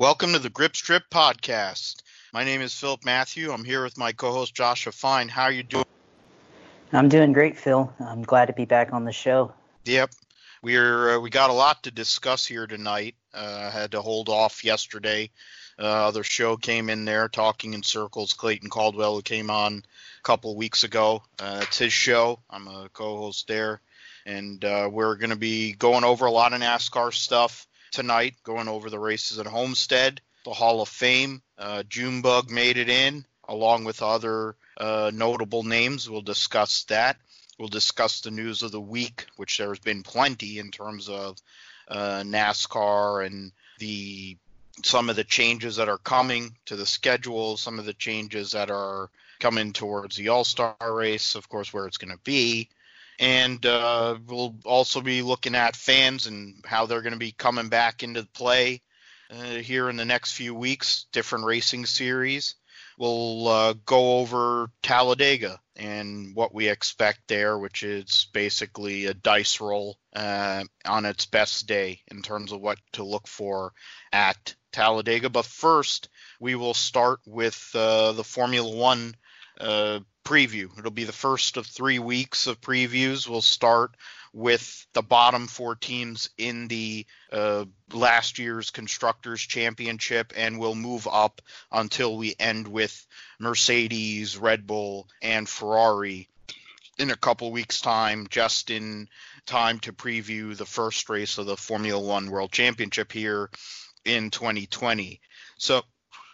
Welcome to the Grip Strip podcast. My name is Philip Matthew. I'm here with my co-host Joshua Fine. How are you doing? I'm doing great, Phil. I'm glad to be back on the show. Yep, we're uh, we got a lot to discuss here tonight. Uh, had to hold off yesterday. Uh, other show came in there talking in circles. Clayton Caldwell who came on a couple weeks ago. Uh, it's his show. I'm a co-host there, and uh, we're going to be going over a lot of NASCAR stuff tonight. Going over the races at Homestead, the Hall of Fame. Uh, Junebug made it in along with other uh, notable names. We'll discuss that. We'll discuss the news of the week, which there's been plenty in terms of uh, NASCAR and the some of the changes that are coming to the schedule, some of the changes that are coming towards the All Star race, of course, where it's going to be. And uh, we'll also be looking at fans and how they're going to be coming back into play uh, here in the next few weeks, different racing series we'll uh, go over Talladega and what we expect there, which is basically a dice roll uh, on its best day in terms of what to look for at Talladega. But first, we will start with uh, the Formula One uh, preview. It'll be the first of three weeks of previews. We'll start with the bottom four teams in the uh, last year's Constructors Championship, and we'll move up until we end with Mercedes, Red Bull, and Ferrari in a couple weeks' time, just in time to preview the first race of the Formula One World Championship here in 2020. So,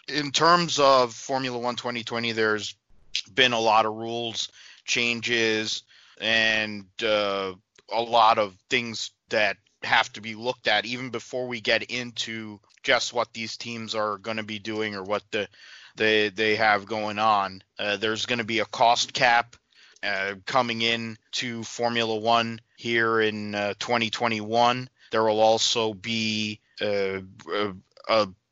in terms of Formula One 2020, there's been a lot of rules changes and uh, a lot of things that have to be looked at even before we get into just what these teams are going to be doing or what the they they have going on. Uh, there's going to be a cost cap uh, coming in to Formula One here in uh, 2021. There will also be uh,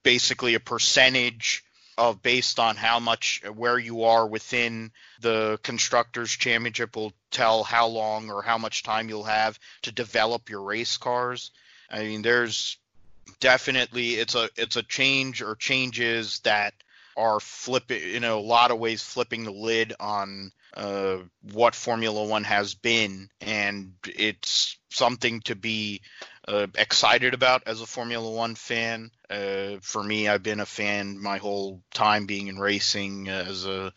basically a percentage of based on how much where you are within the constructors championship will tell how long or how much time you'll have to develop your race cars. I mean there's definitely it's a it's a change or changes that are flipping in a lot of ways flipping the lid on uh, what Formula One has been, and it's something to be uh, excited about as a Formula One fan. Uh, for me, I've been a fan my whole time being in racing as a,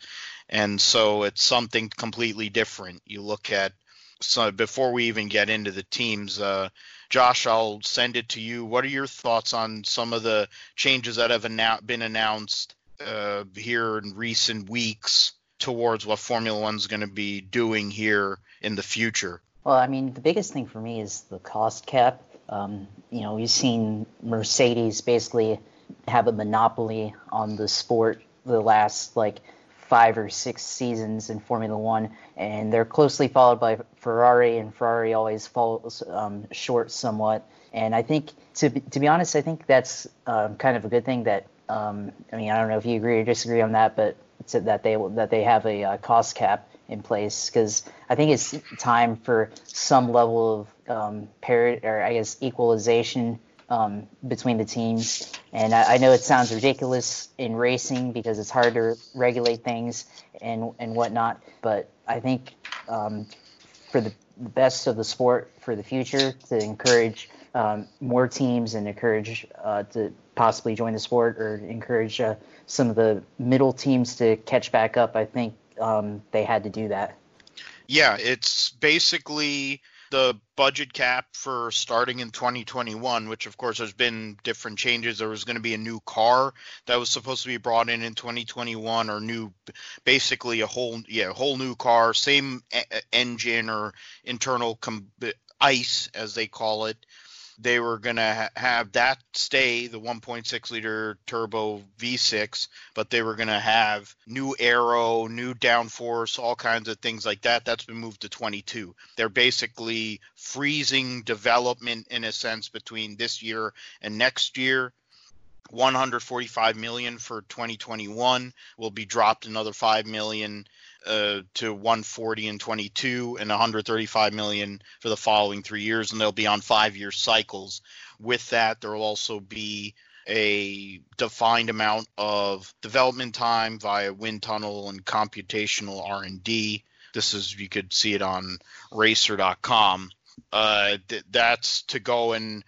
and so it's something completely different. You look at so before we even get into the teams, uh, Josh, I'll send it to you. What are your thoughts on some of the changes that have been announced uh, here in recent weeks towards what Formula One's going to be doing here in the future? Well, I mean, the biggest thing for me is the cost cap. Um, you know, we've seen Mercedes basically have a monopoly on the sport the last like five or six seasons in Formula One, and they're closely followed by Ferrari, and Ferrari always falls um, short somewhat. And I think, to be, to be honest, I think that's um, kind of a good thing. That um, I mean, I don't know if you agree or disagree on that, but that they that they have a uh, cost cap in place because I think it's time for some level of um, parity or I guess equalization um, between the teams. And I, I, know it sounds ridiculous in racing because it's hard to regulate things and and whatnot, but I think um, for the best of the sport for the future to encourage um, more teams and encourage uh, to possibly join the sport or encourage uh, some of the middle teams to catch back up. I think um, they had to do that. Yeah, it's basically the budget cap for starting in 2021, which of course there's been different changes. There was going to be a new car that was supposed to be brought in in 2021, or new, basically a whole yeah whole new car, same engine or internal com- ICE as they call it they were going to ha- have that stay the 1.6 liter turbo V6, but they were going to have new aero, new downforce, all kinds of things like that. That's been moved to 22. They're basically freezing development in a sense between this year and next year. 145 million for 2021 will be dropped another 5 million uh, to 140 and 22 and 135 million for the following three years, and they'll be on five-year cycles. With that, there will also be a defined amount of development time via wind tunnel and computational R&D. This is you could see it on racer.com. Uh, th- that's to go and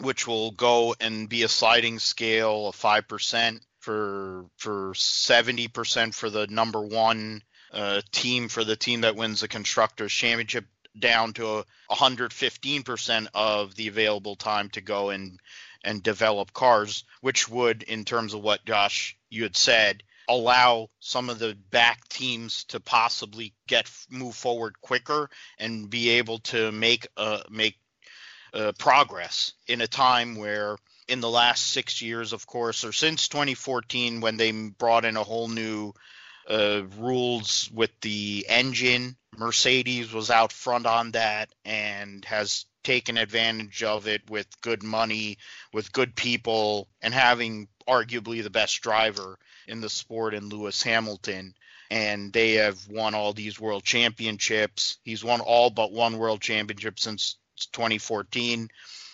which will go and be a sliding scale of 5% for for 70% for the number 1 uh, team for the team that wins the constructors championship down to 115% of the available time to go and and develop cars, which would, in terms of what Josh you had said, allow some of the back teams to possibly get move forward quicker and be able to make uh, make uh, progress in a time where in the last six years, of course, or since 2014 when they brought in a whole new uh, rules with the engine. Mercedes was out front on that and has taken advantage of it with good money, with good people, and having arguably the best driver in the sport in Lewis Hamilton. And they have won all these world championships. He's won all but one world championship since 2014.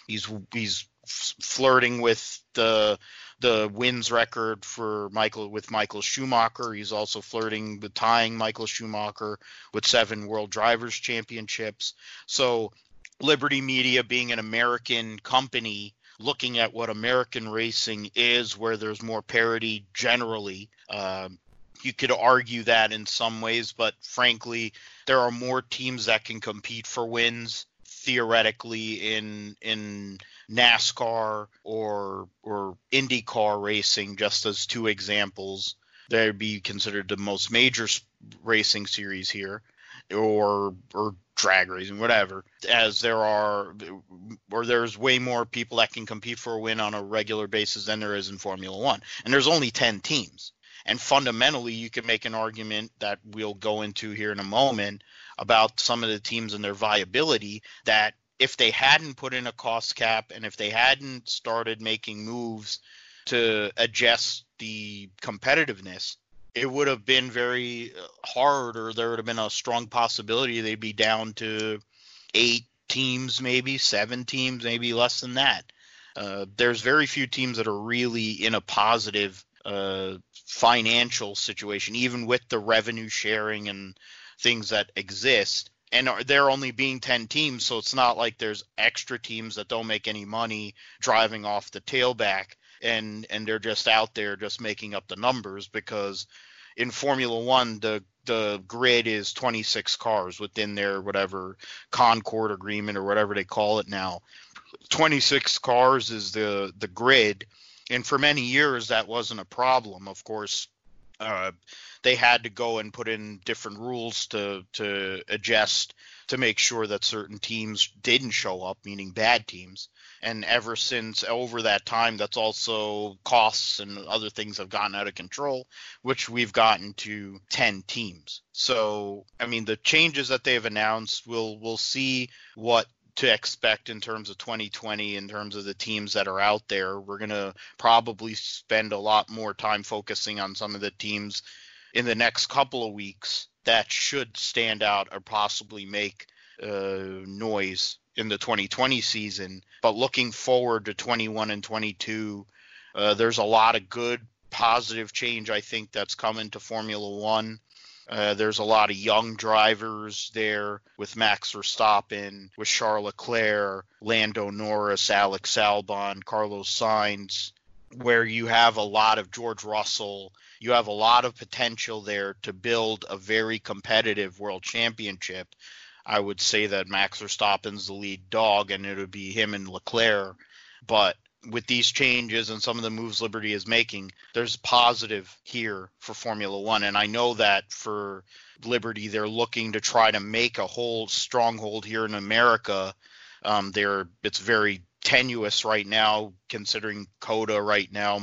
He's he's flirting with the the wins record for Michael with Michael Schumacher. He's also flirting with tying Michael Schumacher with seven World Drivers Championships. So Liberty Media being an American company looking at what American racing is, where there's more parity generally. Um, you could argue that in some ways, but frankly, there are more teams that can compete for wins theoretically in in NASCAR or or IndyCar racing, just as two examples. They'd be considered the most major racing series here, or or drag racing, whatever. As there are, or there's way more people that can compete for a win on a regular basis than there is in Formula One, and there's only ten teams. And fundamentally, you can make an argument that we'll go into here in a moment about some of the teams and their viability that if they hadn't put in a cost cap and if they hadn't started making moves to adjust the competitiveness, it would have been very uh, hard, or there would have been a strong possibility they'd be down to eight teams, maybe seven teams, maybe less than that. Uh, there's very few teams that are really in a positive uh, financial situation, even with the revenue sharing and things that exist and they're only being 10 teams so it's not like there's extra teams that don't make any money driving off the tailback and and they're just out there just making up the numbers because in Formula 1 the the grid is 26 cars within their whatever Concorde agreement or whatever they call it now. 26 cars is the the grid and for many years that wasn't a problem. Of course uh, they had to go and put in different rules to to adjust to make sure that certain teams didn't show up, meaning bad teams. And ever since over that time, that's also costs and other things have gotten out of control, which we've gotten to 10 teams. So, I mean, the changes that they've announced, we'll we'll see what to expect in terms of 2020 in terms of the teams that are out there. We're going to probably spend a lot more time focusing on some of the teams in the next couple of weeks that should stand out or possibly make uh, noise in the 2020 season. But looking forward to 21 and 22, uh, there's a lot of good, positive change I think that's coming to Formula One. Uh, there's a lot of young drivers there with Max Verstappen, with Charles Leclerc, Lando Norris, Alex Albon, Carlos Sainz, where you have a lot of George Russell you have a lot of potential there to build a very competitive world championship. I would say that Max Verstappen's the lead dog, and it would be him and Leclerc. But with these changes and some of the moves Liberty is making, there's positive here for Formula One. And I know that for Liberty, they're looking to try to make a whole stronghold here in America. Um, they're it's very tenuous right now, considering COTA right now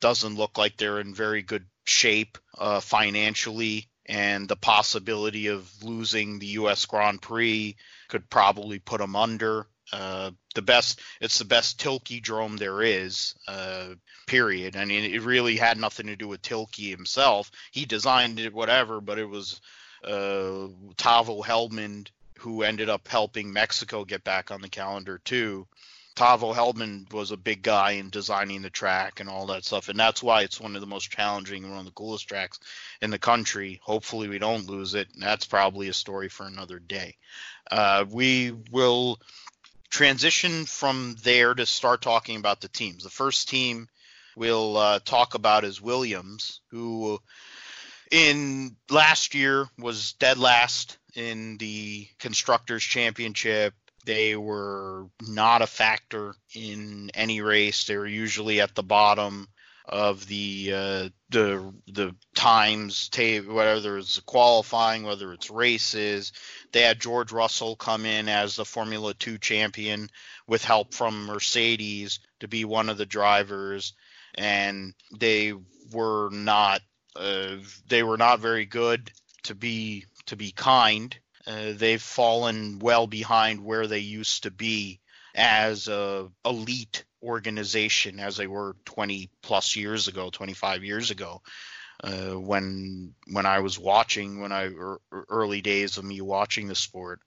doesn't look like they're in very good shape uh, financially, and the possibility of losing the U.S. Grand Prix could probably put them under. Uh, the best, it's the best Tilke drome there is. Uh, period. I mean, it really had nothing to do with Tilke himself. He designed it, whatever, but it was uh, Tavo Hellmund who ended up helping Mexico get back on the calendar too. Tavo Hellmund was a big guy in designing the track and all that stuff, and that's why it's one of the most challenging and one of the coolest tracks in the country. Hopefully, we don't lose it. that's probably a story for another day. Uh, we will transition from there to start talking about the teams. The first team we'll uh, talk about is Williams, who in last year was dead last in the constructors championship they were not a factor in any race. They were usually at the bottom of the uh, the the times, table whether it's qualifying, whether it's races. They had George Russell come in as the Formula Two champion with help from Mercedes to be one of the drivers, and they were not uh, they were not very good to be to be kind uh, they've fallen well behind where they used to be as a elite organization as they were 20 plus years ago 25 years ago. Uh, when when I was watching when I er, early days of me watching the sport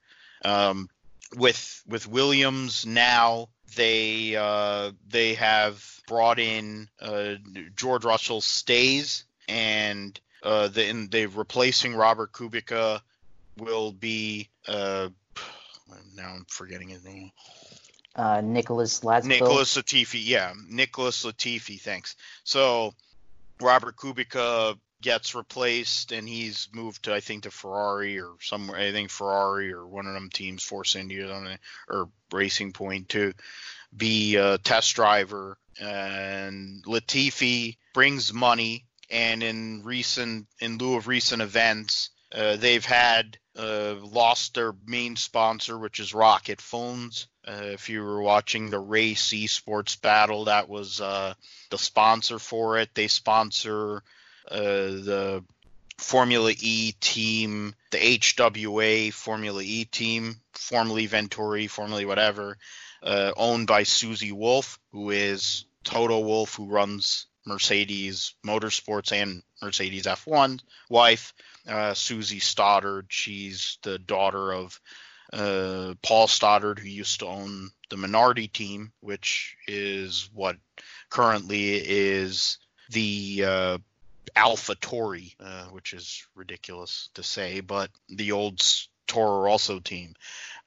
um, with with Williams now they uh, they have brought in uh, George Russell stays and uh, the, they're replacing Robert Kubica will be uh, now I'm forgetting his name. Uh, Nicholas Latifi. Nicholas Latifi, yeah, Nicholas Latifi. Thanks. So Robert Kubica gets replaced, and he's moved to I think to Ferrari or somewhere. I think Ferrari or one of them teams, Force India or Racing Point to be a test driver. And Latifi brings money, and in recent in lieu of recent events, uh, they've had uh, lost their main sponsor, which is ROKiT Phones. Uh, if you were watching the race esports battle, that was uh, the sponsor for it. They sponsor uh, the Formula E team, the HWA Formula E team, formerly Venturi, formerly whatever, uh, owned by Susie Wolff, who is Toto Wolff, who runs Mercedes Motorsports and Mercedes F1 wife uh, Susie Stoddart. She's the daughter of uh, Paul Stoddart, who used to own the Minardi team, which is what currently is the uh, AlphaTauri, uh, which is ridiculous to say, but the old Toro Rosso team,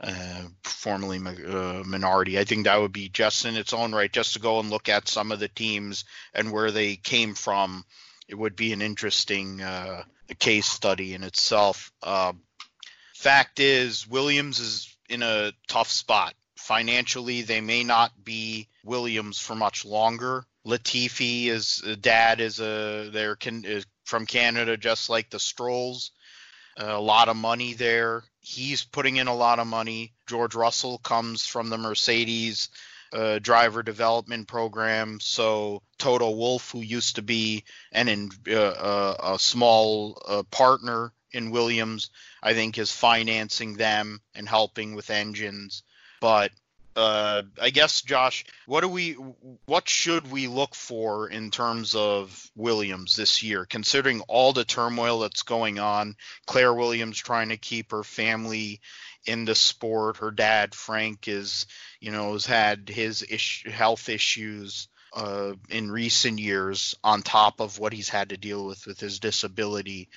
uh, formerly uh, Minardi. I think that would be just in its own right, just to go and look at some of the teams and where they came from. It would be an interesting uh, case study in itself. Uh, fact is, Williams is in a tough spot. Financially, they may not be Williams for much longer. Latifi is dad is a they're can, is from Canada, just like the Strolls. a lot of money there. He's putting in a lot of money. George Russell comes from the Mercedes uh, driver development program. So Toto Wolff, who used to be an uh, uh, a small uh, partner in Williams, I think is financing them and helping with engines. But uh, I guess Josh, what do we, what should we look for in terms of Williams this year, considering all the turmoil that's going on? Claire Williams trying to keep her family in the sport. Her dad Frank is, you know, has had his ish- health issues uh, in recent years on top of what he's had to deal with with his disability.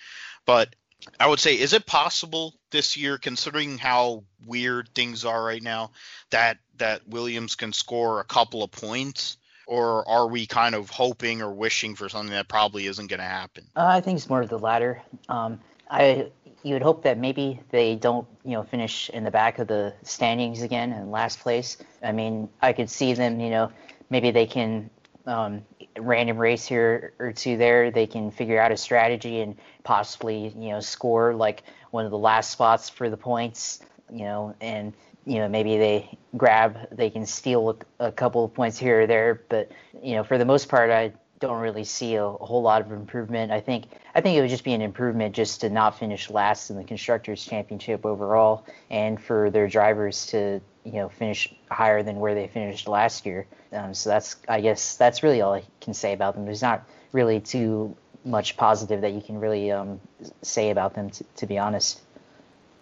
But I would say, is it possible this year, considering how weird things are right now, that that Williams can score a couple of points? Or are we kind of hoping or wishing for something that probably isn't going to happen? Uh, I think it's more of the latter. Um, I you would hope that maybe they don't, you know, finish in the back of the standings again in last place. I mean, I could see them, you know, maybe they can um, random race here or two there. They can figure out a strategy and possibly, you know, score like one of the last spots for the points, you know, and you know maybe they grab, they can steal a, a couple of points here or there. But you know, for the most part, I don't really see a, a, whole lot of improvement. I think I think it would just be an improvement just to not finish last in the constructors championship overall, and for their drivers to you know finish higher than where they finished last year. Um, so that's I guess that's really all I can say about them. There's not really too much positive that you can really um, say about them, t- to be honest.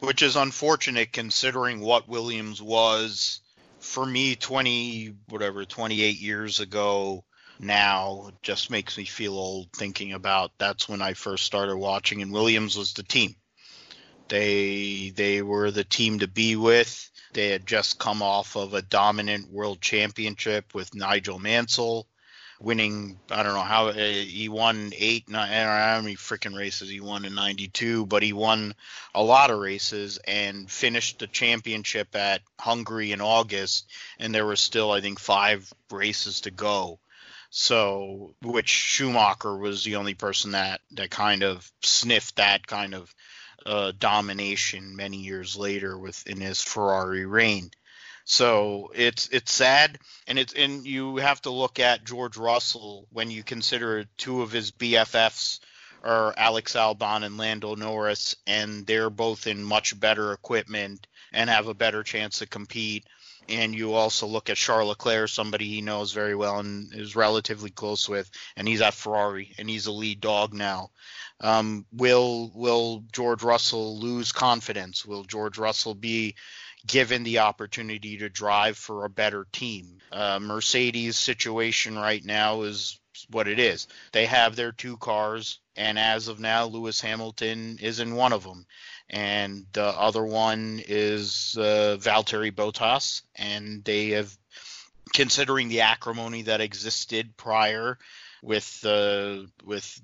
Which is unfortunate considering what Williams was for me, 20 whatever 28 years ago now just makes me feel old thinking about that's when I first started watching and Williams was the team. They they were the team to be with. They had just come off of a dominant world championship with Nigel Mansell winning. I don't know how uh, he won eight, nine, I don't know how many freaking races he won in '92, but he won a lot of races and finished the championship at Hungary in August, and there were still, I think, five races to go. So, which Schumacher was the only person that that kind of sniffed that kind of uh, domination many years later within his Ferrari reign. So it's it's sad, and it's and you have to look at George Russell when you consider two of his BFFs are Alex Albon and Lando Norris, and they're both in much better equipment and have a better chance to compete. And you also look at Charles Leclerc, somebody he knows very well and is relatively close with, and he's at Ferrari and he's a lead dog now. Um, will will George Russell lose confidence? Will George Russell be given the opportunity to drive for a better team. Uh, Mercedes' situation right now is what it is. They have their two cars, and as of now, Lewis Hamilton is in one of them. And the other one is uh, Valtteri Bottas, and they have, considering the acrimony that existed prior with uh, with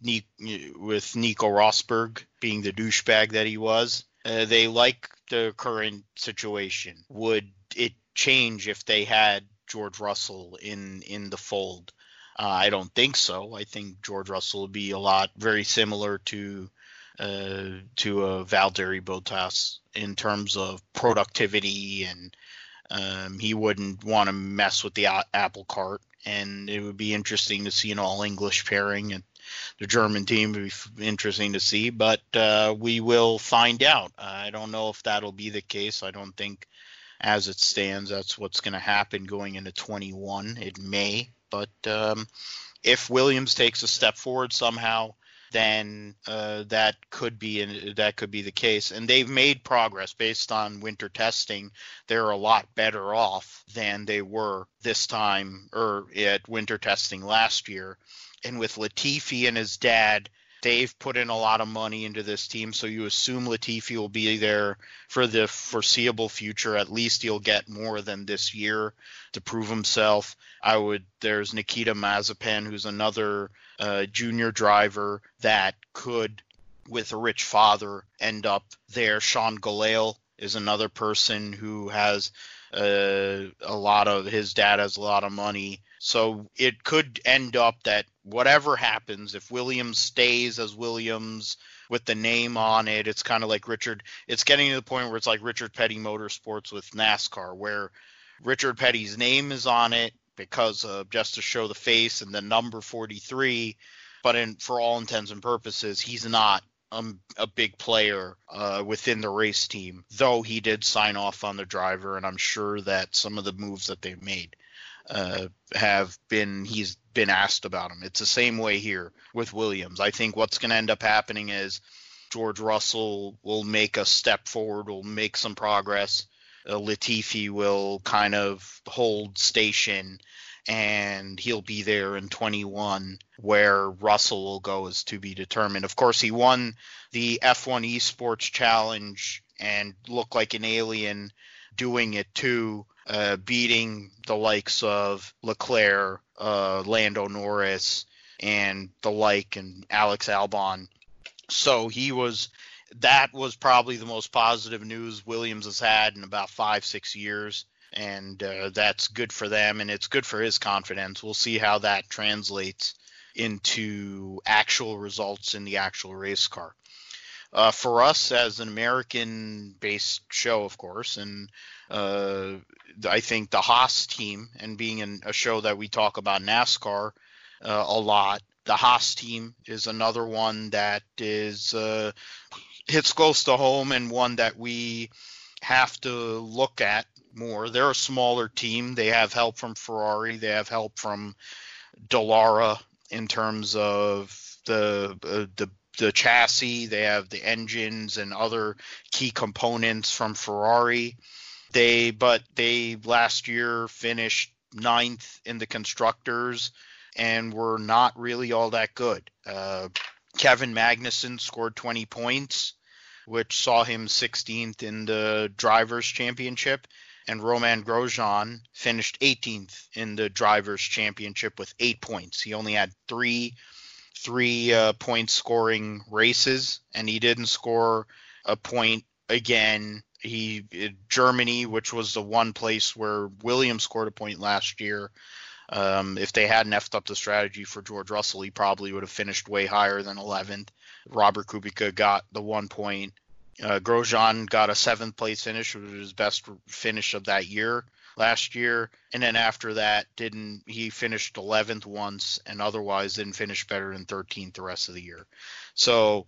with Nico Rosberg being the douchebag that he was, uh, they like the current situation. Would it change if they had George Russell in in the fold? Uh, I don't think so. I think George Russell would be a lot very similar to uh, to a Valtteri Bottas in terms of productivity, and um, he wouldn't want to mess with the a- apple cart. And it would be interesting to see an all English pairing and the German team would be interesting to see, but uh, we will find out. I don't know if that'll be the case. I don't think, as it stands, that's what's going to happen going into 21. It may, but um, if Williams takes a step forward somehow, then uh, that could be that could be the case. And they've made progress based on winter testing. They're a lot better off than they were this time or at winter testing last year and with Latifi and his dad, they've put in a lot of money into this team, so you assume Latifi will be there for the foreseeable future. At least he'll get more than this year to prove himself. I would. There's Nikita Mazepin, who's another uh, junior driver that could, with a rich father, end up there. Sean Gelael is another person who has uh, a lot of his dad has a lot of money so it could end up that whatever happens, if Williams stays as Williams with the name on it, it's kind of like Richard. It's getting to the point where it's like Richard Petty Motorsports with NASCAR, where Richard Petty's name is on it because just to show the face and the number 43. But in, for all intents and purposes, he's not um, a big player uh, within the race team, though he did sign off on the driver, and I'm sure that some of the moves that they've made uh, have been he's been asked about him. It's the same way here with Williams. I think what's going to end up happening is George Russell will make a step forward, will make some progress. Uh, Latifi will kind of hold station and he'll be there in 21 where Russell will go is to be determined. Of course, he won the F1 Esports Challenge and looked like an alien doing it too uh, beating the likes of Leclerc, uh, Lando Norris, and the like, and Alex Albon. So he was. That was probably the most positive news Williams has had in about five, six years, and uh, that's good for them, and it's good for his confidence. We'll see how that translates into actual results in the actual race car. Uh, for us as an American based show, of course, and uh, I think the Haas team, and being in a show that we talk about NASCAR uh, a lot, the Haas team is another one that is uh, hits close to home and one that we have to look at more. They're a smaller team. They have help from Ferrari. They have help from Dallara in terms of the uh, the the chassis. They have the engines and other key components from Ferrari They but they last year finished ninth in the constructors and were not really all that good. Uh, Kevin Magnussen scored 20 points, which saw him 16th in the drivers' championship, and Romain Grosjean finished 18th in the drivers' championship with eight points. He only had three three uh, point scoring races, and he didn't score a point again. He Germany, which was the one place where Williams scored a point last year. Um, if they hadn't effed up the strategy for George Russell, he probably would have finished way higher than 11th. Robert Kubica got the one point. Uh, Grosjean got a seventh place finish, which was his best finish of that year last year, and then after that, didn't he finished 11th once, and otherwise didn't finish better than 13th the rest of the year. So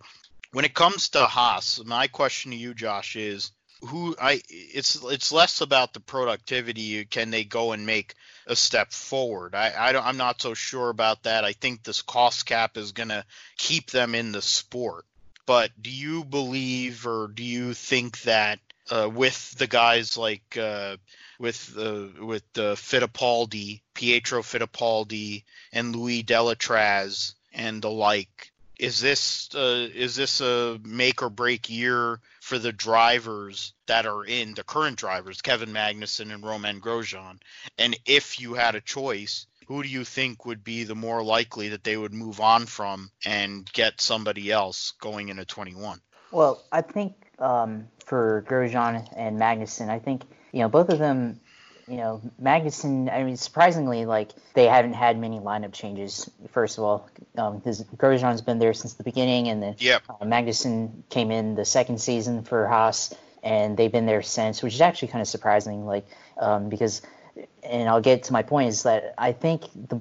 when it comes to Haas, my question to you, Josh, is who I it's it's less about the productivity. Can they go and make a step forward? I, I don't, I'm not so sure about that. I think this cost cap is going to keep them in the sport. But do you believe or do you think that uh, with the guys like uh, with uh, with uh, Fittipaldi, Pietro Fittipaldi, and Louis Delétraz and the like. Is this uh, is this a make or break year for the drivers that are in the current drivers, Kevin Magnussen and Romain Grosjean? And if you had a choice, who do you think would be the more likely that they would move on from and get somebody else going into 21? Well, I think um, for Grosjean and Magnussen, I think you know both of them. You know, Magnussen. I mean, surprisingly, like they haven't had many lineup changes. First of all, because um, Grosjean's been there since the beginning, and then yep. uh, Magnussen came in the second season for Haas, and they've been there since, which is actually kind of surprising. Like um, because and I'll get to my point is that I think the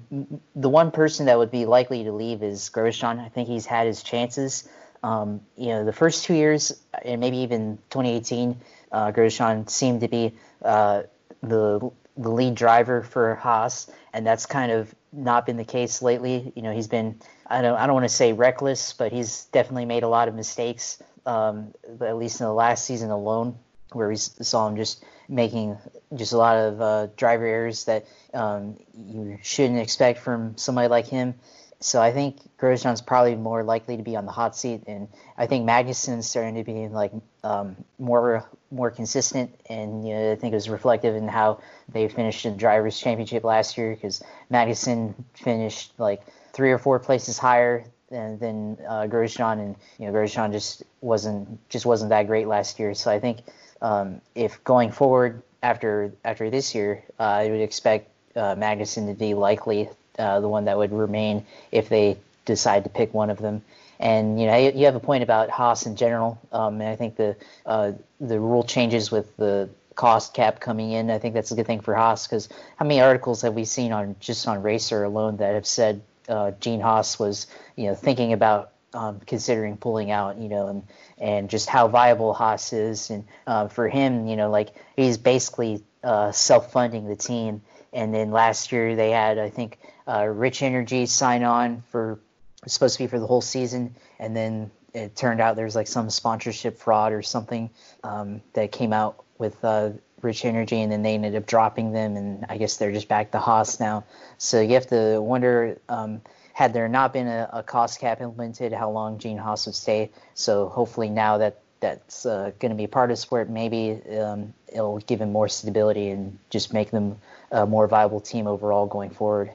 the one person that would be likely to leave is Grosjean. I think he's had his chances. Um, you know, the first two years, and maybe even 2018, uh, Grosjean seemed to be uh, the the lead driver for Haas, and that's kind of not been the case lately. You know, he's been I don't I don't want to say reckless, but he's definitely made a lot of mistakes. Um, at least in the last season alone, where we saw him just making just a lot of uh, driver errors that um, you shouldn't expect from somebody like him. So I think Grosjean's probably more likely to be on the hot seat, and I think Magnussen's starting to be like um, more more consistent, and you know, I think it was reflective in how they finished in the drivers' championship last year because Magnussen finished like three or four places higher than, than uh, Grosjean, and you know Grosjean just wasn't just wasn't that great last year. So I think um, if going forward after after this year, uh, I would expect uh, Magnussen to be likely uh, the one that would remain if they decide to pick one of them. And you know, you have a point about Haas in general, um, and I think the uh, the rule changes with the cost cap coming in. I think that's a good thing for Haas because how many articles have we seen on just on Racer alone that have said uh, Gene Haas was you know thinking about um, considering pulling out, you know, and and just how viable Haas is, and uh, for him, you know, like he's basically uh, self-funding the team. And then last year they had, I think, uh, Rich Energy sign on for supposed to be for the whole season, and then it turned out there's like some sponsorship fraud or something um, that came out with uh, Rich Energy, and then they ended up dropping them, and I guess they're just back to Haas now. So you have to wonder. Um, had there not been a, a, cost cap implemented, how long Gene Haas would stay. So hopefully now that that's uh, going to be part of sport, maybe um, it'll give him more stability and just make them a more viable team overall going forward.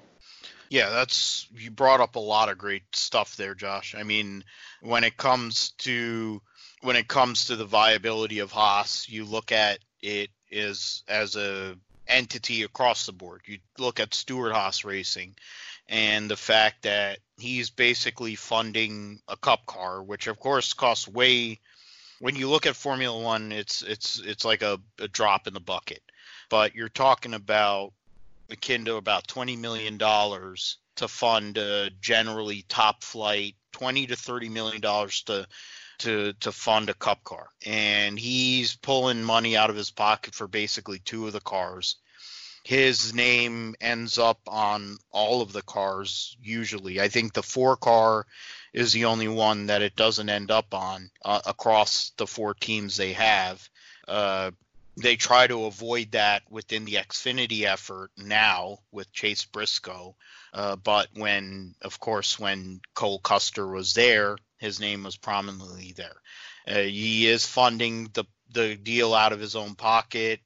Yeah, that's you brought up a lot of great stuff there, Josh. I mean, when it comes to when it comes to the viability of Haas, you look at it as as a entity across the board. You look at Stewart Haas Racing and the fact that he's basically funding a cup car, which of course costs way when you look at Formula One, it's it's it's like a, a drop in the bucket. But you're talking about akin to about twenty million dollars to fund a generally top flight, twenty to thirty million dollars to to to fund a cup car, and he's pulling money out of his pocket for basically two of the cars his name ends up on all of the cars usually. I think the four car is the only one that it doesn't end up on uh, across the four teams they have. Uh, they try to avoid that within the Xfinity effort now with Chase Briscoe. Uh, but when, of course, when Cole Custer was there, his name was prominently there. Uh, he is funding the the deal out of his own pocket.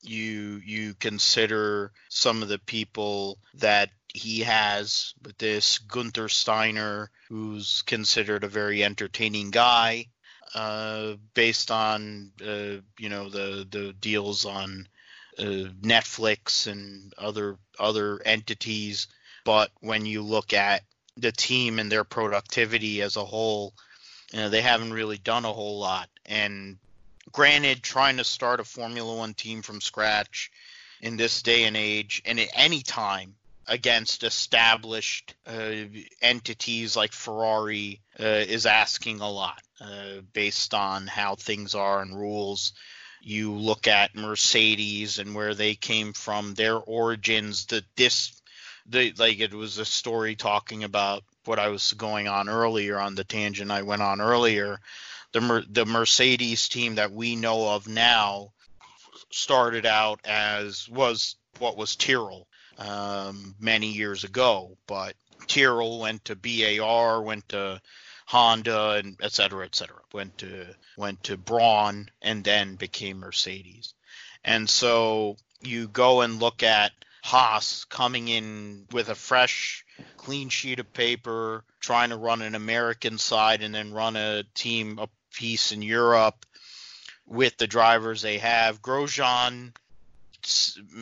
You you consider some of the people that he has with this Gunther Steiner, who's considered a very entertaining guy uh, based on uh, you know the the deals on uh, Netflix and other other entities. But when you look at the team and their productivity as a whole, you know, they haven't really done a whole lot. And granted, trying to start a Formula One team from scratch in this day and age and at any time against established uh, entities like Ferrari uh, is asking a lot uh, based on how things are and rules. You look at Mercedes and where they came from, their origins. That this, the like, it was a story talking about what I was going on earlier on the tangent I went on earlier. The the Mercedes team that we know of now started out as was what was Tyrrell um, many years ago, but Tyrrell went to BAR, went to Honda, and et cetera, et cetera. Went to went to Brawn, and then became Mercedes. And so you go and look at Haas coming in with a fresh, clean sheet of paper, trying to run an American side and then run a team a piece in Europe with the drivers they have. Grosjean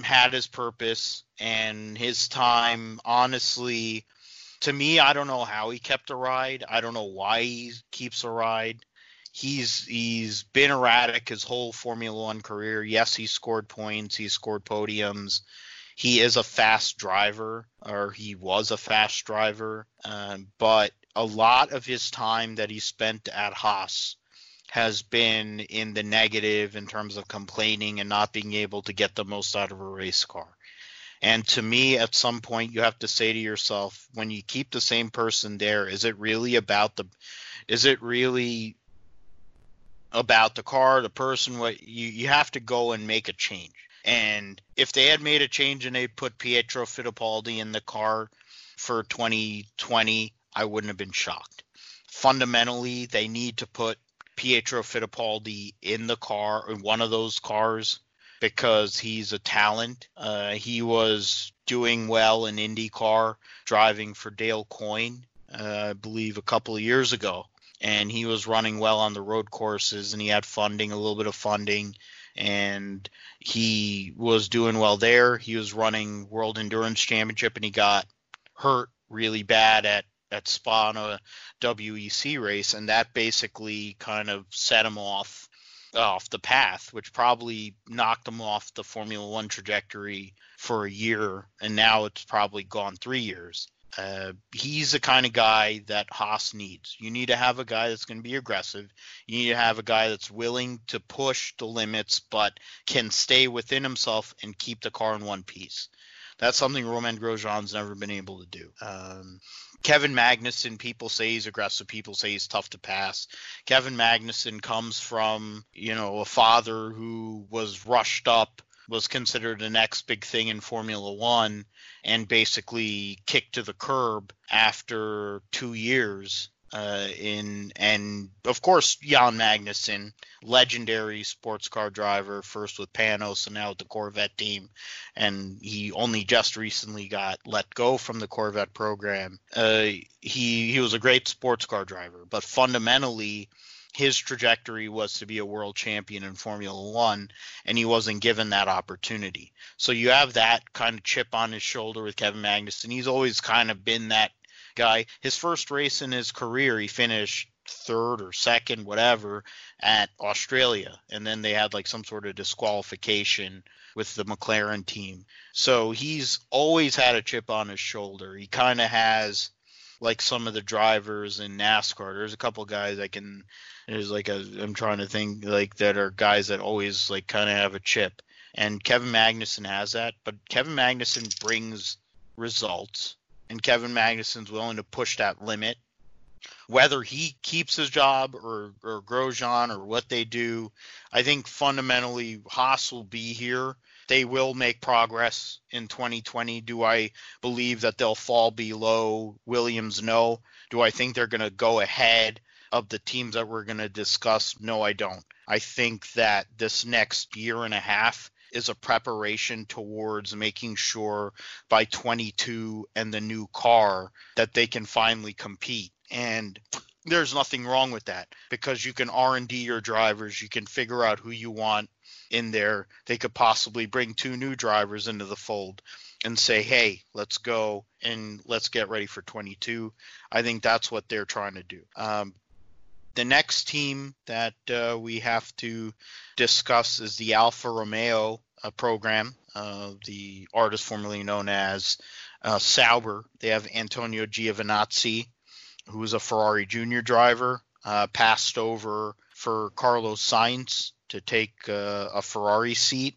had his purpose and his time honestly to me i don't know how he kept a ride. I don't know why he keeps a ride. He's he's been erratic his whole formula one career. Yes he scored points he scored podiums. He is a fast driver or he was a fast driver um, but a lot of his time that he spent at haas has been in the negative in terms of complaining and not being able to get the most out of a race car. And to me, at some point, you have to say to yourself, when you keep the same person there, is it really about the, is it really about the car, the person? What you you have to go and make a change. And if they had made a change and they put Pietro Fittipaldi in the car for 2020, I wouldn't have been shocked. Fundamentally, they need to put Pietro Fittipaldi in the car in one of those cars because he's a talent. Uh, he was doing well in IndyCar, driving for Dale Coyne, uh, I believe, a couple of years ago, and he was running well on the road courses, and he had funding, a little bit of funding, and he was doing well there. He was running World Endurance Championship, and he got hurt really bad at at Spa on a WEC race, and that basically kind of set him off off the path, which probably knocked him off the Formula One trajectory for a year, and now it's probably gone three years. Uh, he's the kind of guy that Haas needs. You need to have a guy that's going to be aggressive. You need to have a guy that's willing to push the limits, but can stay within himself and keep the car in one piece. That's something Romain Grosjean's never been able to do. Um, Kevin Magnussen, people say he's aggressive. People say he's tough to pass. Kevin Magnussen comes from, you know, a father who was rushed up, was considered the next big thing in Formula One, and basically kicked to the curb after two years uh, in and of course Jan Magnussen, legendary sports car driver, first with Panoz and now with the Corvette team, and he only just recently got let go from the Corvette program. Uh, he he was a great sports car driver, but fundamentally his trajectory was to be a world champion in Formula One, and he wasn't given that opportunity. So you have that kind of chip on his shoulder with Kevin Magnussen. He's always kind of been that guy. His first race in his career, he finished third or second, whatever, at Australia, and then they had like some sort of disqualification with the McLaren team. So he's always had a chip on his shoulder. He kind of has like some of the drivers in NASCAR. There's a couple guys I can. There's like a. I'm trying to think like that are guys that always like kind of have a chip. And Kevin Magnussen has that, but Kevin Magnussen brings results and Kevin Magnussen's willing to push that limit. whether he keeps his job or, or Grosjean or what they do, I think fundamentally Haas will be here. They will make progress in 2020. Do I believe that they'll fall below Williams? No. Do I think they're going to go ahead of the teams that we're going to discuss? No, I don't. I think that this next year and a half is a preparation towards making sure by 22 and the new car that they can finally compete. And there's nothing wrong with that because you can r&d your drivers you can figure out who you want in there. They could possibly bring two new drivers into the fold and say hey let's go and let's get ready for 22 i think that's what they're trying to do. Um, the next team that uh, we have to discuss is the alfa romeo uh, program uh, the artist formerly known as uh, sauber they have antonio giovinazzi who was a Ferrari junior driver, uh, passed over for Carlos Sainz to take uh, a Ferrari seat.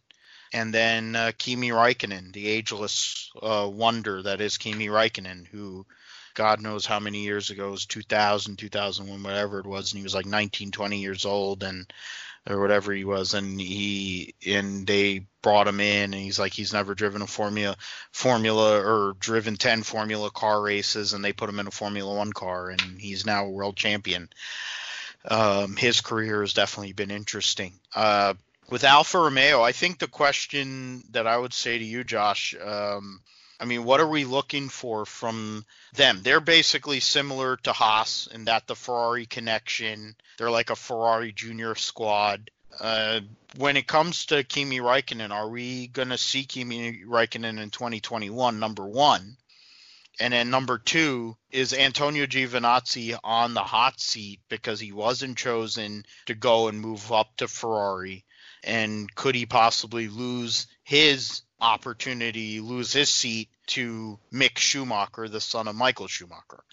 And then uh, Kimi Raikkonen, the ageless wonder that is Kimi Raikkonen, who God knows how many years ago, it was 2000, 2001, whatever it was, and he was like 19, 20 years old, and or whatever he was, and he and they brought him in, and he's like he's never driven a formula formula or driven ten formula car races, and they put him in a Formula One car, and he's now a world champion. Um, his career has definitely been interesting. Uh, with Alfa Romeo, I think the question that I would say to you, Josh, um, I mean, what are we looking for from them? They're basically similar to Haas in that the Ferrari connection. They're like a Ferrari junior squad. Uh, when it comes to Kimi Raikkonen, are we going to see Kimi Raikkonen in 2021? Number one. And then number two is Antonio Giovinazzi on the hot seat because he wasn't chosen to go and move up to Ferrari. And could he possibly lose his opportunity, lose his seat to Mick Schumacher, the son of Michael Schumacher.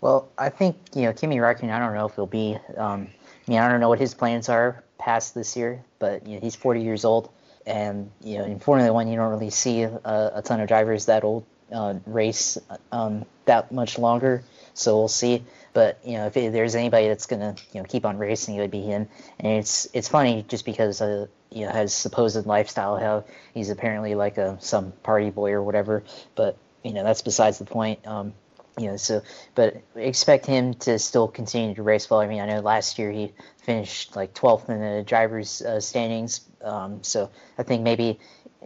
Well, I think you know Kimi Räikkönen. I don't know if he'll be. Um, I mean, I don't know what his plans are past this year, but you know he's 40 years old, and you know in Formula One you don't really see a, a ton of drivers that old uh, race um, that much longer. So we'll see. But you know, if there's anybody that's gonna you know keep on racing, it would be him. And it's it's funny just because uh, you know his supposed lifestyle, how he's apparently like a some party boy or whatever. But you know that's besides the point. Um, you know, so but expect him to still continue to race well. I mean, I know last year he finished like 12th in the drivers' uh, standings. Um, so I think maybe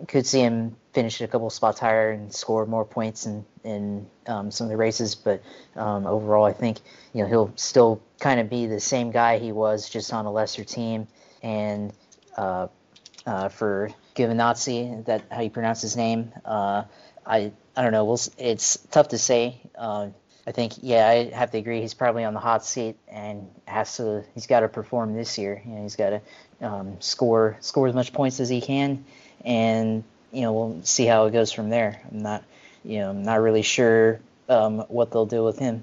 could see him finish a couple spots higher and score more points in in um, some of the races. But um, overall, I think you know he'll still kind of be the same guy he was, just on a lesser team. And uh, uh, for Giovinazzi, that how you pronounce his name, uh, I I don't know. We'll, it's tough to say. Uh, I think yeah, I have to agree. He's probably on the hot seat and has to. He's got to perform this year. You know, he's got to um, score score as much points as he can and you know we'll see how it goes from there. I'm not you know I'm not really sure um, what they'll do with him.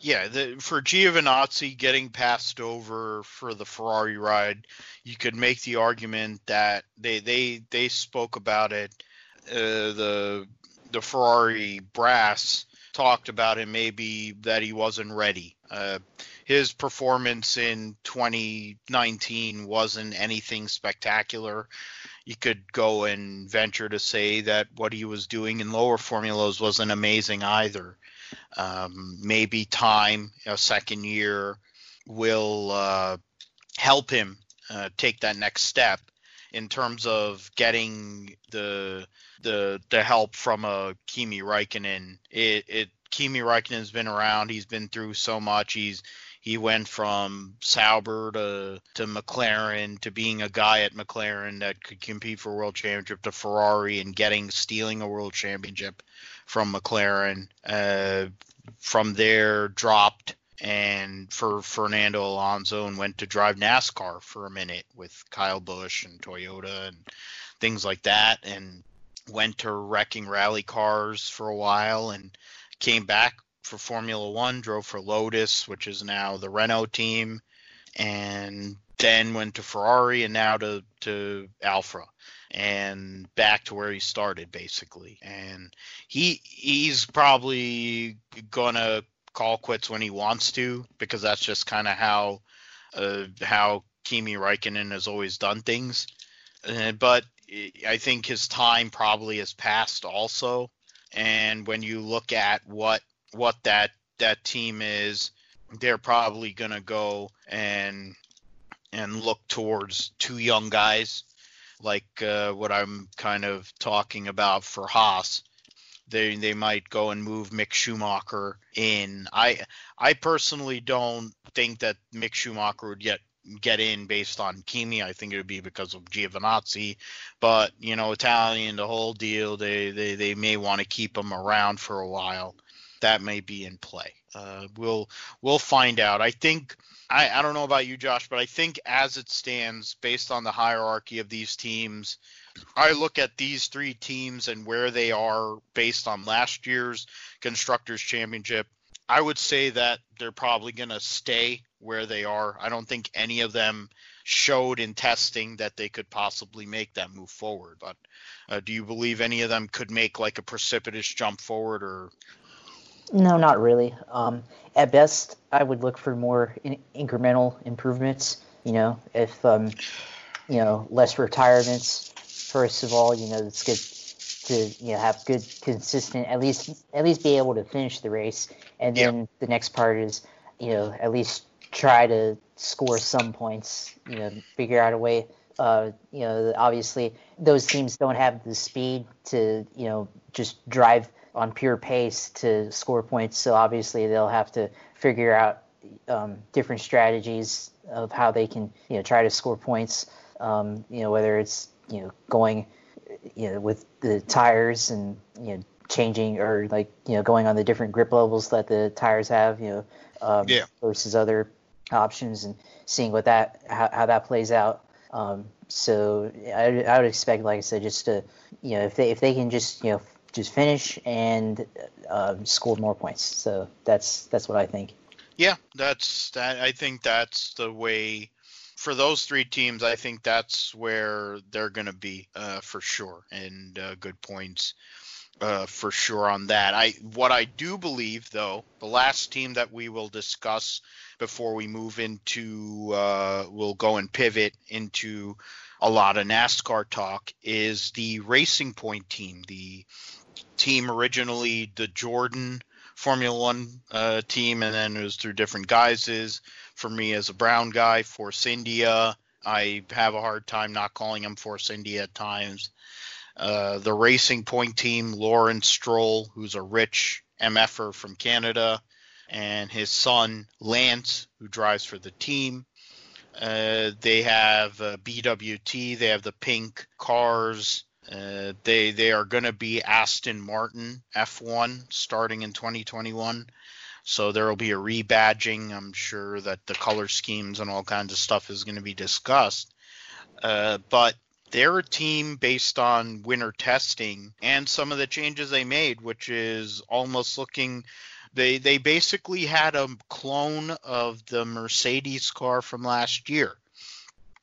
Yeah, the, for Giovinazzi getting passed over for the Ferrari ride, you could make the argument that they they they spoke about it. Uh, the the Ferrari brass talked about it maybe that he wasn't ready. Uh, his performance in 2019 wasn't anything spectacular you could go and venture to say that what he was doing in lower formulas wasn't amazing either. Um, maybe time, a second year, will uh, help him uh, take that next step in terms of getting the the the help from a Kimi Raikkonen. It, it Kimi Raikkonen's been around. He's been through so much. He's he went from Sauber to to McLaren to being a guy at McLaren that could compete for a world championship to Ferrari and getting stealing a world championship from McLaren. Uh, from there, dropped and for Fernando Alonso and went to drive NASCAR for a minute with Kyle Busch and Toyota and things like that, and went to wrecking rally cars for a while and came back for Formula One, drove for Lotus, which is now the Renault team, and then went to Ferrari and now to, to Alfa and back to where he started basically. And he he's probably gonna call quits when he wants to because that's just kind of how uh, how Kimi Räikkönen has always done things. Uh, but I think his time probably has passed also. And when you look at what what that that team is, they're probably to go and and look towards two young guys like uh, what I'm kind of talking about for Haas. They they might go and move Mick Schumacher in. I I personally don't think that Mick Schumacher would get get in based on Kimi. I think it would be because of Giovinazzi, but you know Italian, the whole deal. They they they may want to keep him around for a while. That may be in play. Uh, we'll we'll find out. I think I, I don't know about you, Josh, but I think as it stands, based on the hierarchy of these teams, I look at these three teams and where they are based on last year's Constructors Championship. I would say that they're probably going to stay where they are. I don't think any of them showed in testing that they could possibly make that move forward. But uh, do you believe any of them could make like a precipitous jump forward or no, not really. Um, at best, I would look for more in- incremental improvements. You know, if um, you know less retirements. First of all, you know it's good to you know have good consistent at least at least be able to finish the race, and then the next part is you know at least try to score some points. You know, figure out a way. Uh, you know, obviously those teams don't have the speed to you know just drive on pure pace to score points. So obviously they'll have to figure out um, different strategies of how they can you know try to score points. Um, you know whether it's you know going you know with the tires and you know changing or like you know going on the different grip levels that the tires have you know um, yeah. versus other options and seeing what that how, how that plays out. Um, so I, I would expect, like I said, just to you know if they if they can just you know just finish and uh, score more points. So that's that's what I think. Yeah, that's that. I think that's the way for those three teams. I think that's where they're going to be uh, for sure, and uh, good points uh, for sure on that. I what I do believe though, the last team that we will discuss before we move into uh, we'll go and pivot into a lot of NASCAR talk is the Racing Point team, the team originally the Jordan Formula One uh, team, and then it was through different guises. For me, as a Brown guy, Force India, I have a hard time not calling him Force India at times. Uh, the Racing Point team, Lawrence Stroll, who's a rich MFer from Canada, and his son Lance, who drives for the team. Uh, they have uh, BWT. They have the pink cars. Uh, they they are going to be Aston Martin F1 starting in 2021. So there will be a rebadging. I'm sure that the color schemes and all kinds of stuff is going to be discussed. Uh, but they're a team based on winter testing and some of the changes they made, which is almost looking. They they basically had a clone of the Mercedes car from last year,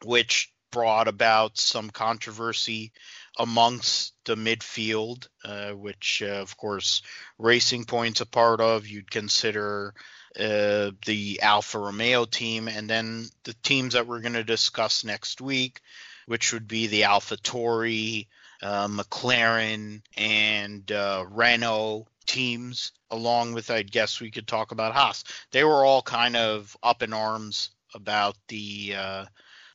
which brought about some controversy amongst the midfield, uh, which uh, of course Racing Point's a part of. You'd consider uh, the Alfa Romeo team, and then the teams that we're going to discuss next week, which would be the AlphaTauri, uh, McLaren, and uh, Renault teams, along with I guess we could talk about Haas. They were all kind of up in arms about the uh,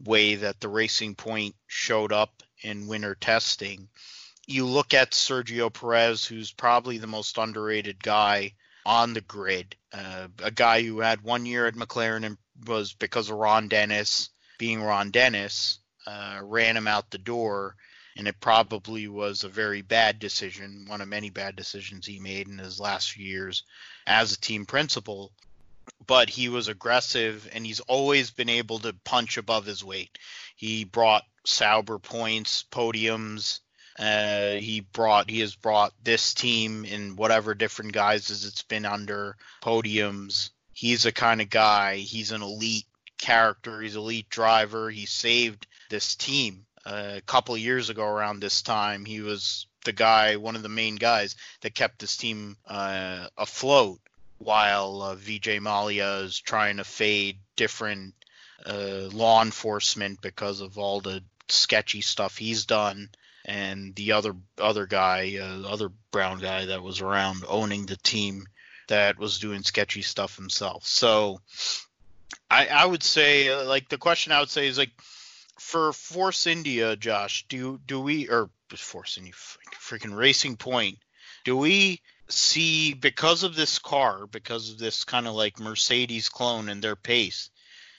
way that the Racing Point showed up in winter testing. You look at Sergio Perez, who's probably the most underrated guy on the grid, uh, a guy who had one year at McLaren and was because of Ron Dennis being Ron Dennis, uh, ran him out the door. And it probably was a very bad decision, one of many bad decisions he made in his last few years as a team principal but he was aggressive and he's always been able to punch above his weight. He brought Sauber points, podiums. Uh, he brought he has brought this team in whatever different guises it's been under podiums. He's a kind of guy. He's an elite character. He's elite driver. He saved this team uh, a couple years ago around this time. He was the guy, one of the main guys that kept this team uh, afloat while uh, Vijay Mallya is trying to fade different uh, law enforcement because of all the sketchy stuff he's done, and the other other guy, uh, other brown guy that was around owning the team that was doing sketchy stuff himself. So I, I would say, uh, like the question I would say is like for Force India, Josh, do do we or Force India, freaking Racing Point, do we see because of this car, because of this kind of like Mercedes clone and their pace,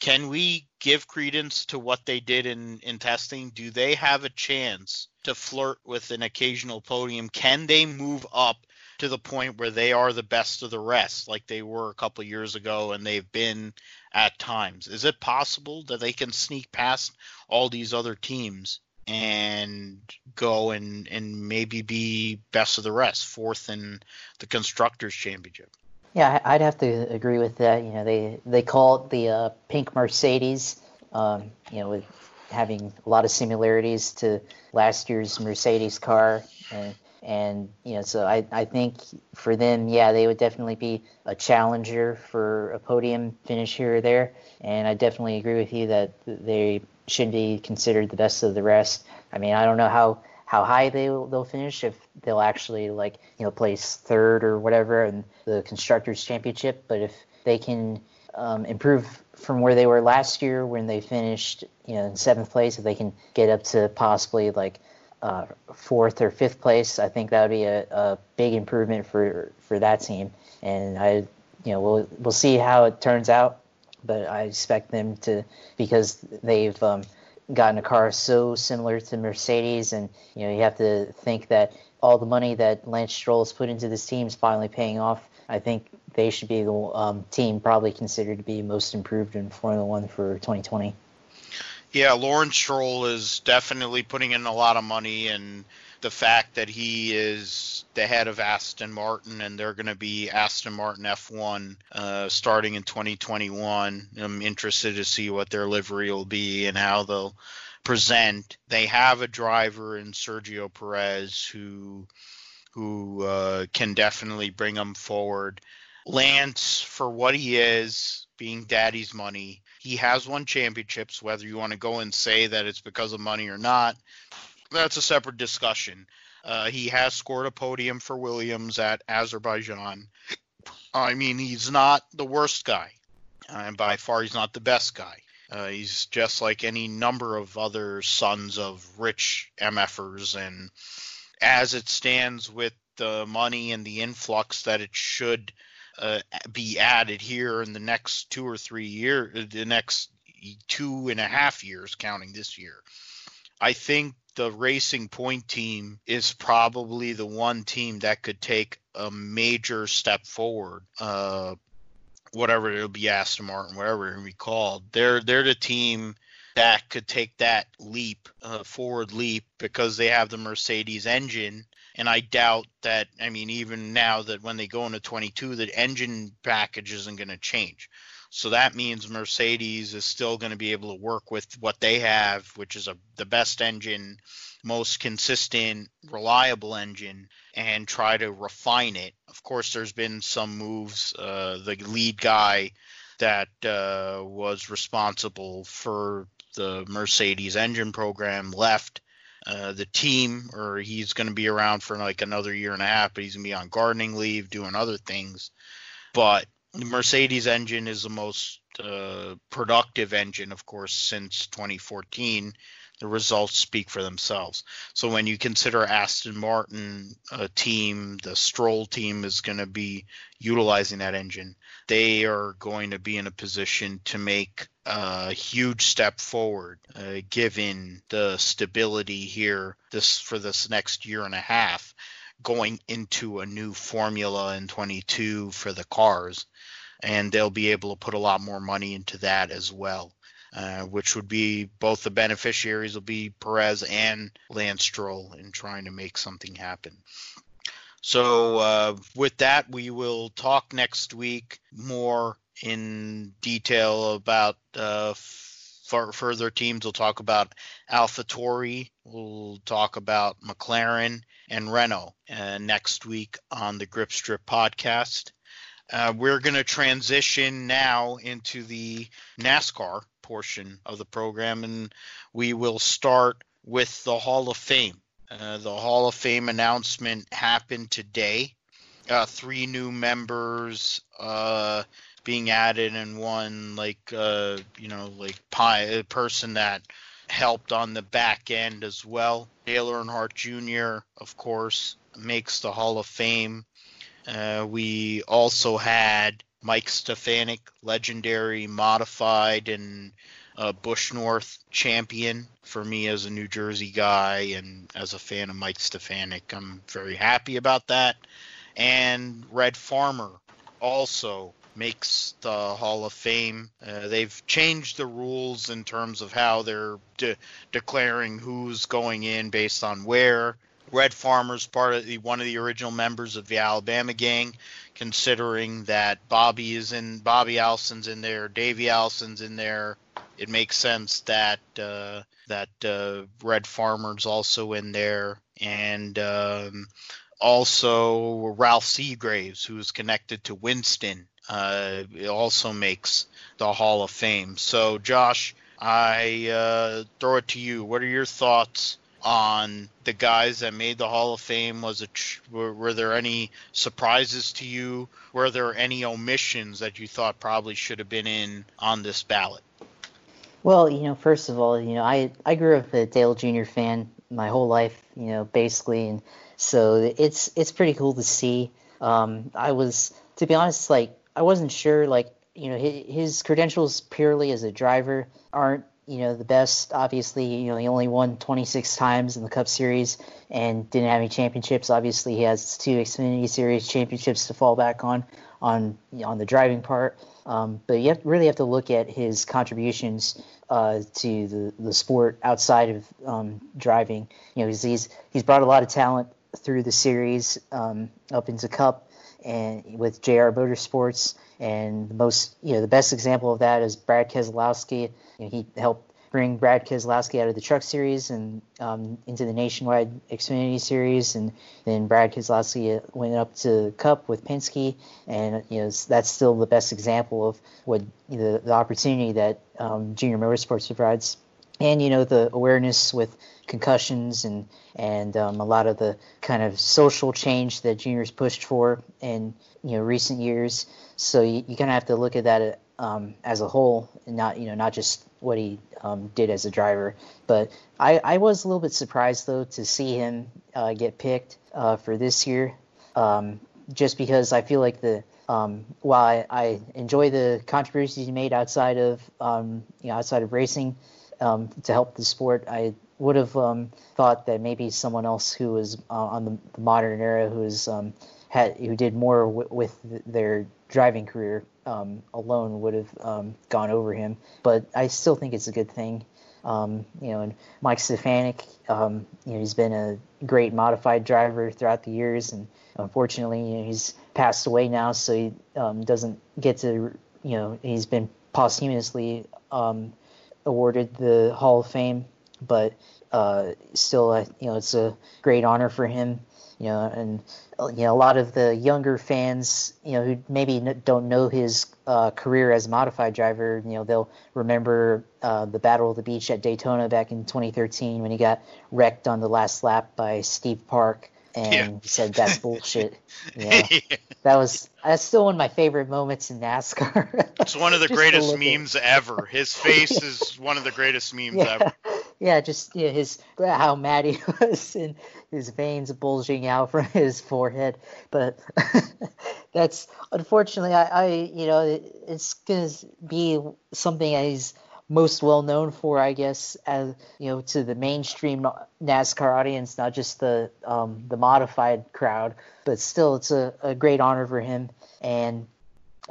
can we give credence to what they did in in testing? Do they have a chance to flirt with an occasional podium? Can they move up to the point where they are the best of the rest, like they were a couple years ago, and they've been at times? Is it possible that they can sneak past all these other teams and go and and maybe be best of the rest, fourth in the constructors championship. Yeah, I'd have to agree with that. You know, they they call it the uh, pink Mercedes. Um, you know, with having a lot of similarities to last year's Mercedes car, and and you know, so I I think for them, yeah, they would definitely be a challenger for a podium finish here or there. And I definitely agree with you that they should be considered the best of the rest. I mean, I don't know how how high they they'll finish if they'll actually like you know place third or whatever in the constructors championship, but if they can um, improve from where they were last year when they finished you know in seventh place, if they can get up to possibly like uh, fourth or fifth place, I think that would be a, a big improvement for for that team. And I, you know, we'll we'll see how it turns out but I expect them to because they've um, gotten a car so similar to Mercedes, and you know you have to think that all the money that Lance Stroll has put into this team is finally paying off. I think they should be the um, team probably considered to be most improved in Formula One for 2020. Yeah, Lawrence Stroll is definitely putting in a lot of money, and the fact that he is the head of Aston Martin and they're going to be Aston Martin F1 uh, starting in 2021. I'm interested to see what their livery will be and how they'll present. They have a driver in Sergio Perez who who uh, can definitely bring them forward. Lance, for what he is, being daddy's money, he has won championships. Whether you want to go and say that it's because of money or not, that's a separate discussion. Uh, he has scored a podium for Williams at Azerbaijan. I mean, he's not the worst guy, and by far he's not the best guy. Uh, he's just like any number of other sons of rich MFers, and as it stands with the money and the influx that it should uh, be added here in the next two or three years, the next two and a half years, counting this year, I think the Racing Point team is probably the one team that could take a major step forward. Uh, whatever it'll be Aston Martin, whatever it'll be called. They're they're the team that could take that leap, uh, forward leap, because they have the Mercedes engine. And I doubt that. I mean, even now that when they go into 22, the engine package isn't going to change. So that means Mercedes is still going to be able to work with what they have, which is a, the best engine, most consistent, reliable engine, and try to refine it. Of course, there's been some moves. Uh, the lead guy that uh, was responsible for the Mercedes engine program left. Uh, the team, or he's going to be around for like another year and a half, but he's going to be on gardening leave, doing other things. But the Mercedes engine is the most uh, productive engine, of course, since 2014. The results speak for themselves. So when you consider Aston Martin a team, the Stroll team is going to be utilizing that engine. They are going to be in a position to make a huge step forward, uh, given the stability here this for this next year and a half going into a new formula in 22 for the cars and they'll be able to put a lot more money into that as well uh, which would be both the beneficiaries will be Perez and Lance Stroll in trying to make something happen. So uh, with that, we will talk next week more in detail about uh, for further teams. We'll talk about AlphaTauri. We'll talk about McLaren and Renault uh, next week on the Grip Strip podcast. Uh, we're going to transition now into the NASCAR portion of the program, and we will start with the Hall of Fame. Uh, the Hall of Fame announcement happened today. Uh, three new members uh, being added, and one like uh, you know like a person that helped on the back end as well. Dale Earnhardt Jr. of course makes the Hall of Fame. Uh, we also had Mike Stefanik, legendary modified and Busch North champion for me as a New Jersey guy and as a fan of Mike Stefanik. I'm very happy about that. And Red Farmer also makes the Hall of Fame. Uh, they've changed the rules in terms of how they're de- declaring who's going in based on where. Red Farmer's part of the one of the original members of the Alabama gang, considering that Bobby is in Bobby Allison's in there, Davey Allison's in there. It makes sense that uh, that uh, Red Farmer's also in there, and um, also Ralph Seagraves, who's connected to Winston, uh, also makes the Hall of Fame. So, Josh, I uh, throw it to you. What are your thoughts on the guys that made the Hall of Fame? Was it were, were, there any surprises to you? Were there any omissions that you thought probably should have been in on this ballot? Well, you know, first of all, you know, I I grew up a Dale Jr. fan my whole life, you know, basically, and so it's it's pretty cool to see. Um, I was, to be honest, like I wasn't sure, like you know, his, his credentials purely as a driver aren't you know the best. Obviously, you know he only won 26 times in the Cup Series and didn't have any championships. Obviously, he has two Xfinity Series championships to fall back on on on the driving part. Um, but you have, really have to look at his contributions uh, to the, the sport outside of um, driving. You know, he's, he's he's brought a lot of talent through the series um, up into Cup and with JR Motorsports. And the most, you know, the best example of that is Brad Keselowski. You know, he helped bring Brad Keselowski out of the Truck Series and um, into the Nationwide Xfinity Series, and then Brad Keselowski went up to Cup with Penske, and you know that's still the best example of what you know, the opportunity that um, Junior Motorsports provides, and you know the awareness with concussions and and um, a lot of the kind of social change that juniors pushed for in you know recent years. So you, you kind of have to look at that um, as a whole, and not you know not just what he um, did as a driver. But I, I was a little bit surprised though to see him uh, get picked uh, for this year, um, just because I feel like the um, while I, I, enjoy the contributions he made outside of um, you know outside of racing um, to help the sport, I would have um, thought that maybe someone else who was uh, on the, the, modern era who is had who did more w- with their driving career um, alone would have um, gone over him. But I still think it's a good thing. Um, you know, and Mike Stefanik, um, you know, he's been a great modified driver throughout the years, and unfortunately, you know, he's passed away now, so he doesn't get to, you know, he's been posthumously awarded the Hall of Fame but uh, still, uh, you know, it's a great honor for him. You know, and uh, you know a lot of the younger fans, you know, who maybe don't know his uh, career as a modified driver, you know, they'll remember uh, the Battle of the Beach at Daytona back in 2013 when he got wrecked on the last lap by Steve Park and yeah. said that's bullshit. Yeah. That was that's still one of my favorite moments in NASCAR. it's one of the greatest memes ever. His face yeah. is one of the greatest memes ever yeah, just know, his how mad he was and his veins bulging out from his forehead. But that's unfortunately, I, I you know, it, it's gonna be something he's most well known for, I guess, as you know, to the mainstream NASCAR audience, not just the um, the modified crowd. But still, it's a, a great honor for him. And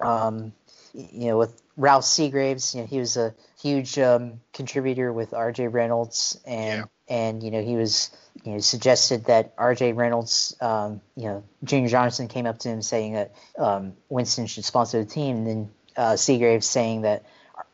um, you know, with Ralph Seagraves, you know, he was a huge um, contributor with R.J. Reynolds, and yeah. and you know he was you know suggested that R.J. Reynolds, um, you know, Junior Johnson came up to him saying that um, Winston should sponsor the team, and then uh, Seagraves saying that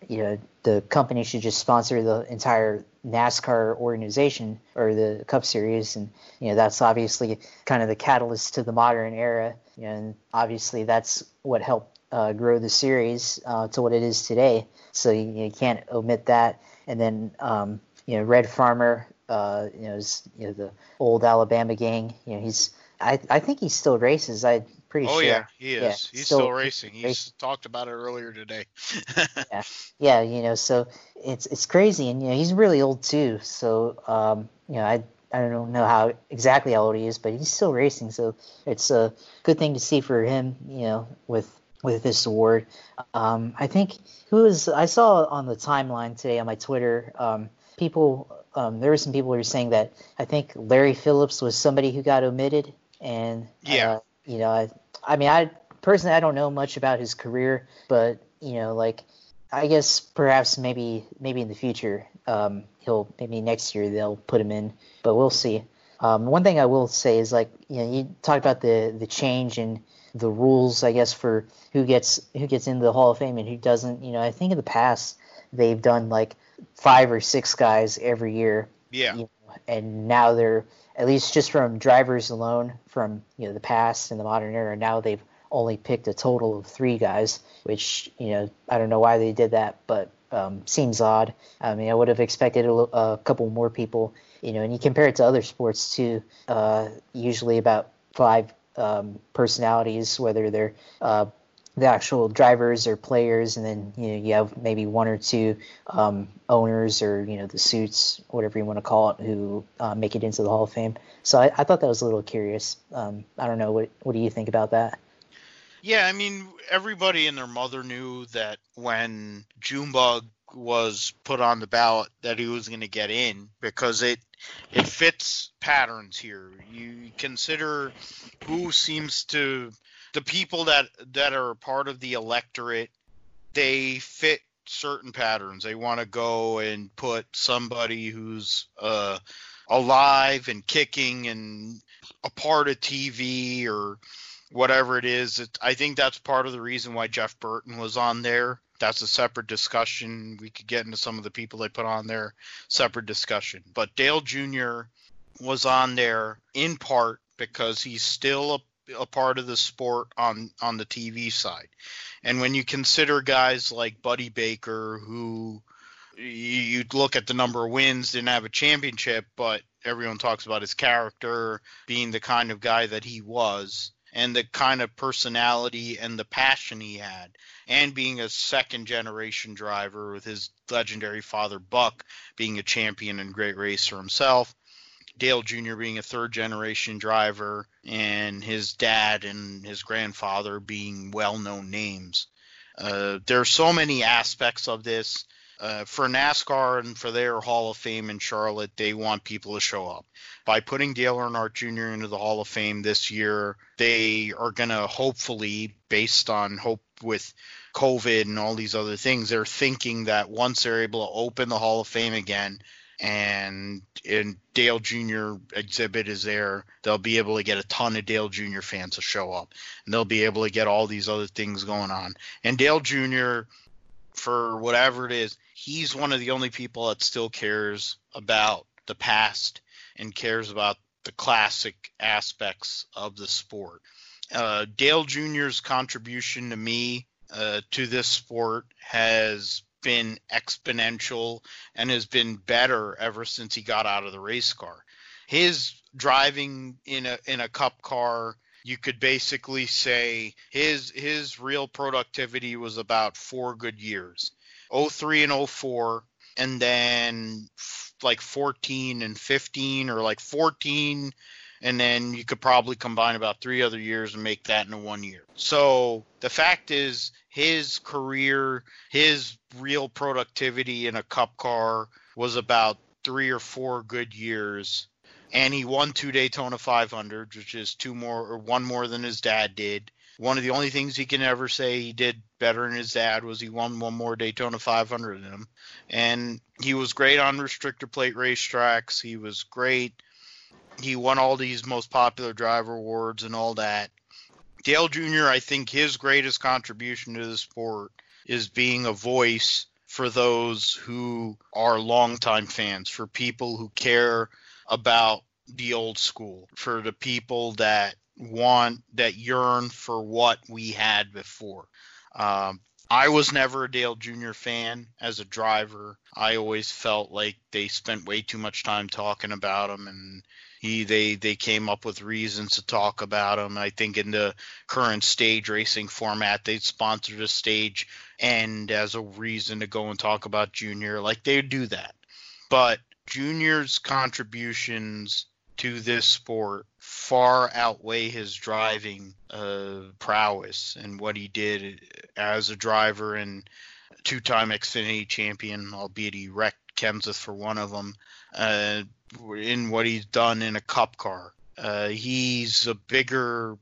you know the company should just sponsor the entire NASCAR organization or the Cup Series, and you know that's obviously kind of the catalyst to the modern era. You know, and obviously that's what helped uh, grow the series uh, to what it is today. So you, you can't omit that. And then um, you know Red Farmer, uh, you know, is, you know the old Alabama gang. You know he's I, I think he still races. I pretty oh, sure. Oh yeah, he is. Yeah, he's still, still racing. He's racing. talked about it earlier today. yeah, yeah, you know, so it's it's crazy, and you know, he's really old too. So, um, you know, I I don't know how exactly how old he is, but he's still racing. So it's a good thing to see for him, you know, with with this award. Um, I think who was I saw on the timeline today on my Twitter. Um, people, um, there were some people who were saying that I think Larry Phillips was somebody who got omitted, and yeah, uh, you know, I, I mean, I personally I don't know much about his career, but you know, like I guess perhaps maybe maybe in the future um, he'll maybe next year they'll put him in, but we'll see. Um, one thing I will say is like you know you talked about the the change in the rules I guess for who gets who gets into the Hall of Fame and who doesn't. You know I think in the past they've done like five or six guys every year. Yeah. You know, and now they're at least just from drivers alone from you know the past and the modern era. Now they've only picked a total of three guys, which you know I don't know why they did that, but um, seems odd. I mean, I would have expected a, a, couple more people. You know, and you compare it to other sports too. Uh, usually about five um, personalities, whether they're uh, the actual drivers or players, and then you know you have maybe one or two um, owners or you know the suits, whatever you want to call it, who uh, make it into the Hall of Fame. So I, I thought that was a little curious. Um, I don't know what what do you think about that? Yeah, I mean everybody and their mother knew that when Junebug was put on the ballot that he was going to get in because it it fits patterns here. You consider who seems to the people that that are part of the electorate they fit certain patterns. They want to go and put somebody who's uh, alive and kicking and a part of tv or whatever it is. It, i think that's part of the reason why jeff burton was on there that's a separate discussion. We could get into some of the people they put on there separate discussion. But dale jr was on there in part because he's still a a part of the sport on on the TV side. And when you consider guys like Buddy Baker, who you look at the number of wins, didn't have a championship, but everyone talks about his character being the kind of guy that he was and the kind of personality and the passion he had and being a second generation driver with his legendary father buck being a champion and great racer himself Dale Jr. being a third generation driver and his dad and his grandfather being well known names. Uh, there are so many aspects of this. Uh, for NASCAR and for their Hall of Fame in Charlotte, they want people to show up. By putting Dale Earnhardt Jr. into the Hall of Fame this year, they are going to hopefully, based on hope with COVID and all these other things, they're thinking that once they're able to open the Hall of Fame again, and and Dale Jr. exhibit is there, they'll be able to get a ton of Dale Jr. fans to show up, and they'll be able to get all these other things going on. And Dale Jr. for whatever it is, he's one of the only people that still cares about the past and cares about the classic aspects of the sport. Uh, Dale Jr.'s contribution to me uh, to this sport has been exponential and has been better ever since he got out of the race car. His driving in a in a cup car, you could basically say his his real productivity was about 4 good years. 03 and 04 and then like 14 and 15 or like 14 and then you could probably combine about three other years and make that in one year. So the fact is, his career, his real productivity in a cup car was about three or four good years. And he won two Daytona 500, which is two more or one more than his dad did. One of the only things he can ever say he did better than his dad was he won one more Daytona 500 than him. And he was great on restrictor plate racetracks. He was great he won all these most popular driver awards and all that. Dale Jr., I think his greatest contribution to the sport is being a voice for those who are longtime fans, for people who care about the old school, for the people that want that yearn for what we had before. Um, I was never a Dale Jr. fan as a driver. I always felt like they spent way too much time talking about him and he they they came up with reasons to talk about him. I think in the current stage racing format, they sponsored a stage and as a reason to go and talk about Junior. Like they do that. But Junior's contributions to this sport far outweigh his driving uh, prowess and what he did as a driver and two-time Xfinity champion, albeit he wrecked Kenseth for one of them. Uh, in what he's done in a Cup car, uh, he's a bigger.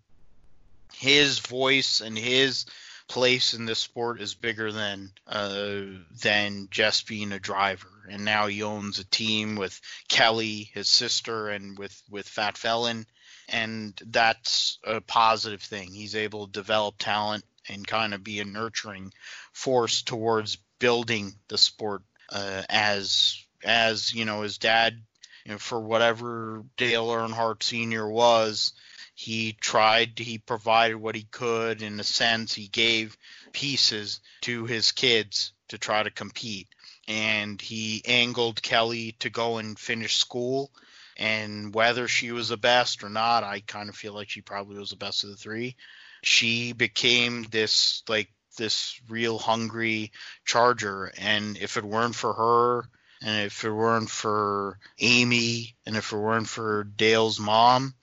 His voice and his place in this sport is bigger than uh, than just being a driver. And now he owns a team with Kelly, his sister, and with with Fat Felon, and that's a positive thing. He's able to develop talent and kind of be a nurturing force towards building the sport uh, as as you know his dad you know, for whatever Dale Earnhardt Sr. was, he tried, he provided what he could. In a sense, he gave pieces to his kids to try to compete. And he angled Kelly to go and finish school. And whether she was the best or not, I kind of feel like she probably was the best of the three. She became this, like, this real hungry charger. And if it weren't for her, and if it weren't for Amy, and if it weren't for Dale's mom,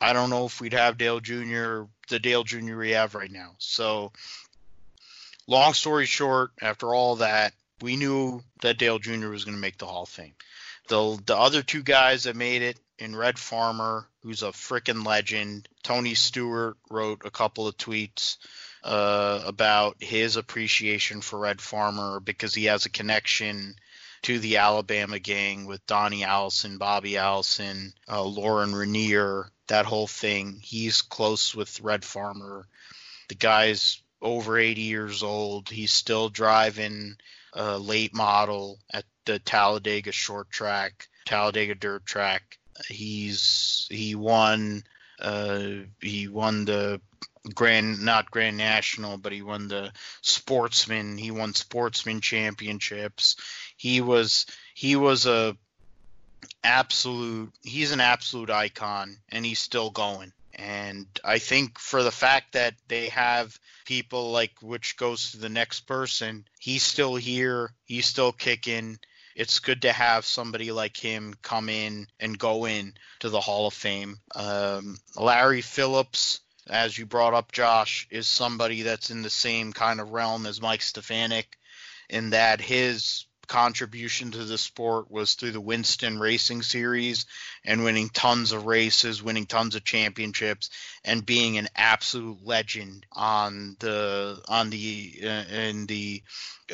I don't know if we'd have Dale Jr. the Dale Jr. we have right now. So, long story short, after all that, we knew that Dale Jr. was going to make the Hall of Fame. The the other two guys that made it in Red Farmer, who's a freaking legend. Tony Stewart wrote a couple of tweets uh, about his appreciation for Red Farmer because he has a connection to the Alabama gang with Donnie Allison, Bobby Allison, uh, Lauren Rainier, that whole thing. He's close with Red Farmer. The guy's over 80 years old. He's still driving late model at the Talladega short track, Talladega dirt track. He's he won uh, he won the grand not grand national but he won the sportsman he won sportsman championships he was he was a absolute he's an absolute icon and he's still going and i think for the fact that they have people like which goes to the next person he's still here he's still kicking. It's good to have somebody like him come in and go in to the hall of fame. Um, larry phillips as you brought up josh is somebody that's in the same kind of realm as mike stefanik in that his contribution to the sport was through the Winston Racing Series and winning tons of races, winning tons of championships, and being an absolute legend on the on the uh, in the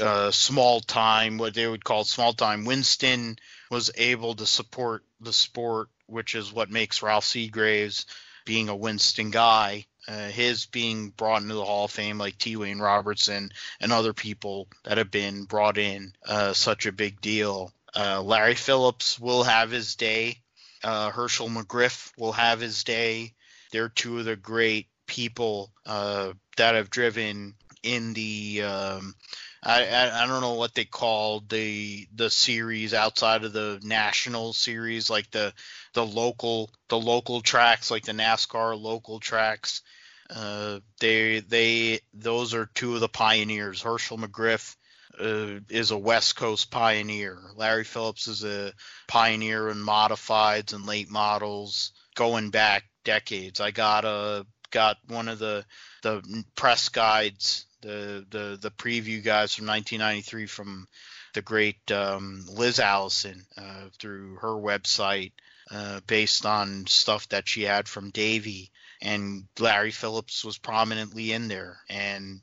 uh, small time what they would call small time. Winston was able to support the sport, which is what makes Ralph Seagraves being a Winston guy uh, his being brought into the Hall of Fame, like T. Wayne Robertson and other people that have been brought in, uh, such a big deal. Uh, Larry Phillips will have his day. Uh, Hershel McGriff will have his day. They're two of the great people uh, that have driven in the um, I, I, I don't know what they call the the series outside of the national series, like the the local the local tracks, like the NASCAR local tracks. Uh, they they those are two of the pioneers. Hershel McGriff uh, is a West Coast pioneer. Larry Phillips is a pioneer in modifieds and late models going back decades. I got a got one of the the press guides, the the the preview guys from 1993 from the great um, Liz Allison uh, through her website, uh, based on stuff that she had from Davey and Larry Phillips was prominently in there. And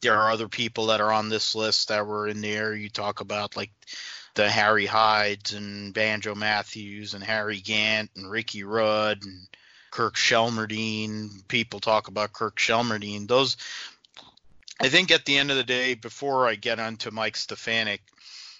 there are other people that are on this list that were in there. You talk about like the Harry Hydes and Banjo Matthews and Harry Gant and Ricky Rudd and Kirk Shelmerdine. People talk about Kirk Shelmerdine. Those, I think, at the end of the day, before I get onto Mike Stefanik,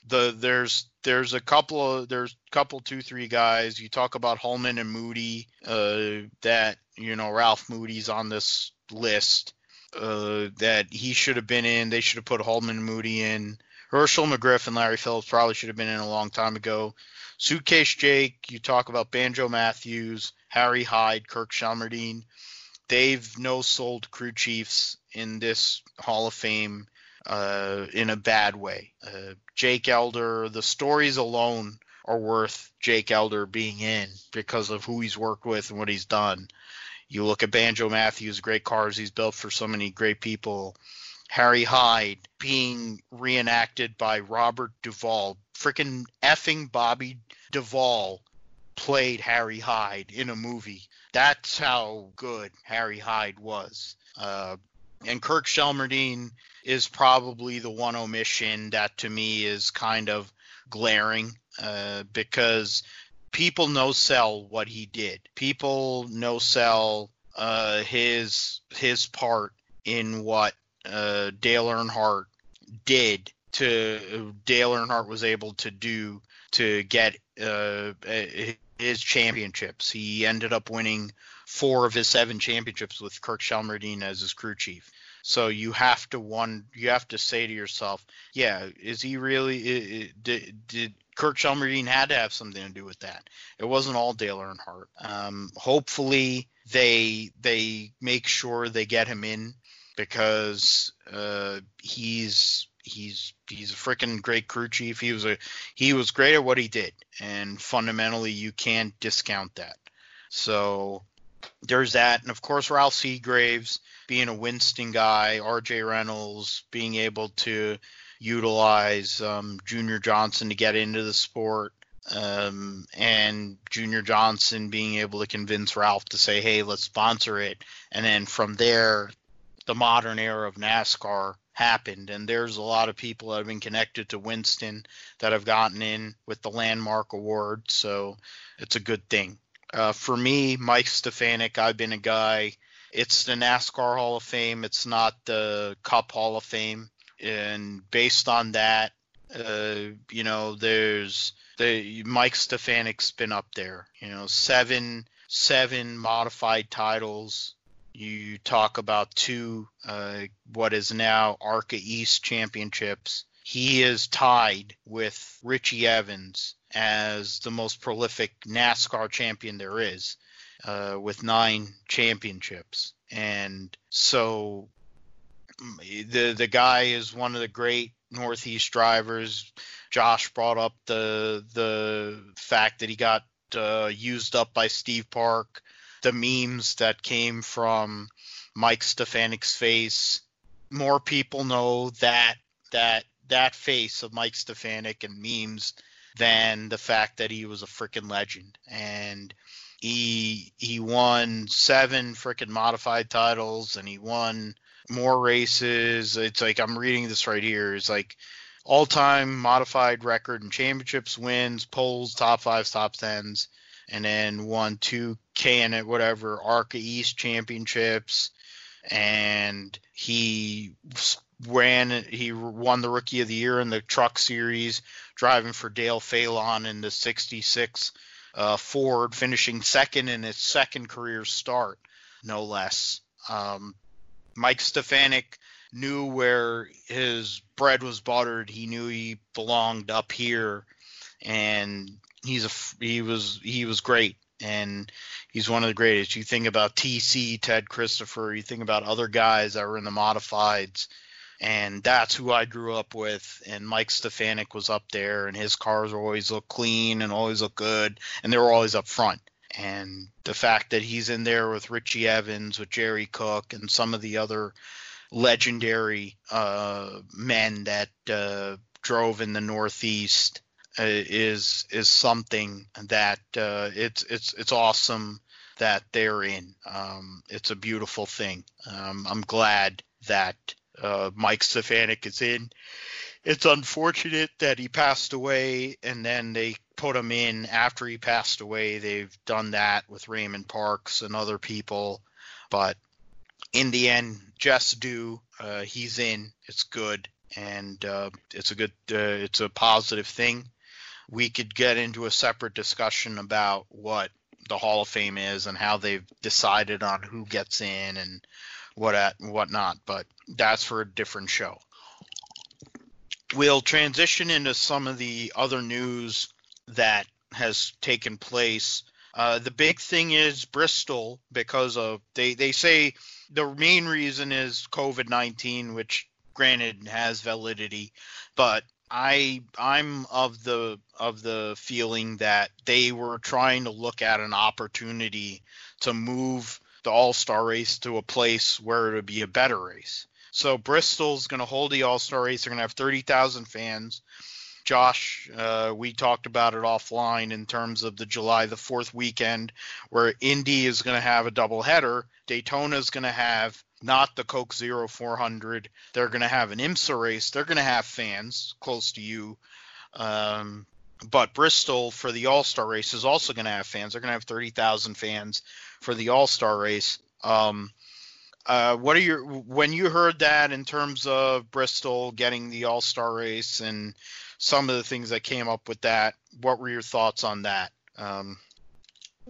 the there's there's a couple of there's couple two three guys. You talk about Holman and Moody. Uh, that you know Ralph Moody's on this list. Uh, that he should have been in. They should have put Holman and Moody in. Hershel McGriff and Larry Phillips probably should have been in a long time ago. Suitcase Jake, you talk about Banjo Matthews, Harry Hyde, Kirk Shelmerdine. They've no sold crew chiefs in this Hall of Fame uh, in a bad way. Uh, Jake Elder, the stories alone are worth Jake Elder being in because of who he's worked with and what he's done. You look at Banjo Matthews, great cars he's built for so many great people. Harry Hyde being reenacted by Robert Duvall. Freaking effing Bobby Duvall played Harry Hyde in a movie. That's how good Harry Hyde was. Uh, and Kirk Shelmerdine is probably the one omission that to me is kind of glaring uh, because people no sell what he did. People no sell uh, his his part in what uh, Dale Earnhardt did to Dale Earnhardt was able to do to get uh, his championships. He ended up winning four of his seven championships with Kirk Shelmerdine as his crew chief. So you have to one you have to say to yourself, yeah, is he really did, did Kirk Shelmerdine had to have something to do with that. It wasn't all Dale Earnhardt. Um, hopefully they they make sure they get him in because uh, he's he's he's a freaking great crew chief. He was a he was great at what he did, and fundamentally you can't discount that. So there's that, and of course Ralph Seagraves being a Winston guy, R.J. Reynolds being able to utilize um, Junior Johnson to get into the sport. Um, and Junior Johnson being able to convince Ralph to say, "Hey, let's sponsor it," and then from there, the modern era of NASCAR happened. And there's a lot of people that have been connected to Winston that have gotten in with the landmark award. So it's a good thing. Uh, for me, Mike Stefanik, I've been a guy. It's the NASCAR Hall of Fame. It's not the Cup Hall of Fame. And based on that, uh, you know, there's the Mike Stefanik's been up there. You know, seven seven modified titles you talk about two, uh, what is now ARCA East championships. He is tied with Richie Evans as the most prolific NASCAR champion there is, uh, with nine championships. And so the the guy is one of the great Northeast drivers. Josh brought up the the fact that he got uh, used up by Steve Park the memes that came from Mike Stefanik's face. More people know that that that face of Mike Stefanik and memes than the fact that he was a freaking legend. And he he won seven freaking modified titles and he won more races. It's like I'm reading this right here. It's like all time modified record and championships, wins, poles, top fives, top tens and then won two K&N whatever Arca East championships, and he ran he won the rookie of the year in the truck series driving for Dale Phelon in the 66 uh, Ford finishing second in his second career start no less um, Mike Stefanik knew where his bread was buttered he knew he belonged up here and he's a he was he was great and he's one of the greatest. You think about TC, Ted Christopher, you think about other guys that were in the modifieds, and that's who I grew up with. And Mike Stefanik was up there, and his cars always look clean and always look good, and they were always up front. And the fact that he's in there with Richie Evans, with Jerry Cook, and some of the other legendary uh, men that uh, drove in the Northeast uh, is is something that uh, it's it's it's awesome that they're in. Um, it's a beautiful thing. Um, I'm glad that uh, Mike Stefanik is in. It's unfortunate that he passed away, and then they put him in after he passed away. They've done that with Raymond Parks and other people, but in the end, just do. Uh, he's in. It's good, and uh, it's a good, uh, it's a positive thing. We could get into a separate discussion about what the Hall of Fame is and how they've decided on who gets in and what at whatnot, but that's for a different show. We'll transition into some of the other news that has taken place. Uh, the big thing is Bristol because of they they say the main reason is COVID nineteen, which granted has validity, but I I'm of the of the feeling that they were trying to look at an opportunity to move the All Star race to a place where it would be a better race. So Bristol's going to hold the All Star race. They're going to have thirty thousand fans. Josh, uh, we talked about it offline in terms of the July the 4th weekend, where Indy is going to have a doubleheader. Daytona is going to have not the Coke Zero 400. They're going to have an IMSA race. They're going to have fans close to you. Um, but Bristol for the All Star race is also going to have fans. They're going to have 30,000 fans for the All Star race. Um, uh, what are your when you heard that in terms of Bristol getting the All Star race and some of the things that came up with that? What were your thoughts on that? Um,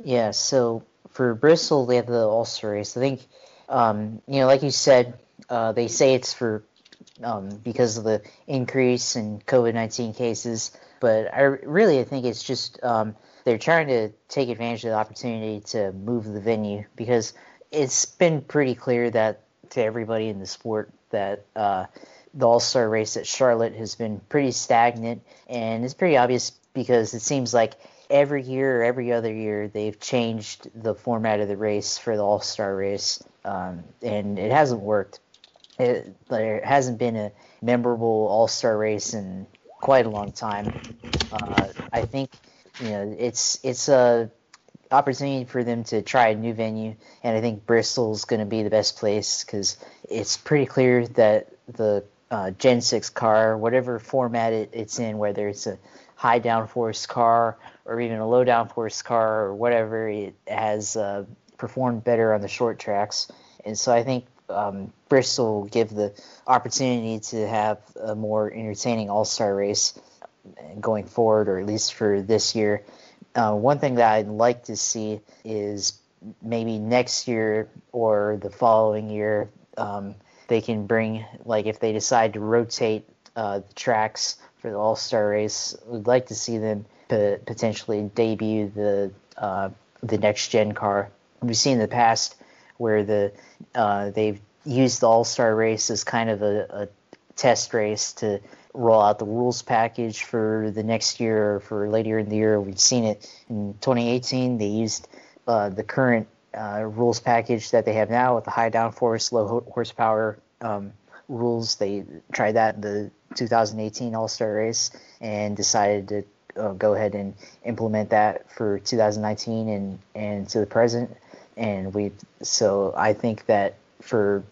yeah, so for Bristol, they have the All Star race. I think um, you know, like you said, uh, they say it's for um, because of the increase in COVID nineteen cases, but I really I think it's just um, they're trying to take advantage of the opportunity to move the venue because it's been pretty clear that to everybody in the sport that uh, the All Star race at Charlotte has been pretty stagnant, and it's pretty obvious because it seems like every year or every other year they've changed the format of the race for the All Star race, um, and it hasn't worked. It, there hasn't been a memorable All Star race in quite a long time. Uh, I think you know it's it's a opportunity for them to try a new venue, and I think Bristol's going to be the best place because it's pretty clear that the uh, Gen 6 car, whatever format it, it's in, whether it's a high downforce car or even a low downforce car or whatever, it has uh, performed better on the short tracks. And so I think um, Bristol give the opportunity to have a more entertaining All Star race going forward, or at least for this year. Uh, one thing that I'd like to see is maybe next year or the following year, um, they can bring, like, if they decide to rotate uh, the tracks for the All Star race, we'd like to see them p- potentially debut the uh, the next gen car. We've seen in the past where the uh, they've used the All Star race as kind of a, a, test race to roll out the rules package for the next year or for later in the year. We've seen it in 2018. They used uh, the current uh, rules package that they have now with the high downforce, low horsepower um, rules. They tried that in the 2018 All Star race and decided to uh, go ahead and implement that for 2019 and and to the present. And we so I think that for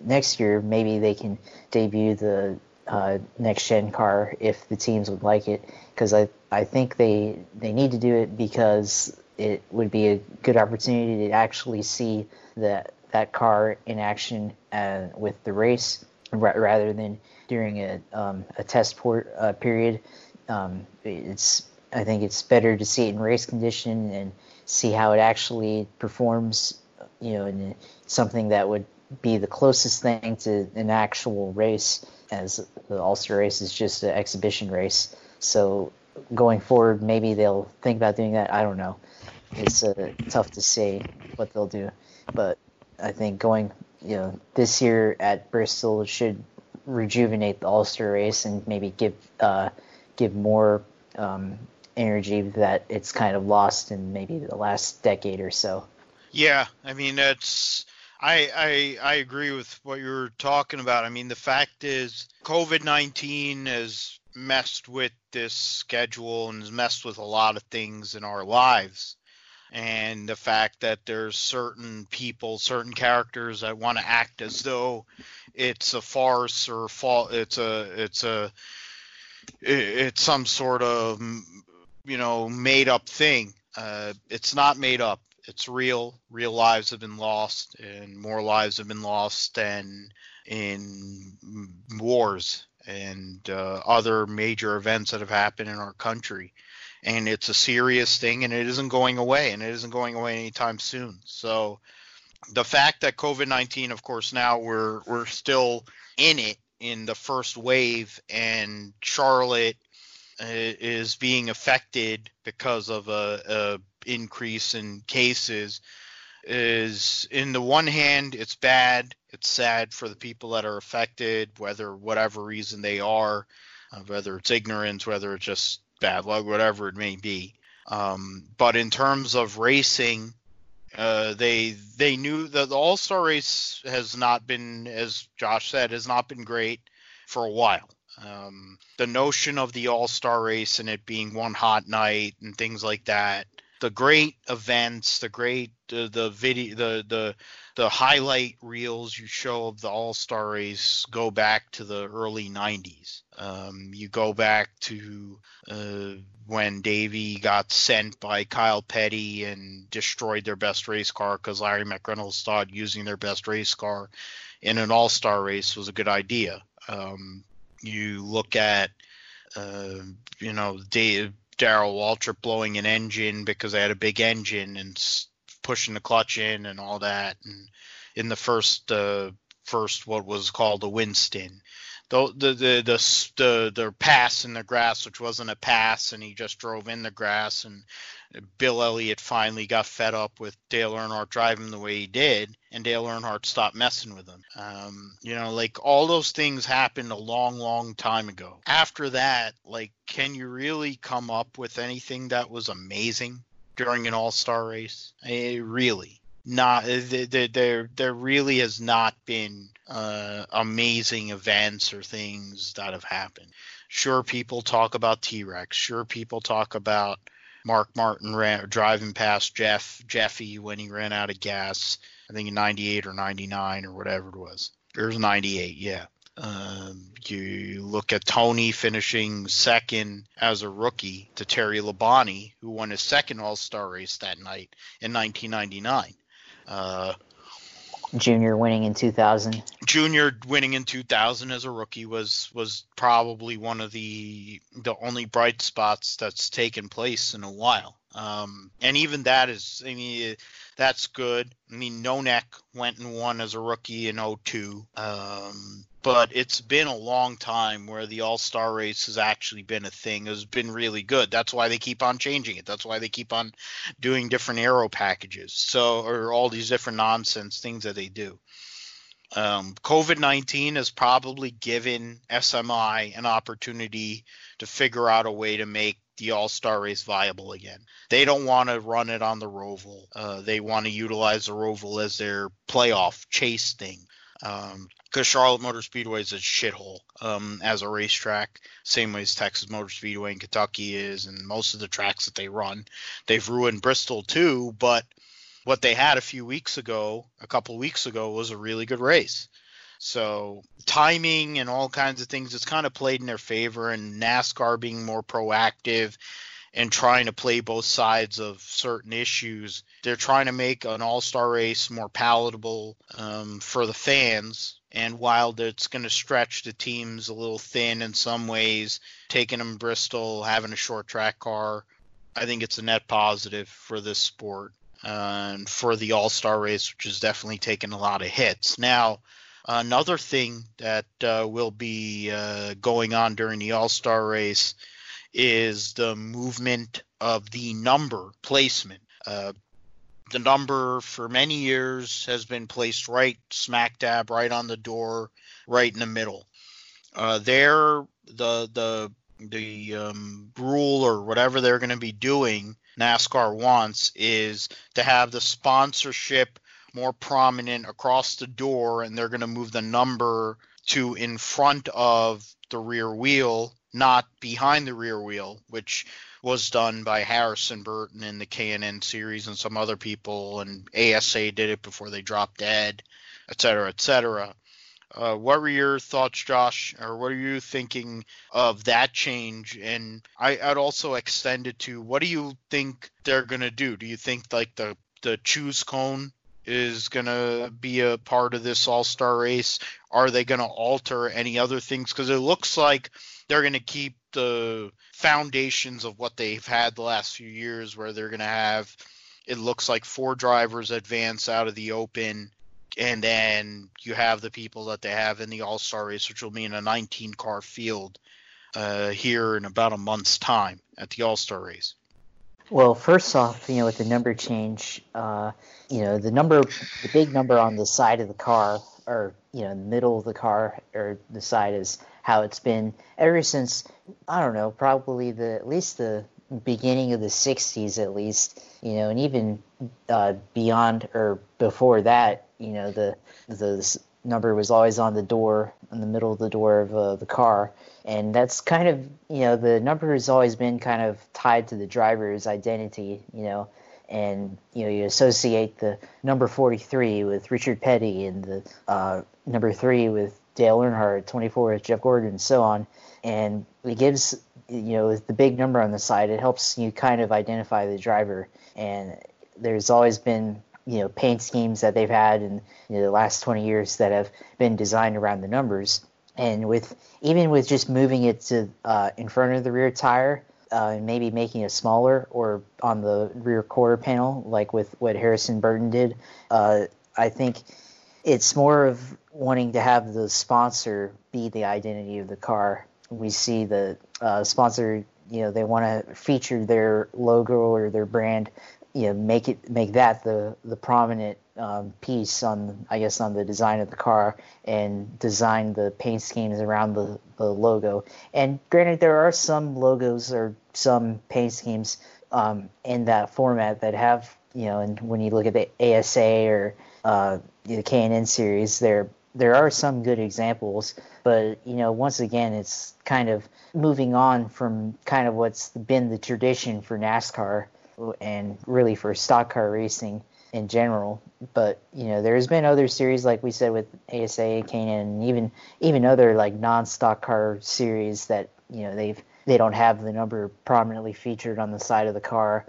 next year maybe they can debut the uh, next gen car if the teams would like it because I I think they they need to do it because it would be a good opportunity to actually see that that car in action uh, with the race rather than during a, um, a test port, uh, period. Um, it's I think it's better to see it in race condition and see how it actually performs. You know, in something that would be the closest thing to an actual race, as the All Star race is just an exhibition race. So going forward, maybe they'll think about doing that. I don't know. It's uh, tough to say what they'll do, but I think going you know this year at Bristol should rejuvenate the All Star race and maybe give uh, give more um, energy that it's kind of lost in maybe the last decade or so. Yeah, I mean that's I I I agree with what you are talking about. I mean the fact is COVID nineteen has messed with this schedule and has messed with a lot of things in our lives. And the fact that there's certain people, certain characters that want to act as though it's a farce or fall, it's a it's a it's some sort of you know made up thing. Uh, it's not made up. It's real. Real lives have been lost, and more lives have been lost than in wars. and uh, other major events that have happened in our country. And it's a serious thing, and it isn't going away, and it isn't going away anytime soon. So, the fact that COVID nineteen, of course, now we're we're still in it in the first wave, and Charlotte is being affected because of a, a increase in cases is in the one hand it's bad it's sad for the people that are affected whether whatever reason they are uh, whether it's ignorance whether it's just bad luck whatever it may be um, but in terms of racing uh, they they knew that the All Star race has not been, as Josh said, has not been great for a while. Um, the notion of the All Star race and it being one hot night and things like that, the great events, the great uh, the video, the the the highlight reels you show of the All Star race go back to the early '90s. Um, you go back to uh, when Davey got sent by Kyle Petty and destroyed their best race car because Larry McReynolds thought using their best race car in an All Star race was a good idea. Um, you look at, uh, you know, Darrell Waltrip blowing an engine because they had a big engine and pushing the clutch in and all that. And in the first, uh, first what was called a Winston, the the the the the, the pass in the grass, which wasn't a pass, and he just drove in the grass, and Bill Elliott finally got fed up with Dale Earnhardt driving the way he did, and Dale Earnhardt stopped messing with him. Um, you know, like all those things happened a long, long time ago. After that, like, can you really come up with anything that was amazing during an All Star race? I, really, not. There, there really has not been uh, amazing events or things that have happened. Sure, people talk about T Rex. Sure, people talk about Mark Martin ran, driving past Jeff Jeffy when he ran out of gas. I think in '98 or '99 or whatever it was. It was '98, yeah. Um, you look at Tony finishing second as a rookie to Terry Labonte, who won his second All Star race that night in 1999. Uh, Junior winning in 2000. Junior winning in 2000 as a rookie was was probably one of the the only bright spots that's taken place in a while. Um, and even that is, I mean, that's good. I mean, Nonek went and won as a rookie in 02. Um, but it's been a long time where the All Star race has actually been a thing. It's been really good. That's why they keep on changing it. That's why they keep on doing different aero packages. So, or all these different nonsense things that they do. Um, COVID 19 has probably given SMI an opportunity to figure out a way to make the All Star race viable again. They don't want to run it on the Roval. Uh, they want to utilize the Roval as their playoff chase thing. Um, because Charlotte Motor Speedway is a shithole um, as a racetrack, same way as Texas Motor Speedway in Kentucky is, and most of the tracks that they run. They've ruined Bristol too, but what they had a few weeks ago, a couple weeks ago, was a really good race. So timing and all kinds of things, it's kind of played in their favor, and NASCAR being more proactive and trying to play both sides of certain issues. They're trying to make an all star race more palatable um, for the fans. And while it's going to stretch the teams a little thin in some ways, taking them Bristol, having a short track car, I think it's a net positive for this sport uh, and for the all star race, which is definitely taking a lot of hits. Now, another thing that uh, will be uh, going on during the all star race is the movement of the number placement. Uh, the number for many years has been placed right smack dab, right on the door, right in the middle. Uh, there, the the the um, rule or whatever they're going to be doing, NASCAR wants is to have the sponsorship more prominent across the door, and they're going to move the number to in front of the rear wheel not behind the rear wheel, which was done by Harrison Burton in the K&N series and some other people, and ASA did it before they dropped dead, et cetera, et cetera. Uh, what were your thoughts, Josh, or what are you thinking of that change? And I, would also extend it to what do you think they're going to do? Do you think like the the choose cone is going to be a part of this All Star race. Are they going to alter any other things? Because it looks like they're going to keep the foundations of what they've had the last few years, where they're going to have, it looks like four drivers advance out of the open. And then you have the people that they have in the All Star race, which will mean a 19 car field uh, here in about a month's time at the All Star race. Well, first off, you know, with the number change, uh, you know, the number, the big number on the side of the car, or you know, middle of the car, or the side is how it's been ever since. I don't know, probably the at least the beginning of the '60s, at least. You know, and even uh, beyond or before that, you know, the the number was always on the door, in the middle of the door of uh, the car and that's kind of you know the number has always been kind of tied to the driver's identity you know and you know you associate the number 43 with Richard Petty and the uh, number three with Dale Earnhardt, 24 with Jeff Gordon, and so on. And it gives you know the big number on the side. It helps you kind of identify the driver. And there's always been you know paint schemes that they've had in you know, the last 20 years that have been designed around the numbers and with even with just moving it to uh, in front of the rear tire uh, and maybe making it smaller or on the rear quarter panel like with what Harrison Burton did, uh, I think it's more of wanting to have the sponsor be the identity of the car. We see the uh, sponsor, you know, they want to feature their logo or their brand you know make it make that the the prominent um, piece on I guess on the design of the car and design the paint schemes around the, the logo. And granted, there are some logos or some paint schemes um, in that format that have you know, and when you look at the ASA or uh, the K&N series, there there are some good examples, but you know, once again, it's kind of moving on from kind of what's been the tradition for NASCAR and really for stock car racing in general. But you know, there's been other series like we said with ASA, K&N, and even even other like non-stock car series that you know they've they don't have the number prominently featured on the side of the car.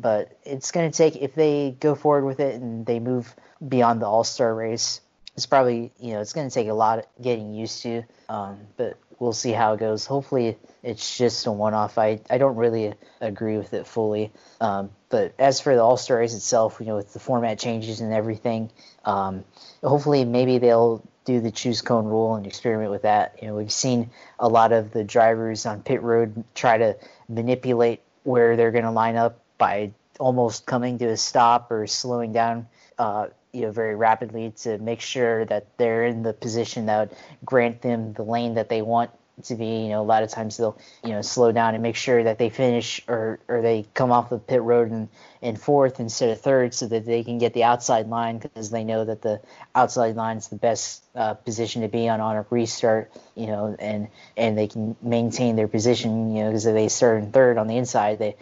But it's going to take if they go forward with it and they move beyond the All Star race. It's probably you know it's going to take a lot of getting used to. Um, but we'll see how it goes. Hopefully, it's just a one-off. I, I don't really agree with it fully. Um, but as for the All Star race itself, you know, with the format changes and everything, um, hopefully maybe they'll do the choose cone rule and experiment with that. You know, we've seen a lot of the drivers on pit road try to manipulate where they're going to line up by almost coming to a stop or slowing down. Uh, you know very rapidly to make sure that they're in the position that would grant them the lane that they want to be. You know, a lot of times they'll you know slow down and make sure that they finish or or they come off the pit road and in fourth instead of third, so that they can get the outside line because they know that the outside line is the best uh, position to be on on a restart. You know, and and they can maintain their position. You know, because if they start in third on the inside, they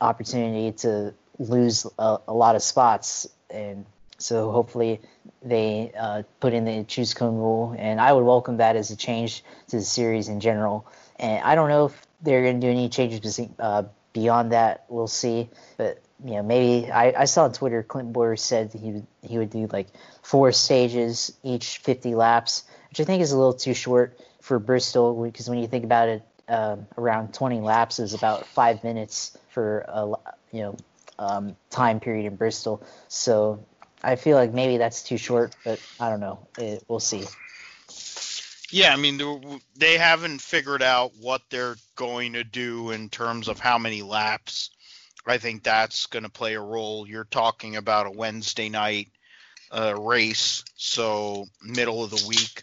opportunity to lose a, a lot of spots and so hopefully they uh, put in the choose cone rule, and I would welcome that as a change to the series in general. And I don't know if they're going to do any changes uh, beyond that. We'll see, but you know maybe I, I saw on Twitter Clint Bowyer said he would he would do like four stages each 50 laps, which I think is a little too short for Bristol because when you think about it, um, around 20 laps is about five minutes for a you know um, time period in Bristol. So I feel like maybe that's too short, but I don't know. It, we'll see. Yeah, I mean, they haven't figured out what they're going to do in terms of how many laps. I think that's going to play a role. You're talking about a Wednesday night uh, race, so middle of the week.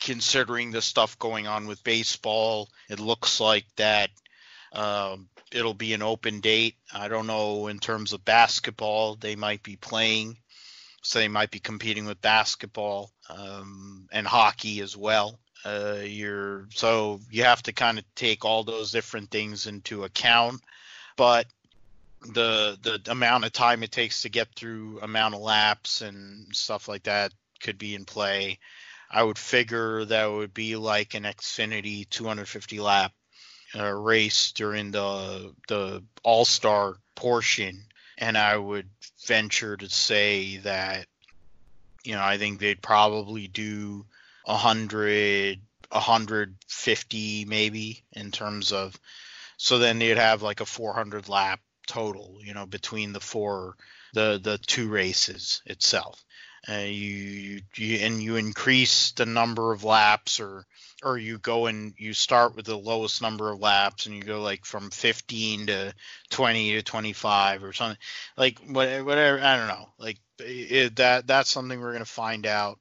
Considering the stuff going on with baseball, it looks like that um, it'll be an open date. I don't know in terms of basketball, they might be playing so they might be competing with basketball um, and hockey as well. Uh, you're so you have to kind of take all those different things into account, but the the amount of time it takes to get through amount of laps and stuff like that could be in play. I would figure that would be like an Xfinity 250 lap uh, race during the the All Star portion and I would venture to say that You know, I think they'd probably do a hundred, a hundred fifty maybe in terms of. So then they'd have like a 400 lap total, you know, between the four, the the two races itself. Uh, you, you and you increase the number of laps or or you go and you start with the lowest number of laps and you go like from 15 to 20 to 25 or something like whatever i don't know like it, that that's something we're going to find out.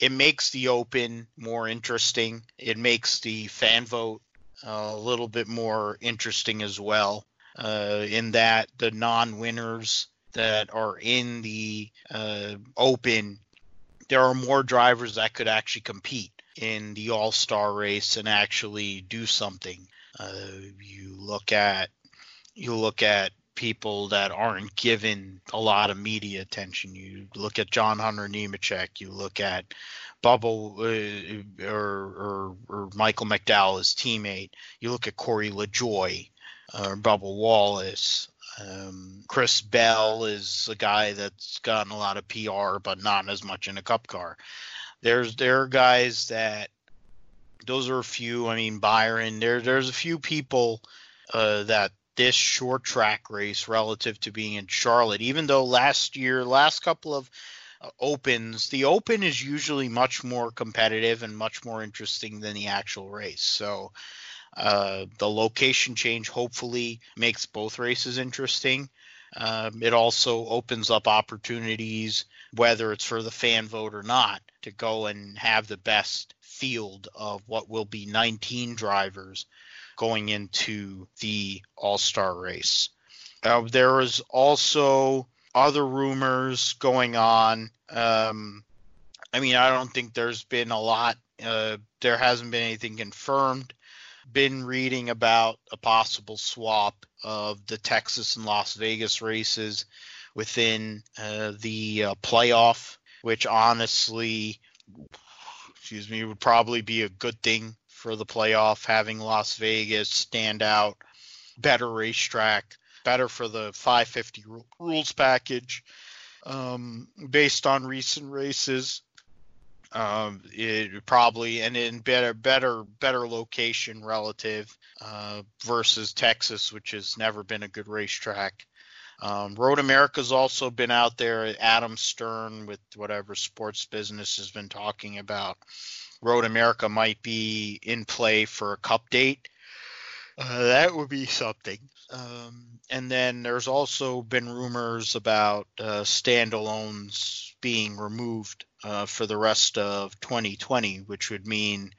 It makes the open more interesting. It makes the fan vote uh, a little bit more interesting as well uh, in that the non-winners that are in the uh, open, there are more drivers that could actually compete in the All Star race and actually do something. Uh, you look at you look at people that aren't given a lot of media attention. You look at John Hunter Nemechek. You look at Bubble uh, or, or, or Michael McDowell, teammate. You look at Corey LaJoie or Bubba Wallace. Um, Chris Bell is a guy that's gotten a lot of PR, but not as much in a Cup car. There's there are guys that those are a few. I mean Byron. There there's a few people uh, that this short track race relative to being in Charlotte, even though last year, last couple of uh, opens, the open is usually much more competitive and much more interesting than the actual race. So uh, the location change hopefully makes both races interesting. Um, it also opens up opportunities, whether it's for the fan vote or not, to go and have the best field of what will be 19 drivers going into the All Star race. Uh, there is also other rumors going on. Um, I mean, I don't think there's been a lot. Uh, there hasn't been anything confirmed been reading about a possible swap of the Texas and Las Vegas races within uh, the uh, playoff, which honestly, excuse me, would probably be a good thing for the playoff, having Las Vegas stand out, better racetrack, better for the 550 rules package. Um, based on recent races, um, it probably and in better better better location relative uh, versus Texas, which has never been a good racetrack. Um, Road America's also been out there. Adam Stern with whatever sports business has been talking about. Road America might be in play for a cup date. Uh, that would be something. Um, and then there's also been rumors about uh, standalones being removed uh, for the rest of 2020, which would mean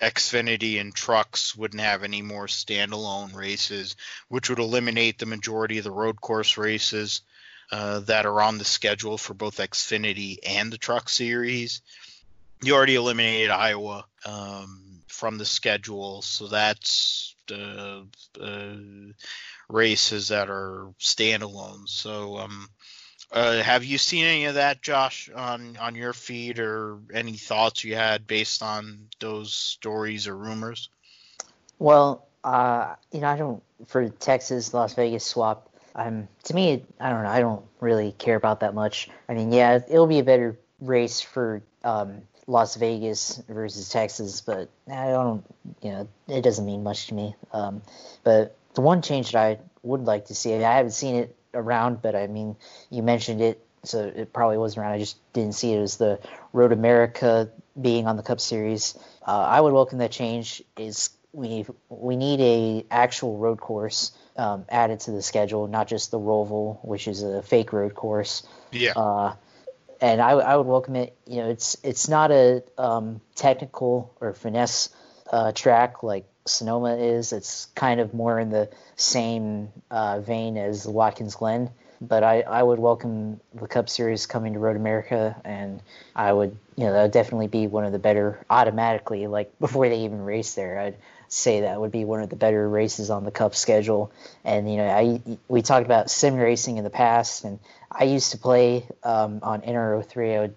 Xfinity and trucks wouldn't have any more standalone races, which would eliminate the majority of the road course races uh, that are on the schedule for both Xfinity and the truck series. You already eliminated Iowa um, from the schedule, so that's the uh, races that are standalone. So um, uh, have you seen any of that, Josh, on on your feed, or any thoughts you had based on those stories or rumors? Well, uh, you know, I don't for Texas Las Vegas swap. Um, to me, I don't know. I don't really care about that much. I mean, yeah, it'll be a better race for um, Las Vegas versus Texas, but I don't. You know, it doesn't mean much to me. Um, but the one change that I would like to see, I, mean, I haven't seen it around, but I mean, you mentioned it, so it probably wasn't around. I just didn't see it as the Road America being on the Cup Series. Uh, I would welcome that change. Is we we need a actual road course um, added to the schedule, not just the Roval, which is a fake road course. Yeah. Uh, and I, I would welcome it. You know, it's it's not a um, technical or finesse uh, track like Sonoma is. It's kind of more in the same uh, vein as Watkins Glen. But I, I would welcome the Cup Series coming to Road America, and I would, you know, that would definitely be one of the better automatically, like before they even race there. I'd say that would be one of the better races on the Cup schedule. And you know, I we talked about sim racing in the past, and I used to play um, on NR03. I would,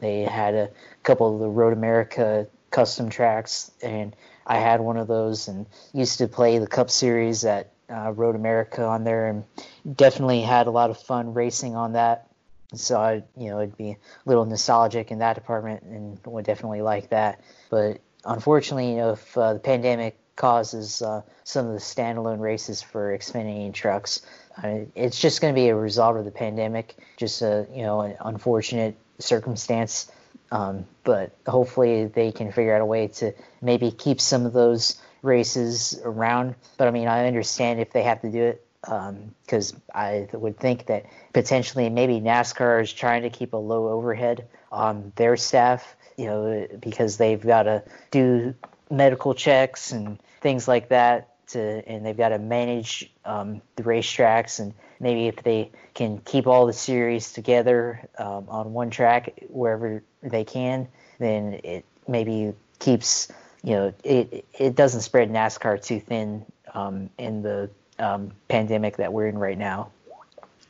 they had a couple of the Road America custom tracks, and I had one of those and used to play the Cup Series at uh, Road America on there, and definitely had a lot of fun racing on that. so I, you know, it'd be a little nostalgic in that department, and would definitely like that. But unfortunately, you know, if uh, the pandemic causes uh, some of the standalone races for Xfinity trucks, it's just going to be a result of the pandemic, just a you know an unfortunate circumstance. Um, but hopefully they can figure out a way to maybe keep some of those races around. But I mean, I understand if they have to do it because um, I would think that potentially maybe NASCAR is trying to keep a low overhead on their staff, you know, because they've got to do medical checks and things like that. To, and they've got to manage um, the racetracks and maybe if they can keep all the series together um, on one track wherever they can, then it maybe keeps you know it it doesn't spread NASCAR too thin um, in the um, pandemic that we're in right now.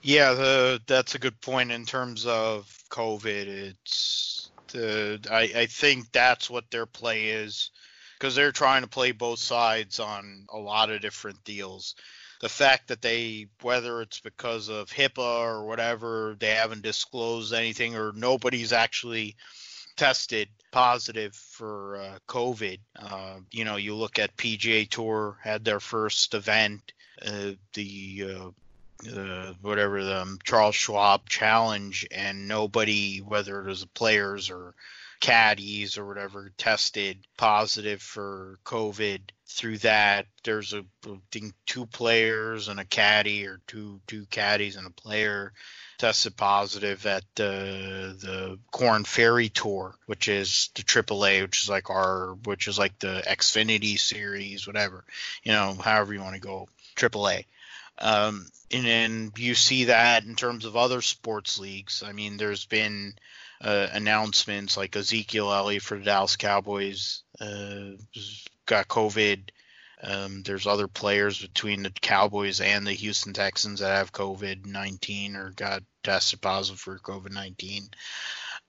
Yeah, the, that's a good point in terms of COVID. It's the I, I think that's what their play is because they're trying to play both sides on a lot of different deals. The fact that they, whether it's because of HIPAA or whatever, they haven't disclosed anything or nobody's actually tested positive for uh, COVID. Uh, you know, you look at PGA Tour had their first event uh, the uh, uh, whatever the um, Charles Schwab Challenge, and nobody, whether it was players or caddies or whatever, tested positive for COVID through that. There's a think two players and a caddy, or two two caddies and a player tested positive at the the Korn Ferry Tour, which is the AAA, which is like our, which is like the Xfinity series, whatever, you know, however you want to go AAA. Um, and then you see that in terms of other sports leagues. I mean, there's been uh, announcements like Ezekiel Elliott for the Dallas Cowboys uh, got COVID. Um, there's other players between the Cowboys and the Houston Texans that have COVID 19 or got tested positive for COVID 19.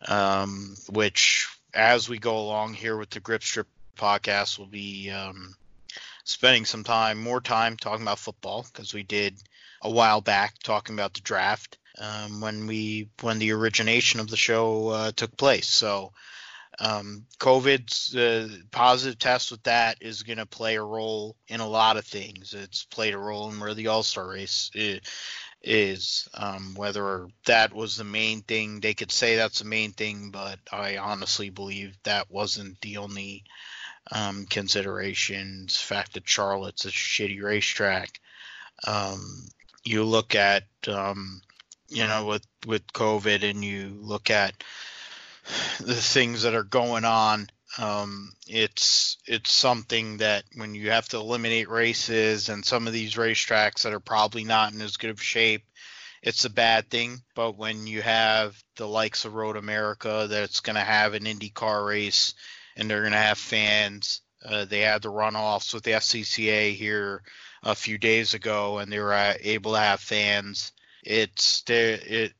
Um, which, as we go along here with the Grip Strip podcast, we'll be um, spending some time, more time talking about football because we did a while back talking about the draft um, when we when the origination of the show uh, took place. So um, COVID's uh, positive test with that is going to play a role in a lot of things. It's played a role in where the All Star race is. Um, whether that was the main thing, they could say that's the main thing, but I honestly believe that wasn't the only um, considerations, fact that Charlotte's a shitty racetrack. Um, you look at, um, you know, with with COVID, and you look at the things that are going on. Um, it's it's something that when you have to eliminate races and some of these racetracks that are probably not in as good of shape, it's a bad thing. But when you have the likes of Road America that's going to have an IndyCar race and they're going to have fans. Uh, they had the runoffs with the SCCA here a few days ago, and they were able to have fans. It's there. It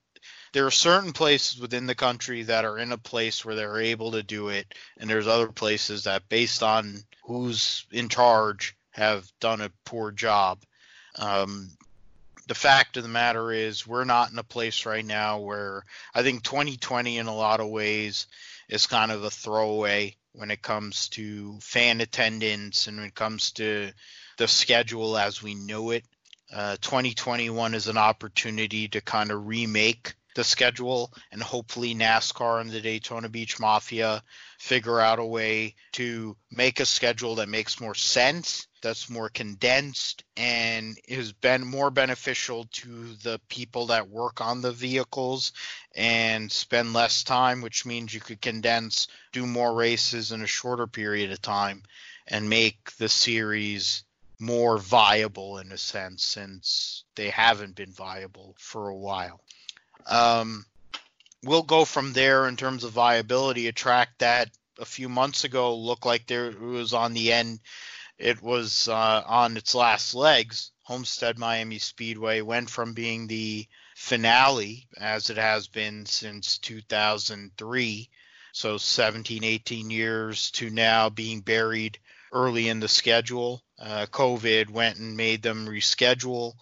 there are certain places within the country that are in a place where they're able to do it, and there's other places that, based on who's in charge, have done a poor job. Um, the fact of the matter is, we're not in a place right now where I think 2020, in a lot of ways, is kind of a throwaway when it comes to fan attendance and when it comes to the schedule as we know it. Uh, 2021 is an opportunity to kind of remake the schedule and hopefully NASCAR and the Daytona Beach Mafia figure out a way to make a schedule that makes more sense that's more condensed and has been more beneficial to the people that work on the vehicles and spend less time, which means you could condense, do more races in a shorter period of time, and make the series more viable in a sense since they haven't been viable for a while. Um, we'll go from there in terms of viability. A track that a few months ago looked like there was on the end it was uh, on its last legs. Homestead Miami Speedway went from being the finale, as it has been since 2003, so 17, 18 years, to now being buried early in the schedule. Uh, COVID went and made them reschedule.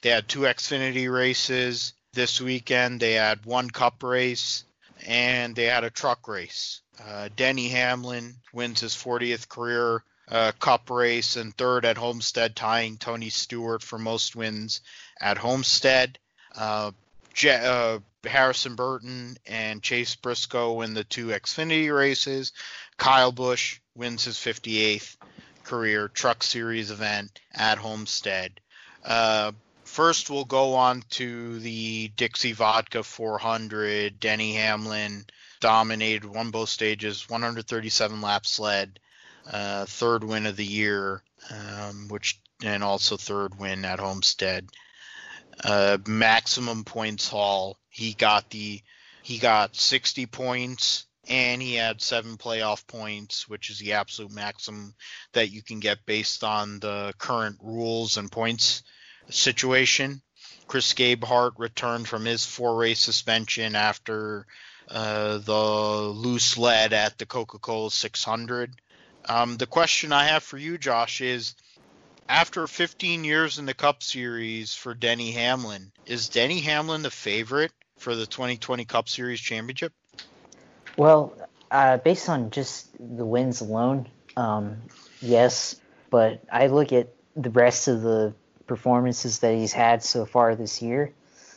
They had two Xfinity races. This weekend they had one cup race and they had a truck race. Uh, Denny Hamlin wins his 40th career uh, cup race and third at Homestead, tying Tony Stewart for most wins at Homestead. Uh, Je- uh, Harrison Burton and Chase Briscoe win the two Xfinity races. Kyle Busch wins his 58th career Truck Series event at Homestead. First, we'll go on to the Dixie Vodka 400. Denny Hamlin dominated, won both stages, 137 laps led, uh, third win of the year, um, which and also third win at Homestead. Uh, maximum points haul. He got the he got 60 points and he had seven playoff points, which is the absolute maximum that you can get based on the current rules and points situation. Chris Gabehart returned from his four race suspension after uh, the loose lead at the Coca Cola 600. Um, the question I have for you, Josh, is after 15 years in the Cup Series for Denny Hamlin, is Denny Hamlin the favorite for the 2020 Cup Series championship? Well, uh, based on just the wins alone, um, yes. But I look at the rest of the performances that he's had so far this year,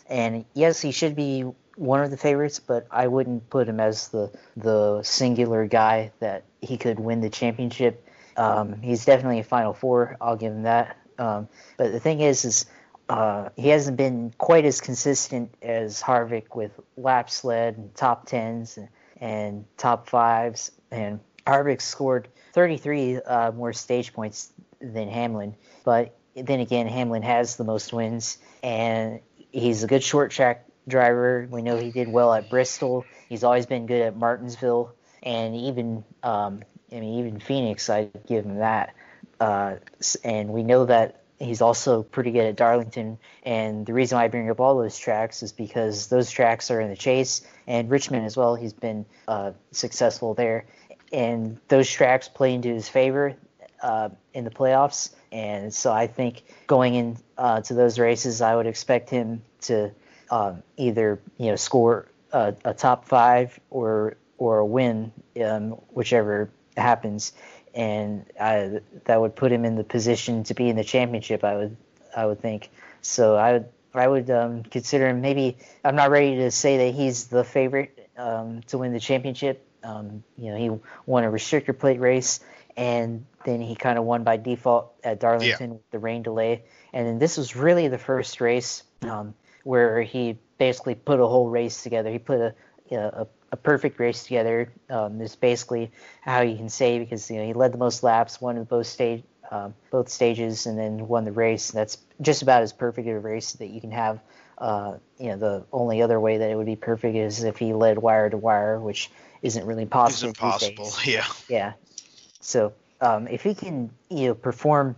and yes, he should be one of the favorites, but I wouldn't put him as the the singular guy that he could win the championship. Um, he's definitely a Final Four. I'll give him that. Um, but the thing is, is uh, he hasn't been quite as consistent as Harvick with laps led and top tens and, and top fives. And Harvick scored 33 uh, more stage points than Hamlin. But then again, Hamlin has the most wins, and he's a good short track driver. We know he did well at Bristol. He's always been good at Martinsville, and even um, I mean even Phoenix. I give him that. Uh, and we know that he's also pretty good at Darlington. And the reason why I bring up all those tracks is because those tracks are in the chase, and Richmond as well. He's been uh, successful there, and those tracks play into his favor uh, in the playoffs. And so I think going in uh, to those races, I would expect him to um, either you know score a, a, top five or or a win, um, whichever happens and I, that would put him in the position to be in the championship. I would I would think so. I would I would um, consider him maybe. I'm not ready to say that he's the favorite um, to win the championship. Um, you know, he won a restrictor plate race, and then he kind of won by default at Darlington yeah. with the rain delay. And then this was really the first race um, where he basically put a whole race together. He put a, a, a perfect race together. Um, is basically how you can say because you know he led the most laps, won both stage um, both stages, and then won the race. That's just about as perfect a race that you can have. Uh, you know, the only other way that it would be perfect is if he led wire to wire, which isn't really possible. Isn't possible, yeah. Yeah. So um, if he can, you know, perform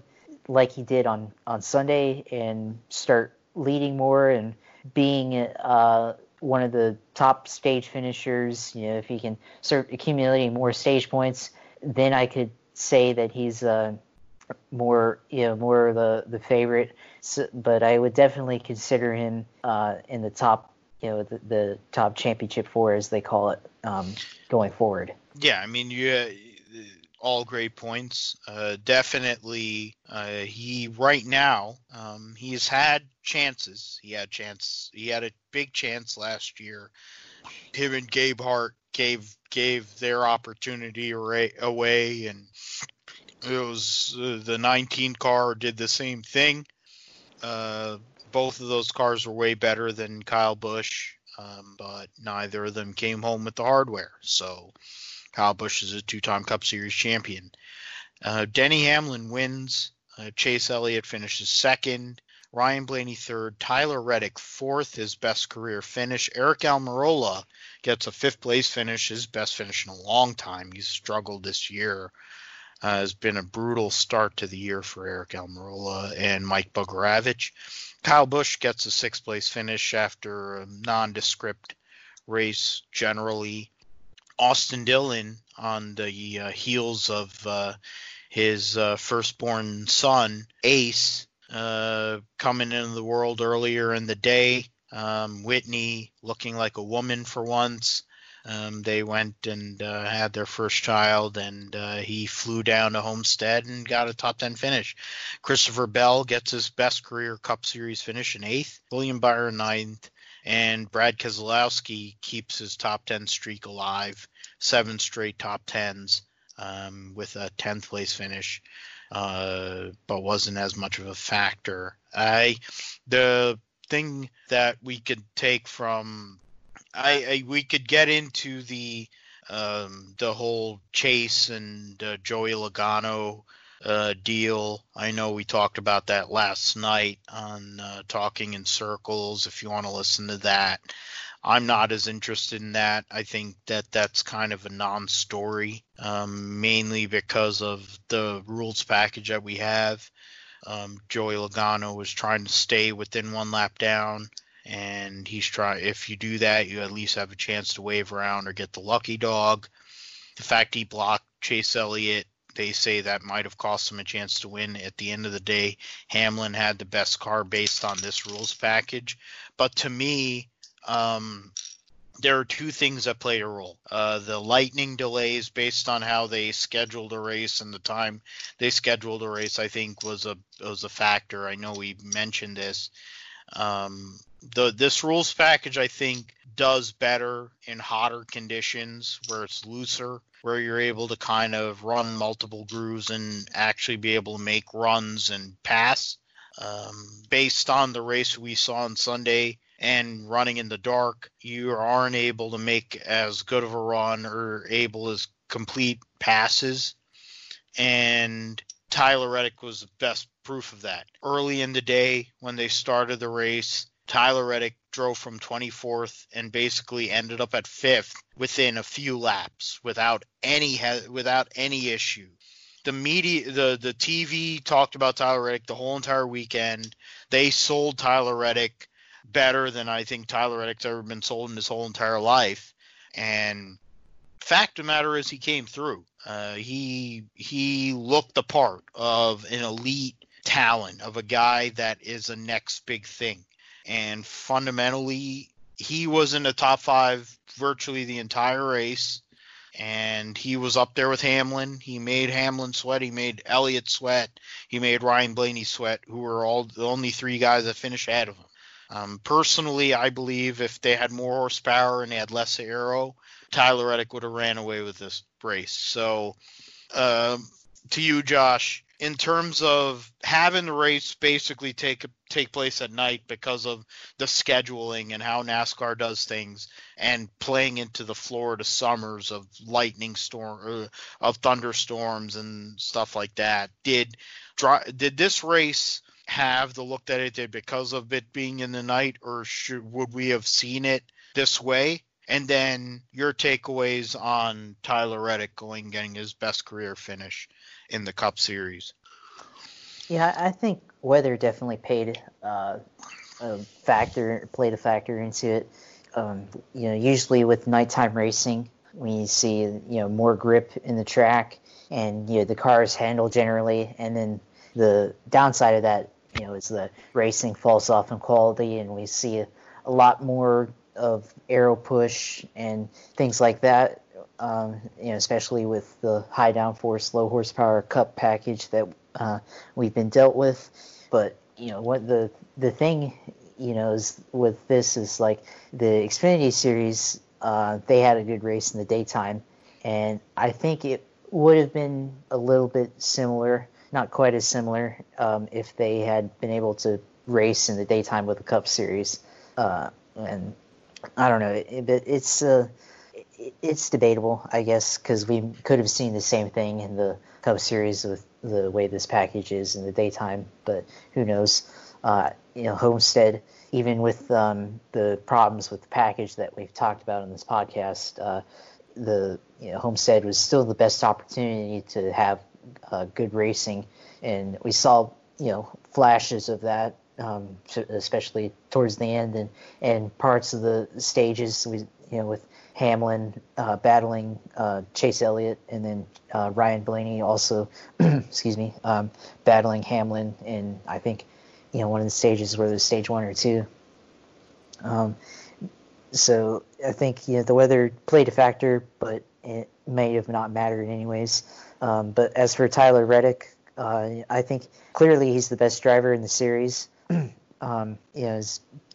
like he did on on Sunday and start leading more and being uh, one of the top stage finishers. You know, if he can start accumulating more stage points, then I could say that he's uh, more, you know, more the the favorite. So, but I would definitely consider him uh, in the top, you know, the, the, top championship four as they call it, um, going forward. Yeah, I mean, you all great points. Uh, definitely, uh, he right now um, he's had chances. He had chance. He had a big chance last year. Him and Gabehart gave gave their opportunity away, and it was uh, the 19 car did the same thing. Uh, both of those cars were way better than Kyle Busch, um, but neither of them came home with the hardware. So Kyle Busch is a two-time Cup Series champion. Uh, Denny Hamlin wins. Uh, Chase Elliott finishes second. Ryan Blaney third. Tyler Reddick fourth, his best career finish. Aric Almirola gets a fifth place finish, his best finish in a long time. He's struggled this year. Uh, has been a brutal start to the year for Aric Almirola and Mike Bugarewicz. Kyle Busch gets a sixth place finish after a nondescript race generally. Austin Dillon on the uh, heels of uh, his uh, firstborn son, Ace, uh, coming into the world earlier in the day. Um, Whitney looking like a woman for once. Um, they went and uh, had their first child, and uh, he flew down to Homestead and got a top 10 finish. Christopher Bell gets his best career Cup Series finish in eighth, William Byron ninth, and Brad Keselowski keeps his top 10 streak alive, seven straight top 10s um, with a 10th place finish. Uh, but wasn't as much of a factor. I the thing that we could take from I, I we could get into the um, the whole Chase and uh, Joey Logano uh, deal. I know we talked about that last night on uh, Talking in Circles. If you want to listen to that, I'm not as interested in that. I think that that's kind of a non-story, um, mainly because of the rules package that we have. Um, Joey Logano was trying to stay within one lap down and he's trying. If you do that, you at least have a chance to wave around or get the lucky dog. The fact he blocked Chase Elliott, they say that might have cost him a chance to win. At the end of the day, Hamlin had the best car based on this rules package. But to me, um, there are two things that play a role. Uh, the lightning delays based on how they scheduled a race and the time they scheduled a race, I think was a was a factor. I know we mentioned this. Um, the this rules package I think does better in hotter conditions where it's looser, where you're able to kind of run multiple grooves and actually be able to make runs and pass. Um, based on the race we saw on Sunday and running in the dark, you aren't able to make as good of a run or able as complete passes. And Tyler Reddick was the best proof of that. Early in the day when they started the race, Tyler Reddick drove from 24th and basically ended up at fifth within a few laps without any without any issue. The media, the the TV talked about Tyler Reddick the whole entire weekend. They sold Tyler Reddick better than I think Tyler Reddick's ever been sold in his whole entire life. And fact of the matter is, he came through. Uh, he he looked the part of an elite talent of a guy that is a next big thing and fundamentally he was in the top five virtually the entire race and he was up there with Hamlin. He made Hamlin sweat. He made Elliott sweat. He made Ryan Blaney sweat, who were all the only three guys that finished ahead of him. Um, personally, I believe if they had more horsepower and they had less aero, Tyler Reddick would have ran away with this race. So, uh, to you, Josh, in terms of having the race basically take take place at night because of the scheduling and how NASCAR does things and playing into the Florida summers of lightning storm uh, of thunderstorms and stuff like that did did this race have the look that it did because of it being in the night or should would we have seen it this way? And then your takeaways on Tyler Reddick going getting his best career finish in the Cup Series. Yeah, I think weather definitely played uh, a factor, played a factor into it. Um, you know, usually with nighttime racing, we see you know more grip in the track, and you know the cars handle generally, and then the downside of that, you know, is the racing falls off in quality, and we see a, a lot more of aero push and things like that um, you know, especially with the high downforce, low horsepower cup package that uh, we've been dealt with. But you know, what the the thing, you know, is with this is like the Xfinity series. Uh, they had a good race in the daytime, and I think it would have been a little bit similar, not quite as similar, um, if they had been able to race in the daytime with the Cup Series. Uh, and I don't know, but it's uh, it's debatable, I guess, because we could have seen the same thing in the Cup Series with the way this package is in the daytime, but who knows? Uh, you know, Homestead, even with um, the problems with the package that we've talked about in this podcast, uh, the you know, Homestead was still the best opportunity to have uh, good racing, and we saw you know flashes of that um, especially towards the end and, and parts of the stages we you know with Hamlin uh, battling uh, Chase Elliott, and then uh, Ryan Blaney also, excuse me, um, battling Hamlin in I think, you know, one of the stages where there's stage one or two. Um, so I think you know the weather played a factor, but it may have not mattered anyways. Um, but as for Tyler Reddick, uh, I think clearly he's the best driver in the series. um, you know,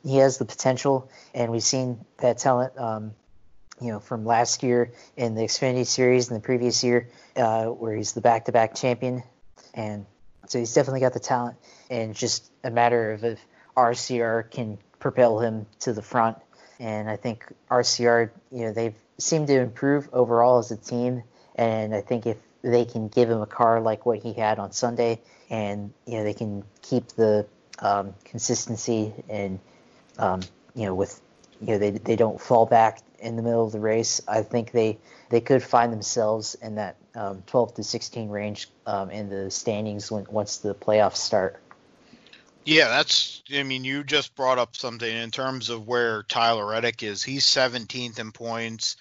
he has the potential, and we've seen that talent. Um, you know, from last year in the Xfinity Series and the previous year, uh, where he's the back-to-back champion, and so he's definitely got the talent, and just a matter of if RCR can propel him to the front. And I think RCR, you know, they've seemed to improve overall as a team, and I think if they can give him a car like what he had on Sunday, and you know they can keep the um, consistency and um, you know with you know they they don't fall back in the middle of the race. I think they they could find themselves in that um, 12 to 16 range um, in the standings when once the playoffs start. Yeah, that's. I mean, you just brought up something in terms of where Tyler Reddick is. He's 17th in points.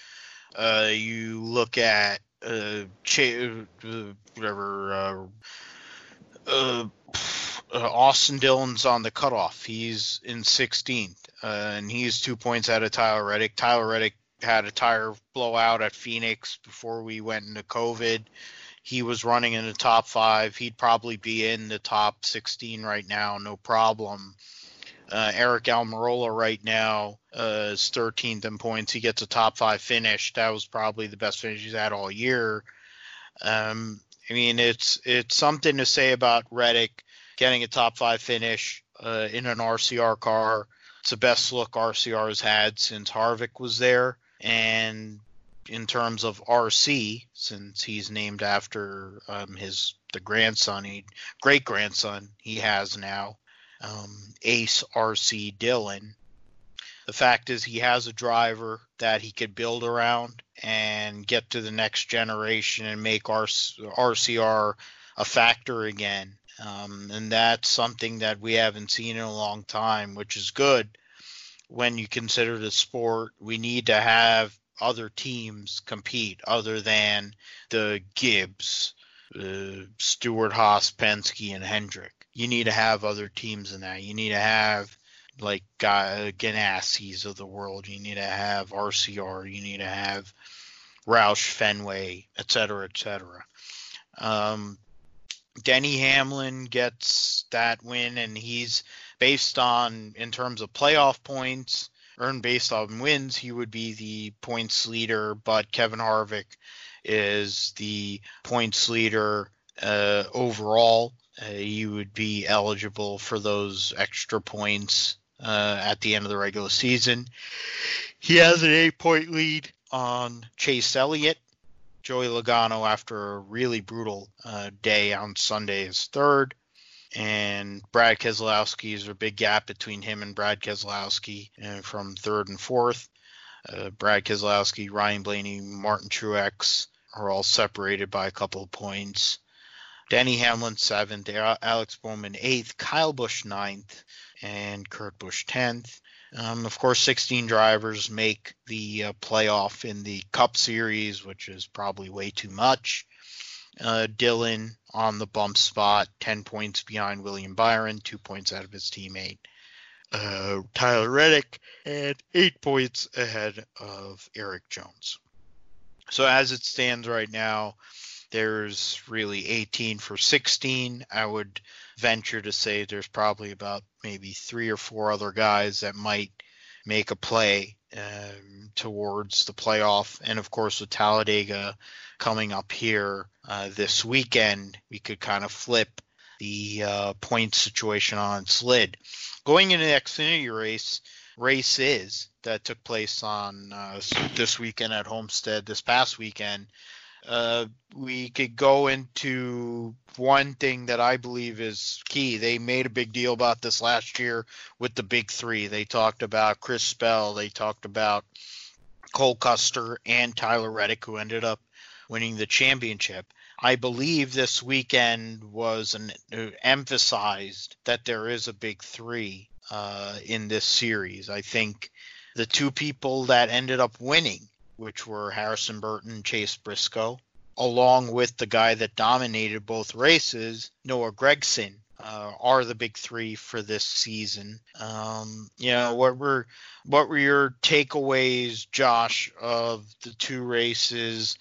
Uh, you look at uh, Ch- uh whatever. Uh, uh, Austin Dillon's on the cutoff. He's in 16th, uh, and he's two points out of Tyler Reddick. Tyler Reddick had a tire blowout at Phoenix before we went into COVID. He was running in the top five. He'd probably be in the top 16 right now, no problem. Uh, Aric Almirola right now uh, is 13th in points. He gets a top five finish. That was probably the best finish he's had all year. Um, I mean, it's it's something to say about Reddick getting a top five finish uh, in an RCR car. It's the best look RCR has had since Harvick was there. And in terms of RC, since he's named after um, his the grandson, he, great grandson he has now, um, Ace RC Dillon. The fact is, he has a driver that he could build around and get to the next generation and make RCR a factor again. Um, and that's something that we haven't seen in a long time, which is good when you consider the sport. We need to have other teams compete other than the Gibbs, uh, Stewart Haas, Penske, and Hendrick. You need to have other teams in that. You need to have like uh, Ganassi's of the world. You need to have RCR. You need to have Roush, Fenway, et cetera, et cetera. Um, Denny Hamlin gets that win, and he's based on, in terms of playoff points, earned based on wins, he would be the points leader, but Kevin Harvick is the points leader uh, overall. Uh, he would be eligible for those extra points uh, at the end of the regular season. He has an eight point lead on Chase Elliott. Joey Logano, after a really brutal uh, day on Sunday, is third. And Brad Keselowski is a big gap between him and Brad Keselowski uh, from third and fourth. Uh, Brad Keselowski, Ryan Blaney, Martin Truex are all separated by a couple of points. Denny Hamlin seventh, Alex Bowman eighth, Kyle Busch ninth, and Kurt Busch tenth. Um, of course, 16 drivers make the uh, playoff in the Cup Series, which is probably way too much. Uh, Dillon on the bump spot, 10 points behind William Byron, two points out of his teammate uh, Tyler Reddick, and eight points ahead of Erik Jones. So as it stands right now, there's really 18 for 16. I would venture to say there's probably about maybe three or four other guys that might make a play um, towards the playoff. And of course, with Talladega coming up here uh, this weekend, we could kind of flip the uh, point situation on its lid. Going into the Xfinity race, races that took place on uh, this weekend at Homestead this past weekend uh, we could go into one thing that I believe is key. They made a big deal about this last year with the big three. They talked about Chris Bell, they talked about Cole Custer, and Tyler Reddick, who ended up winning the championship. I believe this weekend was an, uh, emphasized that there is a big three uh, in this series. I think the two people that ended up winning which were Harrison Burton, Chase Briscoe, along with the guy that dominated both races, Noah Gragson, Uh, are the big three for this season. Um, you know, what were what were your takeaways, Josh, of the two races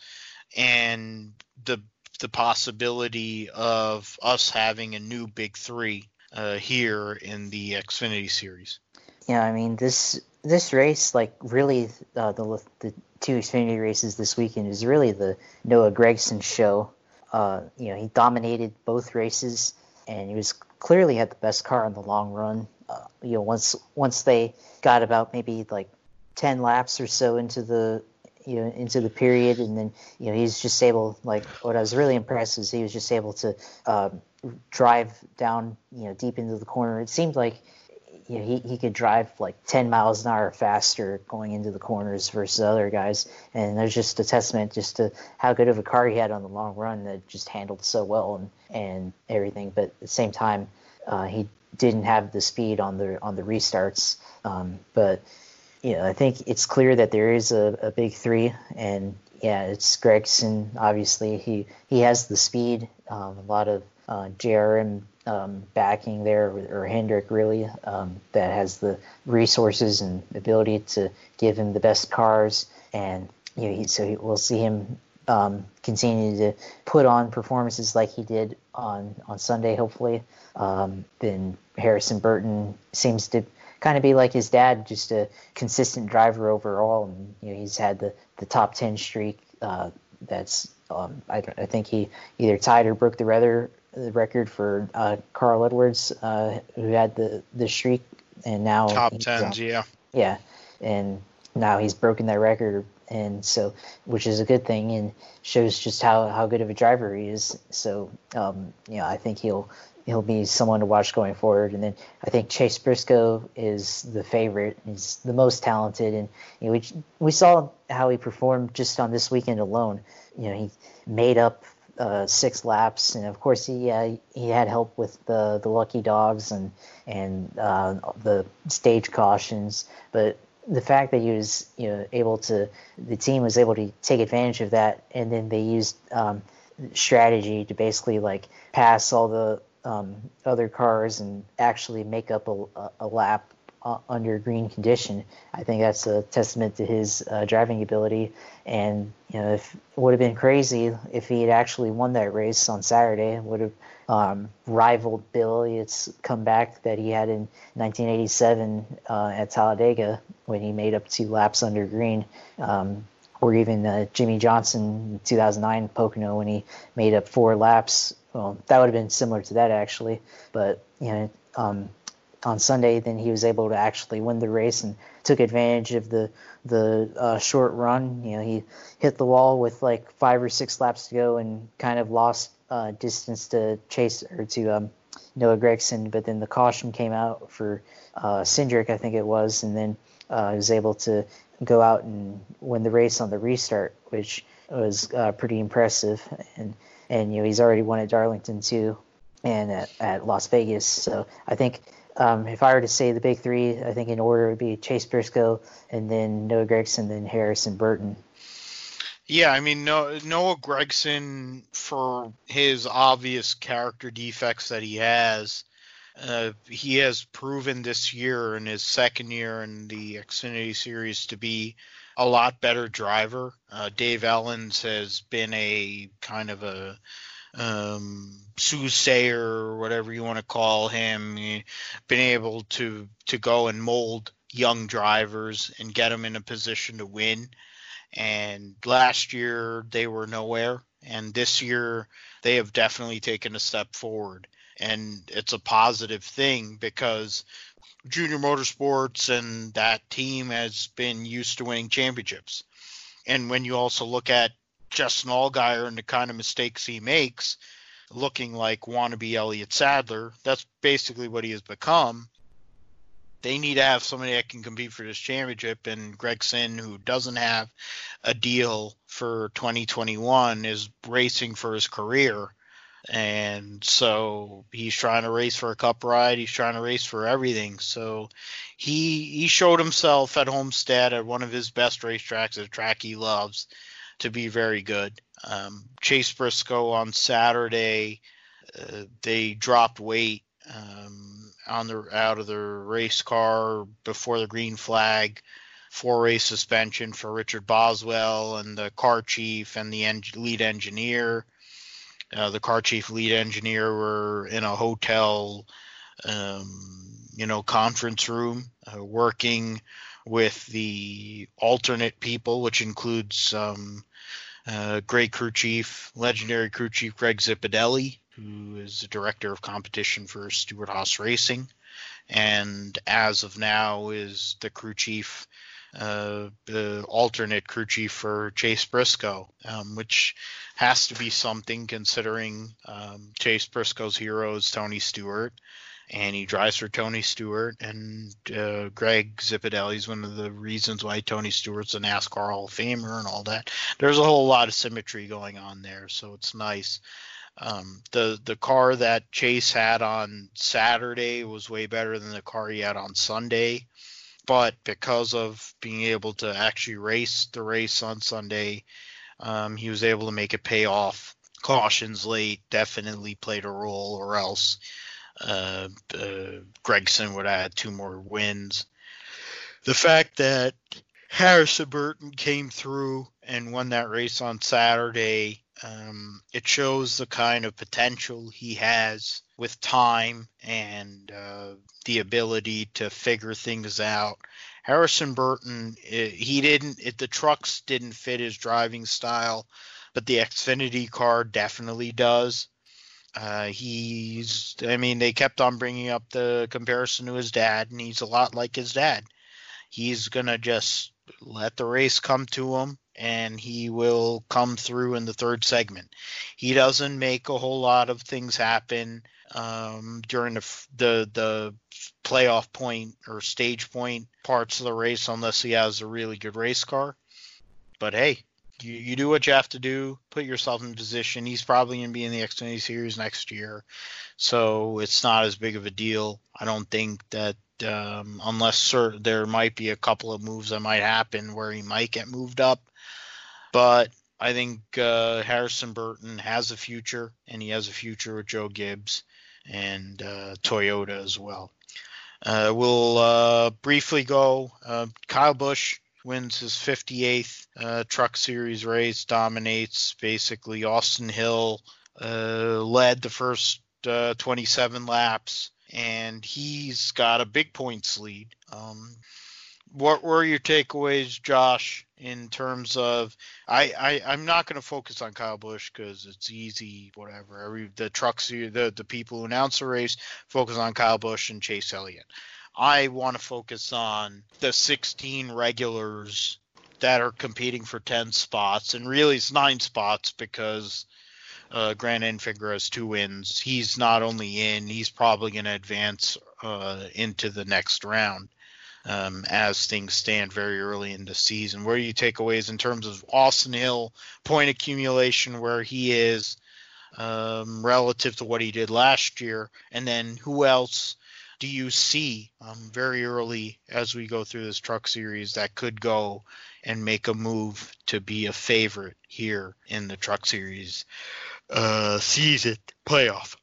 and the the possibility of us having a new big three uh, here in the Xfinity series? Yeah, I mean this this race, like really, uh, the the two Xfinity races this weekend is really the Noah Gragson show. Uh, you know, he dominated both races, and he was clearly had the best car in the long run. Uh, you know, once once they got about maybe like ten laps or so into the you know into the period, and then you know he's just able like what I was really impressed is he was just able to uh, drive down you know deep into the corner. It seemed like you know, he, he could drive like 10 miles an hour faster going into the corners versus other guys. And there's just a testament just to how good of a car he had on the long run that just handled so well and, and everything. But at the same time, uh, he didn't have the speed on the on the restarts. Um, but you know, I think it's clear that there is a, a big three, and yeah, it's Gragson. Obviously, he he has the speed. Um, a lot of uh, JRM um, backing there, or Hendrick really, um, that has the resources and ability to give him the best cars. And you know, he, so he, we'll see him um, continue to put on performances like he did on on Sunday, hopefully. Um, then Harrison Burton seems to kind of be like his dad, just a consistent driver overall. And you know, he's had the the top ten streak. Uh, that's um, I, I, think he either tied or broke the rather the record for uh, Carl Edwards, uh, who had the the streak, and now top tens, yeah, yeah, and now he's broken that record, and so which is a good thing and shows just how how good of a driver he is. So um, you know, I think he'll he'll be someone to watch going forward. And then I think Chase Briscoe is the favorite. He's the most talented, and you know, we we saw how he performed just on this weekend alone. You know, he made up uh, six laps, and of course he uh, he had help with the the lucky dogs and and uh, the stage cautions, but the fact that he was you know able to the team was able to take advantage of that, and then they used um, strategy to basically like pass all the um, other cars and actually make up a, a lap uh, under green condition. I think that's a testament to his uh, driving ability. And you know, if, it would have been crazy if he had actually won that race on Saturday. Would have um, rivaled Bill Elliott's comeback that he had in 1987 uh, at Talladega when he made up two laps under green. Um, or even uh, Jimmie Johnson in 2009 Pocono when he made up four laps. Well, that would have been similar to that actually, but you know, um, on Sunday, then he was able to actually win the race and took advantage of the the uh, short run. You know, he hit the wall with like five or six laps to go and kind of lost uh, distance to Chase or to um, Noah Gragson. But then the caution came out for uh, Cindric, I think it was, and then uh, he was able to go out and win the race on the restart, which was uh, pretty impressive. And and you know he's already won at Darlington too, and at, at Las Vegas. So I think um, if I were to say the big three, I think in order would be Chase Briscoe and then Noah Gragson, then Harrison Burton. Yeah, I mean Noah Gragson for his obvious character defects that he has, uh, he has proven this year in his second year in the Xfinity Series to be a lot better driver. Uh, Dave Elenz has been a kind of a um, soothsayer or whatever you want to call him, been able to to go and mold young drivers and get them in a position to win. And last year they were nowhere, and this year they have definitely taken a step forward. And it's a positive thing because Junior Motorsports and that team has been used to winning championships. And when you also look at Justin Allgaier and the kind of mistakes he makes, looking like wannabe Elliott Sadler. That's basically what he has become. They need to have somebody that can compete for this championship, and Gragson, who doesn't have a deal for 2021, is racing for his career. And so he's trying to race for a cup ride. He's trying to race for everything. So he he showed himself at Homestead at one of his best racetracks, a track he loves, to be very good. Um, Chase Briscoe on Saturday, uh, they dropped weight um, on the out of the race car before the green flag, four race suspension for Richard Boswell and the car chief and the en- lead engineer. Uh, the car chief, lead engineer were in a hotel, um, you know, conference room, uh, working with the alternate people, which includes um, uh, great crew chief, legendary crew chief Greg Zipadelli, who is the director of competition for Stewart Haas Racing, and as of now is the crew chief, uh, the alternate crew chief for Chase Briscoe, um, which has to be something considering um, Chase Briscoe's hero is Tony Stewart and he drives for Tony Stewart. And uh, Greg Zipadelli is one of the reasons why Tony Stewart's a NASCAR Hall of Famer and all that. There's a whole lot of symmetry going on there, so it's nice. Um, the the car that Chase had on Saturday was way better than the car he had on Sunday, but because of being able to actually race the race on Sunday, um, he was able to make it pay off. Cautions late definitely played a role, or else uh, uh, Gragson would add two more wins. The fact that Harrison Burton came through and won that race on Saturday, um, it shows the kind of potential he has with time and uh, the ability to figure things out. Harrison Burton, he didn't, it, the trucks didn't fit his driving style, but the Xfinity car definitely does. Uh, he's, I mean, they kept on bringing up the comparison to his dad, and he's a lot like his dad. He's going to just let the race come to him, and he will come through in the third segment. He doesn't make a whole lot of things happen um, during the, the, the playoff point or stage point parts of the race unless he has a really good race car. But hey, you, you do what you have to do, put yourself in position. He's probably going to be in the Xfinity Series next year, so it's not as big of a deal. I don't think that um, unless sir, there might be a couple of moves that might happen where he might get moved up, but I think uh, Harrison Burton has a future, and he has a future with Joe Gibbs and uh, Toyota as well. Uh, we'll uh, briefly go. Uh, Kyle Busch wins his 58th uh, Truck Series race, dominates basically. Austin Hill uh, led the first uh, 27 laps, and he's got a big points lead. Um, what were your takeaways, Josh, in terms of I, I I'm not going to focus on Kyle Busch because it's easy, whatever. Every the trucks, the the people who announce the race focus on Kyle Busch and Chase Elliott. I want to focus on the 16 regulars that are competing for 10 spots, and really it's nine spots because uh, Grant Enfinger has two wins. He's not only in, he's probably going to advance uh, into the next round um, as things stand very early in the season. Where you takeaways in terms of Austin Hill point accumulation, where he is um, relative to what he did last year, and then who else do you see um, very early as we go through this truck series that could go and make a move to be a favorite here in the truck series uh, season playoff?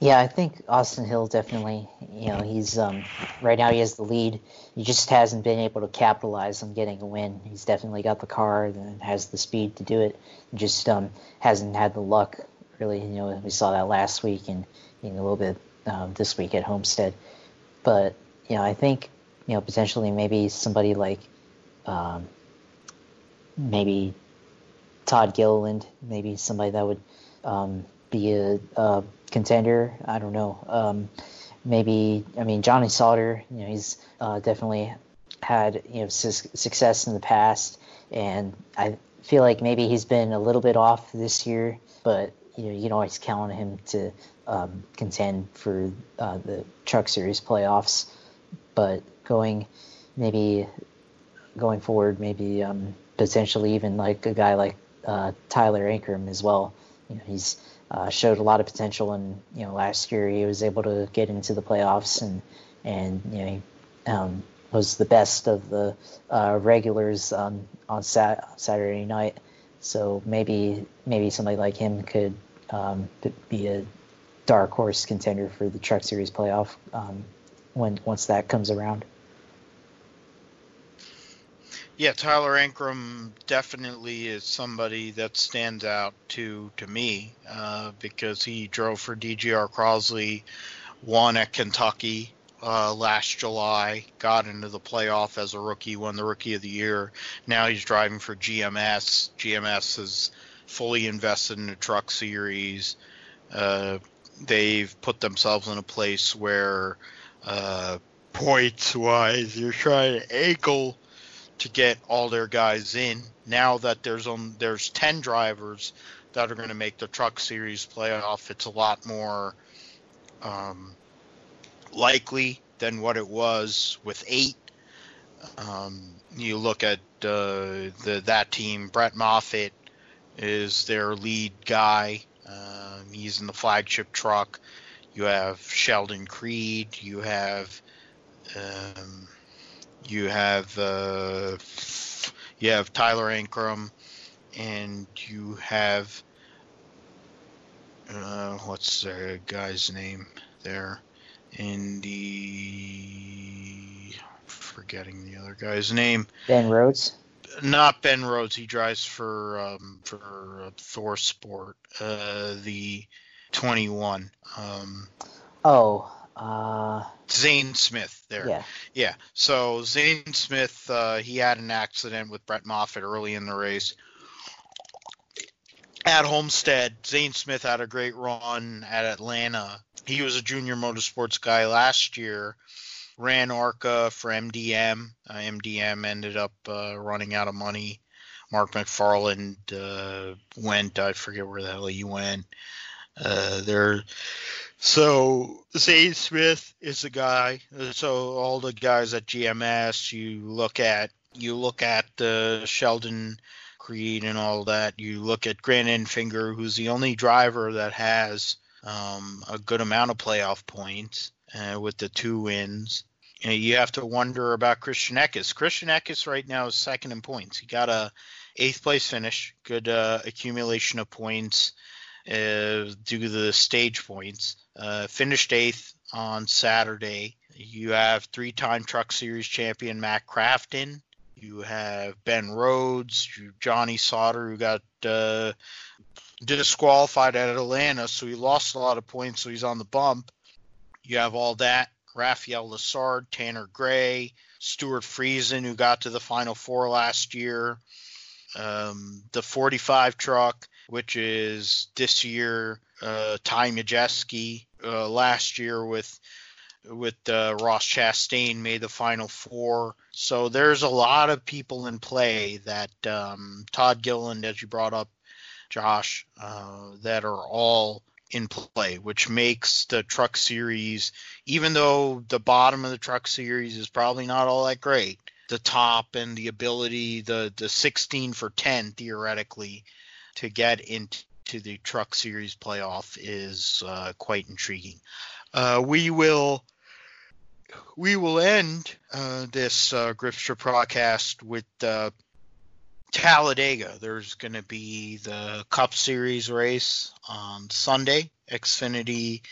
Yeah, I think Austin Hill definitely. You know, he's um, right now he has the lead. He just hasn't been able to capitalize on getting a win. He's definitely got the car and has the speed to do it. Just um, hasn't had the luck really. You know, we saw that last week and a little bit um, this week at Homestead. But you know, I think you know potentially maybe somebody like um, maybe Todd Gilliland, maybe somebody that would um, be a, a, contender. I don't know. Um, maybe I mean Johnny Sauter. You know, he's uh, definitely had you know su- success in the past, and I feel like maybe he's been a little bit off this year, but you know you can always count on him to um, contend for uh, the Truck Series playoffs. But going maybe going forward, maybe um, potentially even like a guy like uh, Tyler Ankrum as well. You know, he's uh, showed a lot of potential, and you know last year he was able to get into the playoffs and and you know he um, was the best of the uh, regulars on on sat- Saturday night. So maybe maybe somebody like him could um, be a dark horse contender for the Truck Series playoff um, when once that comes around. Yeah, Tyler Ankrum definitely is somebody that stands out to to me uh, because he drove for DGR Crosley, won at Kentucky uh, last July, got into the playoff as a rookie, won the Rookie of the Year. Now he's driving for GMS. GMS is fully invested in the Truck Series. Uh, they've put themselves in a place where uh, points wise, you're trying to ankle to get all their guys in. Now that there's on there's ten drivers that are going to make the Truck Series playoff, it's a lot more um, likely than what it was with eight. Um, you look at uh, the that team. Brett Moffitt is their lead guy. Um, he's in the flagship truck. You have Sheldon Creed. You have um, you have uh, you have Tyler Ankrum, and you have uh, what's the guy's name there in the forgetting the other guy's name. Ben Rhodes. Not Ben Rhodes. He drives for um, for uh, ThorSport. Uh, the 21. Um, oh, uh, Zane Smith there. Yeah. Yeah. So Zane Smith, uh, he had an accident with Brett Moffitt early in the race. At Homestead, Zane Smith had a great run at Atlanta. He was a junior motorsports guy last year. Ran ARCA for MDM. Uh, MDM ended up uh, running out of money. Mark McFarland uh, went. I forget where the hell he went. Uh, there so Zane Smith is the guy. So all the guys at GMS, you look at you look at uh, Sheldon Creed and all that. You look at Grant Enfinger, who's the only driver that has um, a good amount of playoff points uh, with the two wins. And you have to wonder about Christian Eckes. Christian Eckes right now is second in points. He got a eighth place finish, good uh, accumulation of points uh, due to the stage points. Uh, finished eighth on Saturday. You have three-time Truck Series champion Matt Crafton. You have Ben Rhodes, Johnny Sauter, who got uh, disqualified at Atlanta, so he lost a lot of points, so he's on the bump. You have all that. Raphael Lessard, Tanner Gray, Stewart Friesen, who got to the Final Four last year. Um, the 45 truck, which is this year uh, Ty Majeski uh, last year with with uh, Ross Chastain made the final four. So there's a lot of people in play that um, Todd Gilliland, as you brought up, Josh, uh, that are all in play, which makes the Truck Series, even though the bottom of the Truck Series is probably not all that great, the top and the ability, the the 16 for 10 theoretically, to get into the Truck Series playoff is uh, quite intriguing. Uh, we will we will end uh, this uh, Gripster podcast with uh, Talladega. There's going to be the Cup Series race on Sunday. Xfinity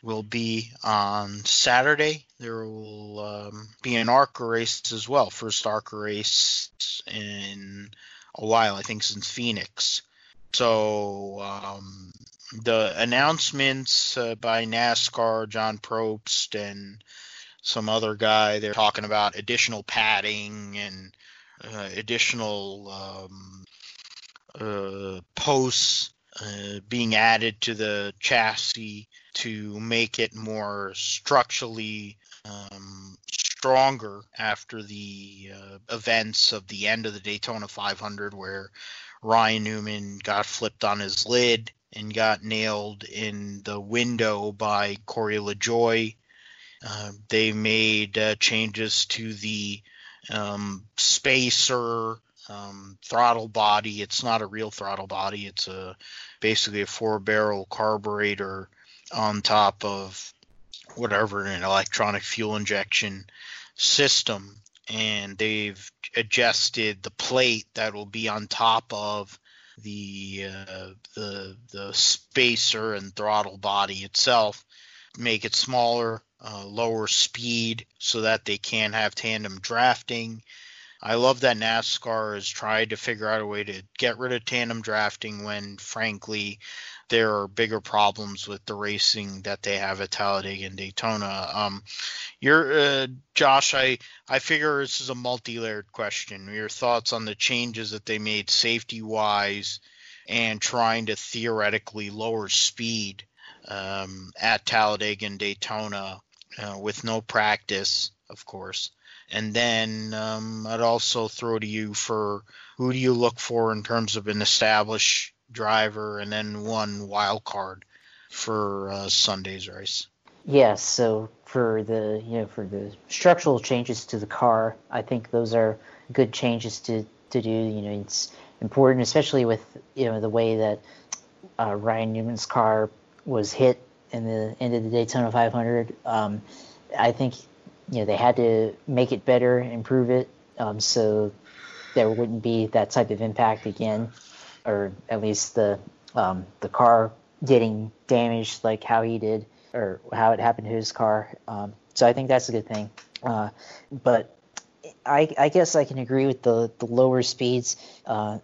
will be on Saturday. There will um, be an ARCA race as well. First ARCA race in a while, I think, since Phoenix. So um, the announcements uh, by NASCAR, John Probst, and some other guy, they're talking about additional padding and additional um, uh, posts uh, being added to the chassis to make it more structurally um, stronger after the uh, events of the end of the Daytona 500, where Ryan Newman got flipped on his lid and got nailed in the window by Corey LaJoie. Uh, they made uh, changes to the um, spacer um, throttle body. It's not a real throttle body. It's a basically a four barrel carburetor on top of whatever an electronic fuel injection system and they've adjusted the plate that will be on top of the uh, the the spacer and throttle body itself, make it smaller, uh, lower speed so that they can have tandem drafting. I love that NASCAR has tried to figure out a way to get rid of tandem drafting when, frankly, there are bigger problems with the racing that they have at Talladega and Daytona. Um, your uh, Josh, I I figure this is a multi-layered question. Your thoughts on the changes that they made safety wise and trying to theoretically lower speed um, at Talladega and Daytona uh, with no practice, of course. And then um, I'd also throw to you for who do you look for in terms of an established driver and then one wild card for uh, Sunday's race. Yes, so for the you know for the structural changes to the car, I think those are good changes to to do. You know, it's important, especially with you know the way that uh, Ryan Newman's car was hit in the end of the Daytona 500. Um, I think you know they had to make it better, improve it, um, so there wouldn't be that type of impact again or at least the um, the car getting damaged like how he did or how it happened to his car. Um, so I think that's a good thing. Uh, but I, I, guess I can agree with the, the lower speeds. Uh,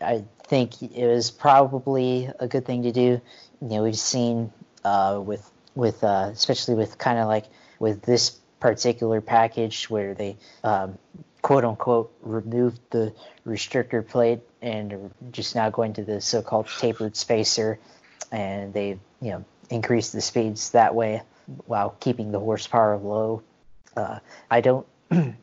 I think it was probably a good thing to do. You know, we've seen uh, with with uh, especially with kind of like with this particular package where they um, quote unquote removed the restrictor plate and just now going to the so-called tapered spacer, and they you know increased the speeds that way while keeping the horsepower low. Uh, I don't I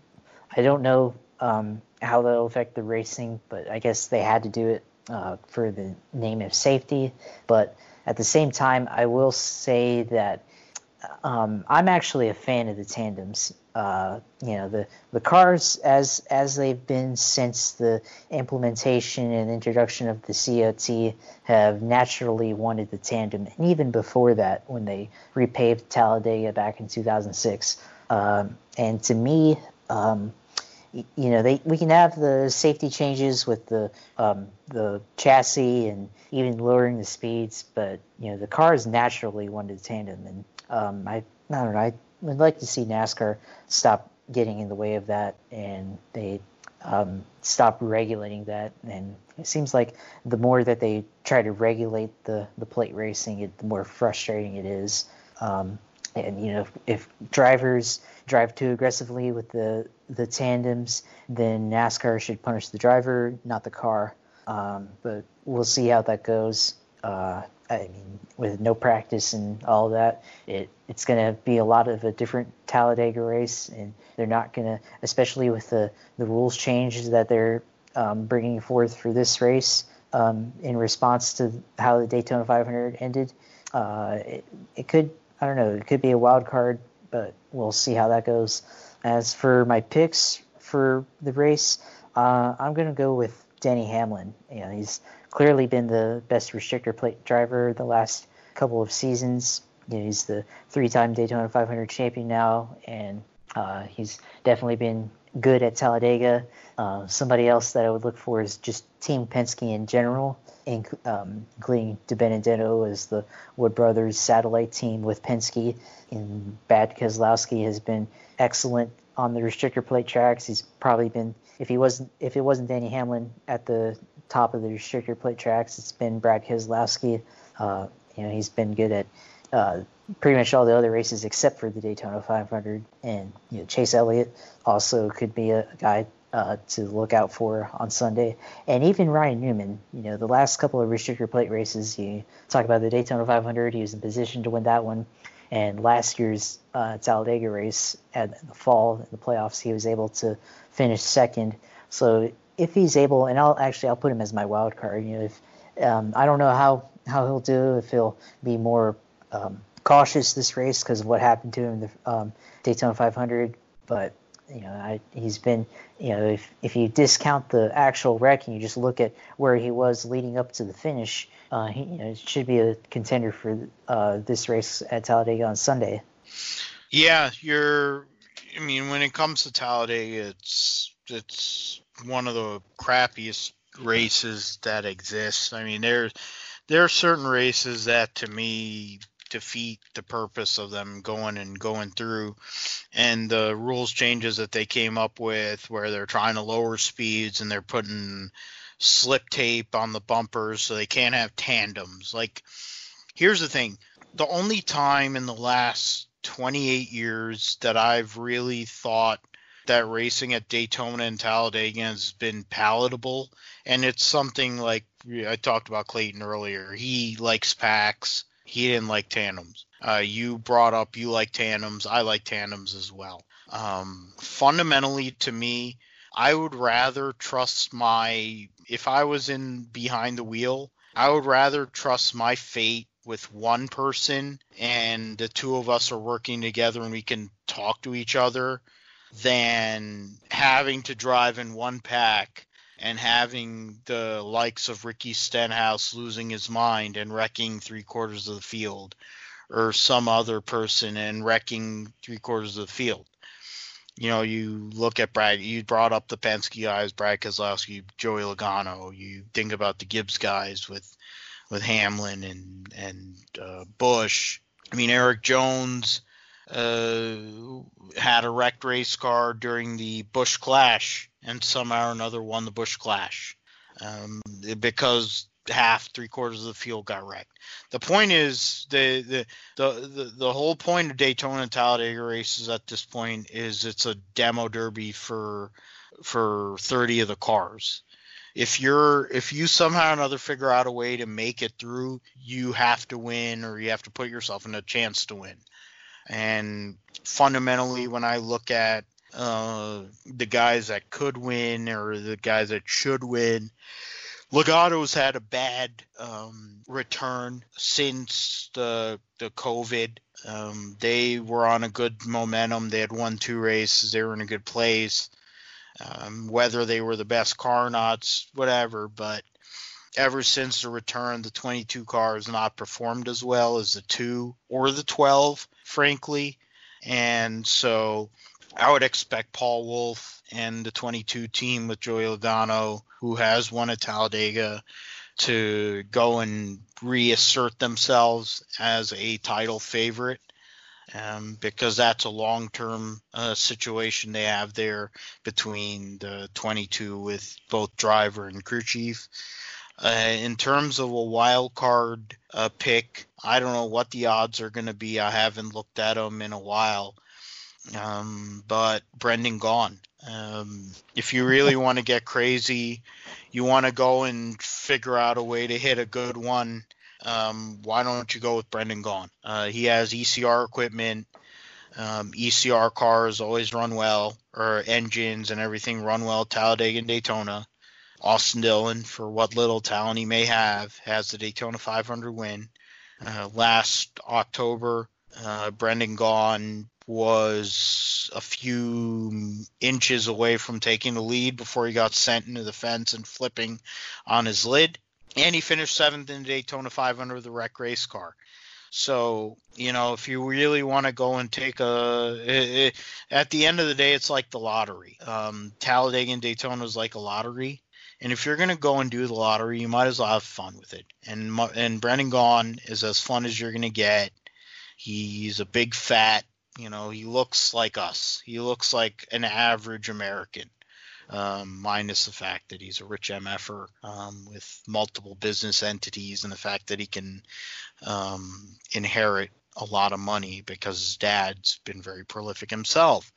don't know um, how that'll affect the racing, but I guess they had to do it uh, for the name of safety. But at the same time, I will say that um, I'm actually a fan of the tandems. Uh, you know, the the cars as as they've been since the implementation and introduction of the COT have naturally wanted the tandem, and even before that, when they repaved Talladega back in 2006. Um, and to me, um, you know, they we can have the safety changes with the um, the chassis and even lowering the speeds, but you know, the cars naturally one the tandem, and um, I, I don't know. I would like to see NASCAR stop getting in the way of that, and they um, stop regulating that. And it seems like the more that they try to regulate the the plate racing, it, the more frustrating it is. Um, and you know, if, if, drivers drive too aggressively with the the tandems, then NASCAR should punish the driver, not the car. Um, but we'll see how that goes. Uh, I mean, with no practice and all that, it it's going to be a lot of a different Talladega race, and they're not going to, especially with the the rules changes that they're um, bringing forth for this race um, in response to how the Daytona 500 ended. Uh, it, it could, I don't know, it could be a wild card, but we'll see how that goes. As for my picks for the race, uh, I'm going to go with Denny Hamlin. You know, he's clearly been the best restrictor plate driver the last couple of seasons. You know, he's the three-time Daytona 500 champion now, and uh, he's definitely been good at Talladega. Uh, somebody else that I would look for is just Team Penske in general, um, including DiBenedetto as the Wood Brothers satellite team with Penske. And Brad Keselowski has been excellent on the restrictor plate tracks. He's probably been if he wasn't if it wasn't Danny Hamlin at the top of the restrictor plate tracks. It's been Brad Keselowski. Uh, you know, he's been good at uh, pretty much all the other races except for the Daytona 500. And you know, Chase Elliott also could be a, guy uh, to look out for on Sunday. And even Ryan Newman, you know, the last couple of restrictor plate races, you talk about the Daytona 500, he was in position to win that one. And last year's uh, Talladega race at the fall in the playoffs, he was able to finish second. So if he's able, and I'll actually I'll put him as my wild card. You know, if um, I don't know how how he'll do, if he'll be more um, cautious this race because of what happened to him in the um, Daytona 500, but you know, I, he's been, you know, if if you discount the actual wreck and you just look at where he was leading up to the finish, uh, he you know, should be a contender for uh, this race at Talladega on Sunday. Yeah, you're. I mean, when it comes to Talladega, it's it's one of the crappiest races that exist. I mean, there's there are certain races that to me defeat the purpose of them going and going through and the rules changes that they came up with where they're trying to lower speeds and they're putting slip tape on the bumpers so they can't have tandems like here's the thing the only time in the last 28 years that I've really thought that racing at Daytona and Talladega has been palatable. And it's something like I talked about Clayton earlier. He likes packs. He didn't like tandems. Uh, you brought up you like tandems. I like tandems as well. Um, fundamentally, to me, I would rather trust my. If I was in behind the wheel, I would rather trust my fate with one person and the two of us are working together and we can talk to each other than having to drive in one pack and having the likes of Ricky Stenhouse losing his mind and wrecking three quarters of the field, or some other person and wrecking three quarters of the field. You know, you look at Brad. You brought up the Penske guys, Brad Keselowski, Joey Logano. You think about the Gibbs guys with with Hamlin and and uh, Busch. I mean, Erik Jones uh, had a wrecked race car during the Busch Clash, and somehow or another won the Busch Clash um, because half, three quarters of the field got wrecked. The point is the the the the, the whole point of Daytona and Talladega races at this point is it's a demo derby for for 30 of the cars. If you're if you somehow or another figure out a way to make it through, you have to win or you have to put yourself in a chance to win. And fundamentally, when I look at uh, the guys that could win or the guys that should win, Logano's had a bad um, return since the the COVID. Um, they were on a good momentum. They had won two races. They were in a good place. Um, whether they were the best car or not, whatever. But ever since the return, the 22 car has not performed as well as the two or the 12 frankly. And so I would expect Paul Wolfe and the 22 team with Joey Logano, who has won at Talladega, to go and reassert themselves as a title favorite. Um, because that's a long-term uh, situation they have there between the 22 with both driver and crew chief. Uh, in terms of a wild card uh, pick, I don't know what the odds are going to be. I haven't looked at them in a while. Um, but Brendan Gaughan. Um, if you really want to get crazy, you want to go and figure out a way to hit a good one. Um, why don't you go with Brendan Gaughan? Uh, he has ECR equipment. Um, ECR cars always run well, or engines and everything run well. Talladega and Daytona. Austin Dillon, for what little talent he may have, has the Daytona 500 win. Uh, last October, uh, Brendan Gaughan was a few inches away from taking the lead before he got sent into the fence and flipping on his lid. And he finished seventh in the Daytona 500 with the wreck race car. So, you know, if you really want to go and take a, it, it, at the end of the day, it's like the lottery. Um, Talladega and Daytona is like a lottery. And if you're going to go and do the lottery, you might as well have fun with it. And and Brendan Gaughan is as fun as you're going to get. He's a big fat, you know, he looks like us. He looks like an average American. Um, minus the fact that he's a rich MFer um, with multiple business entities and the fact that he can um, inherit a lot of money because his dad's been very prolific himself.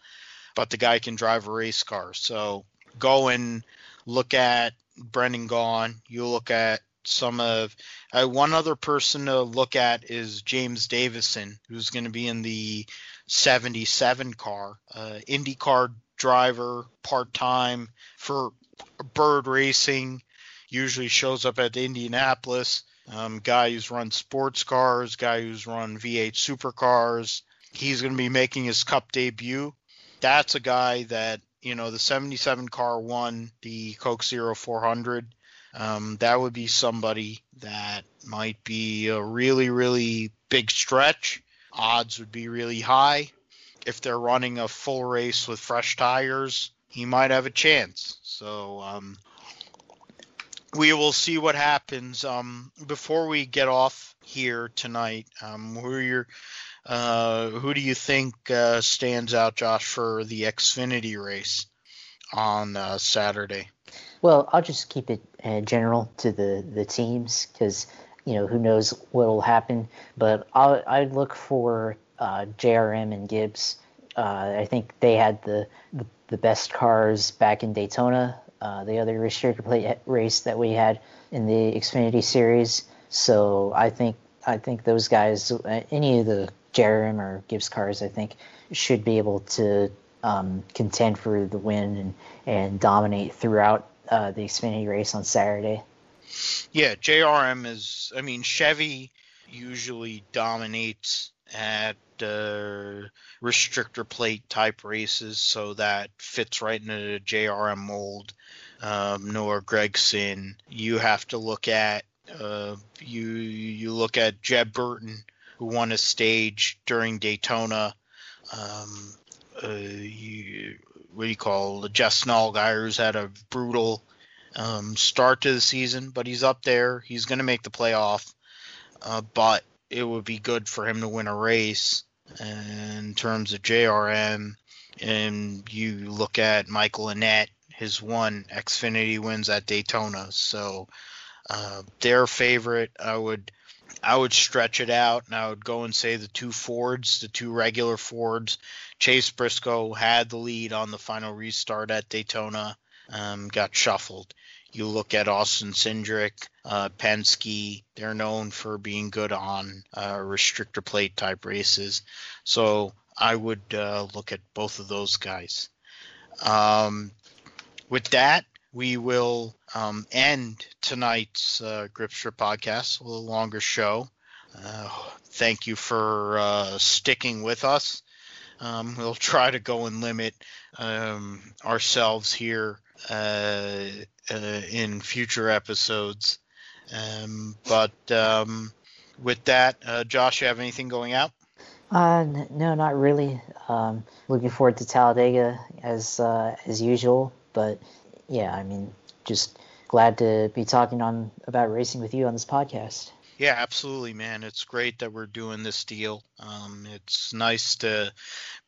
But the guy can drive a race car. So go and look at Brendan Gaughan. You look at some of uh, one other person to look at is James Davison, who's going to be in the 77 car, uh, IndyCar driver, part time for Byrd Racing. Usually shows up at Indianapolis. Um, guy who's run sports cars, guy who's run V8 supercars. He's going to be making his Cup debut. That's a guy that you know the 77 car won the Coke Zero 400. Um, that would be somebody that might be a really really big stretch. Odds would be really high. If they're running a full race with fresh tires, he might have a chance. So um, we will see what happens. Um, before we get off here tonight, um, who your uh, who do you think uh, stands out, Josh, for the Xfinity race on uh, Saturday? Well, I'll just keep it uh, general to the the teams because you know who knows what will happen. But i I'd look for uh, JRM and Gibbs. Uh, I think they had the, the, the best cars back in Daytona, uh, the other restrictor plate race that we had in the Xfinity series. So I think I think those guys, uh, any of the JRM or Gibbs cars, I think should be able to um, contend for the win and, and dominate throughout uh, the Xfinity race on Saturday. Yeah, JRM is. I mean, Chevy usually dominates at uh, restrictor plate type races, so that fits right into the JRM mold. Um, Noah Gragson. You have to look at uh, you you look at Jeb Burton, who won a stage during Daytona. Um, uh, you, what do you call the Justin Allgaier's had a brutal um, start to the season, but he's up there. He's going to make the playoff, uh, but it would be good for him to win a race. in terms of JRM, and you look at Michael Annett, his one Xfinity wins at Daytona, so uh, their favorite. I would I would stretch it out and I would go and say the two Fords, the two regular Fords. Chase Briscoe had the lead on the final restart at Daytona, um, got shuffled. You look at Austin Cindric, uh, Penske, they're known for being good on uh, restrictor plate type races. So I would uh, look at both of those guys. Um, with that, we will um, end tonight's uh, Gripster podcast, a little longer show. Uh, thank you for uh, sticking with us. Um, we'll try to go and limit um, ourselves here uh, uh, in future episodes. Um, but um, with that, uh, Josh, you have anything going out? Uh, n- no, not really. Um, looking forward to Talladega as uh, as usual. But yeah, I mean, just glad to be talking on about racing with you on this podcast. Yeah, absolutely, man. It's great that we're doing this deal. Um, it's nice to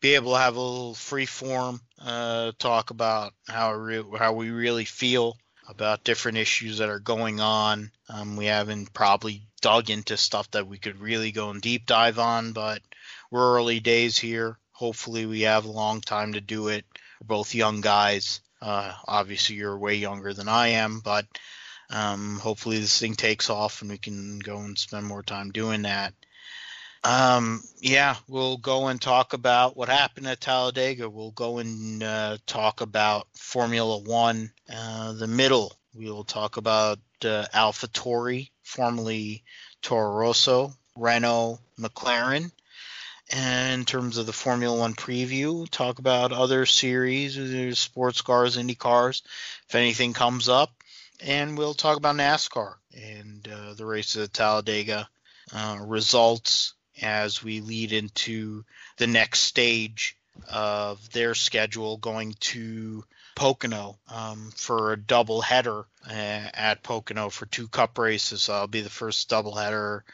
be able to have a little free form uh, talk about how re- how we really feel about different issues that are going on. Um, we haven't probably dug into stuff that we could really go and deep dive on, but we're early days here. Hopefully, we have a long time to do it. We're both young guys. Uh, obviously, you're way younger than I am, but um, hopefully, this thing takes off and we can go and spend more time doing that. Um, yeah, we'll go and talk about what happened at Talladega. We'll go and uh, talk about Formula One, uh, the middle. We will talk about uh, AlphaTauri, formerly Toro Rosso, Renault, McLaren. And in terms of the Formula One preview, talk about other series, sports cars, Indy cars, if anything comes up. And we'll talk about NASCAR and uh, the races at Talladega, uh, results, as we lead into the next stage of their schedule going to Pocono um, for a double header uh, at Pocono for two cup races. So that'll be the first double header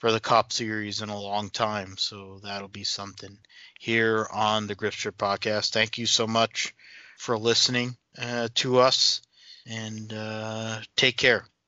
for the Cup Series in a long time. So that'll be something here on the Gripster podcast. Thank you so much for listening uh, to us and uh, take care.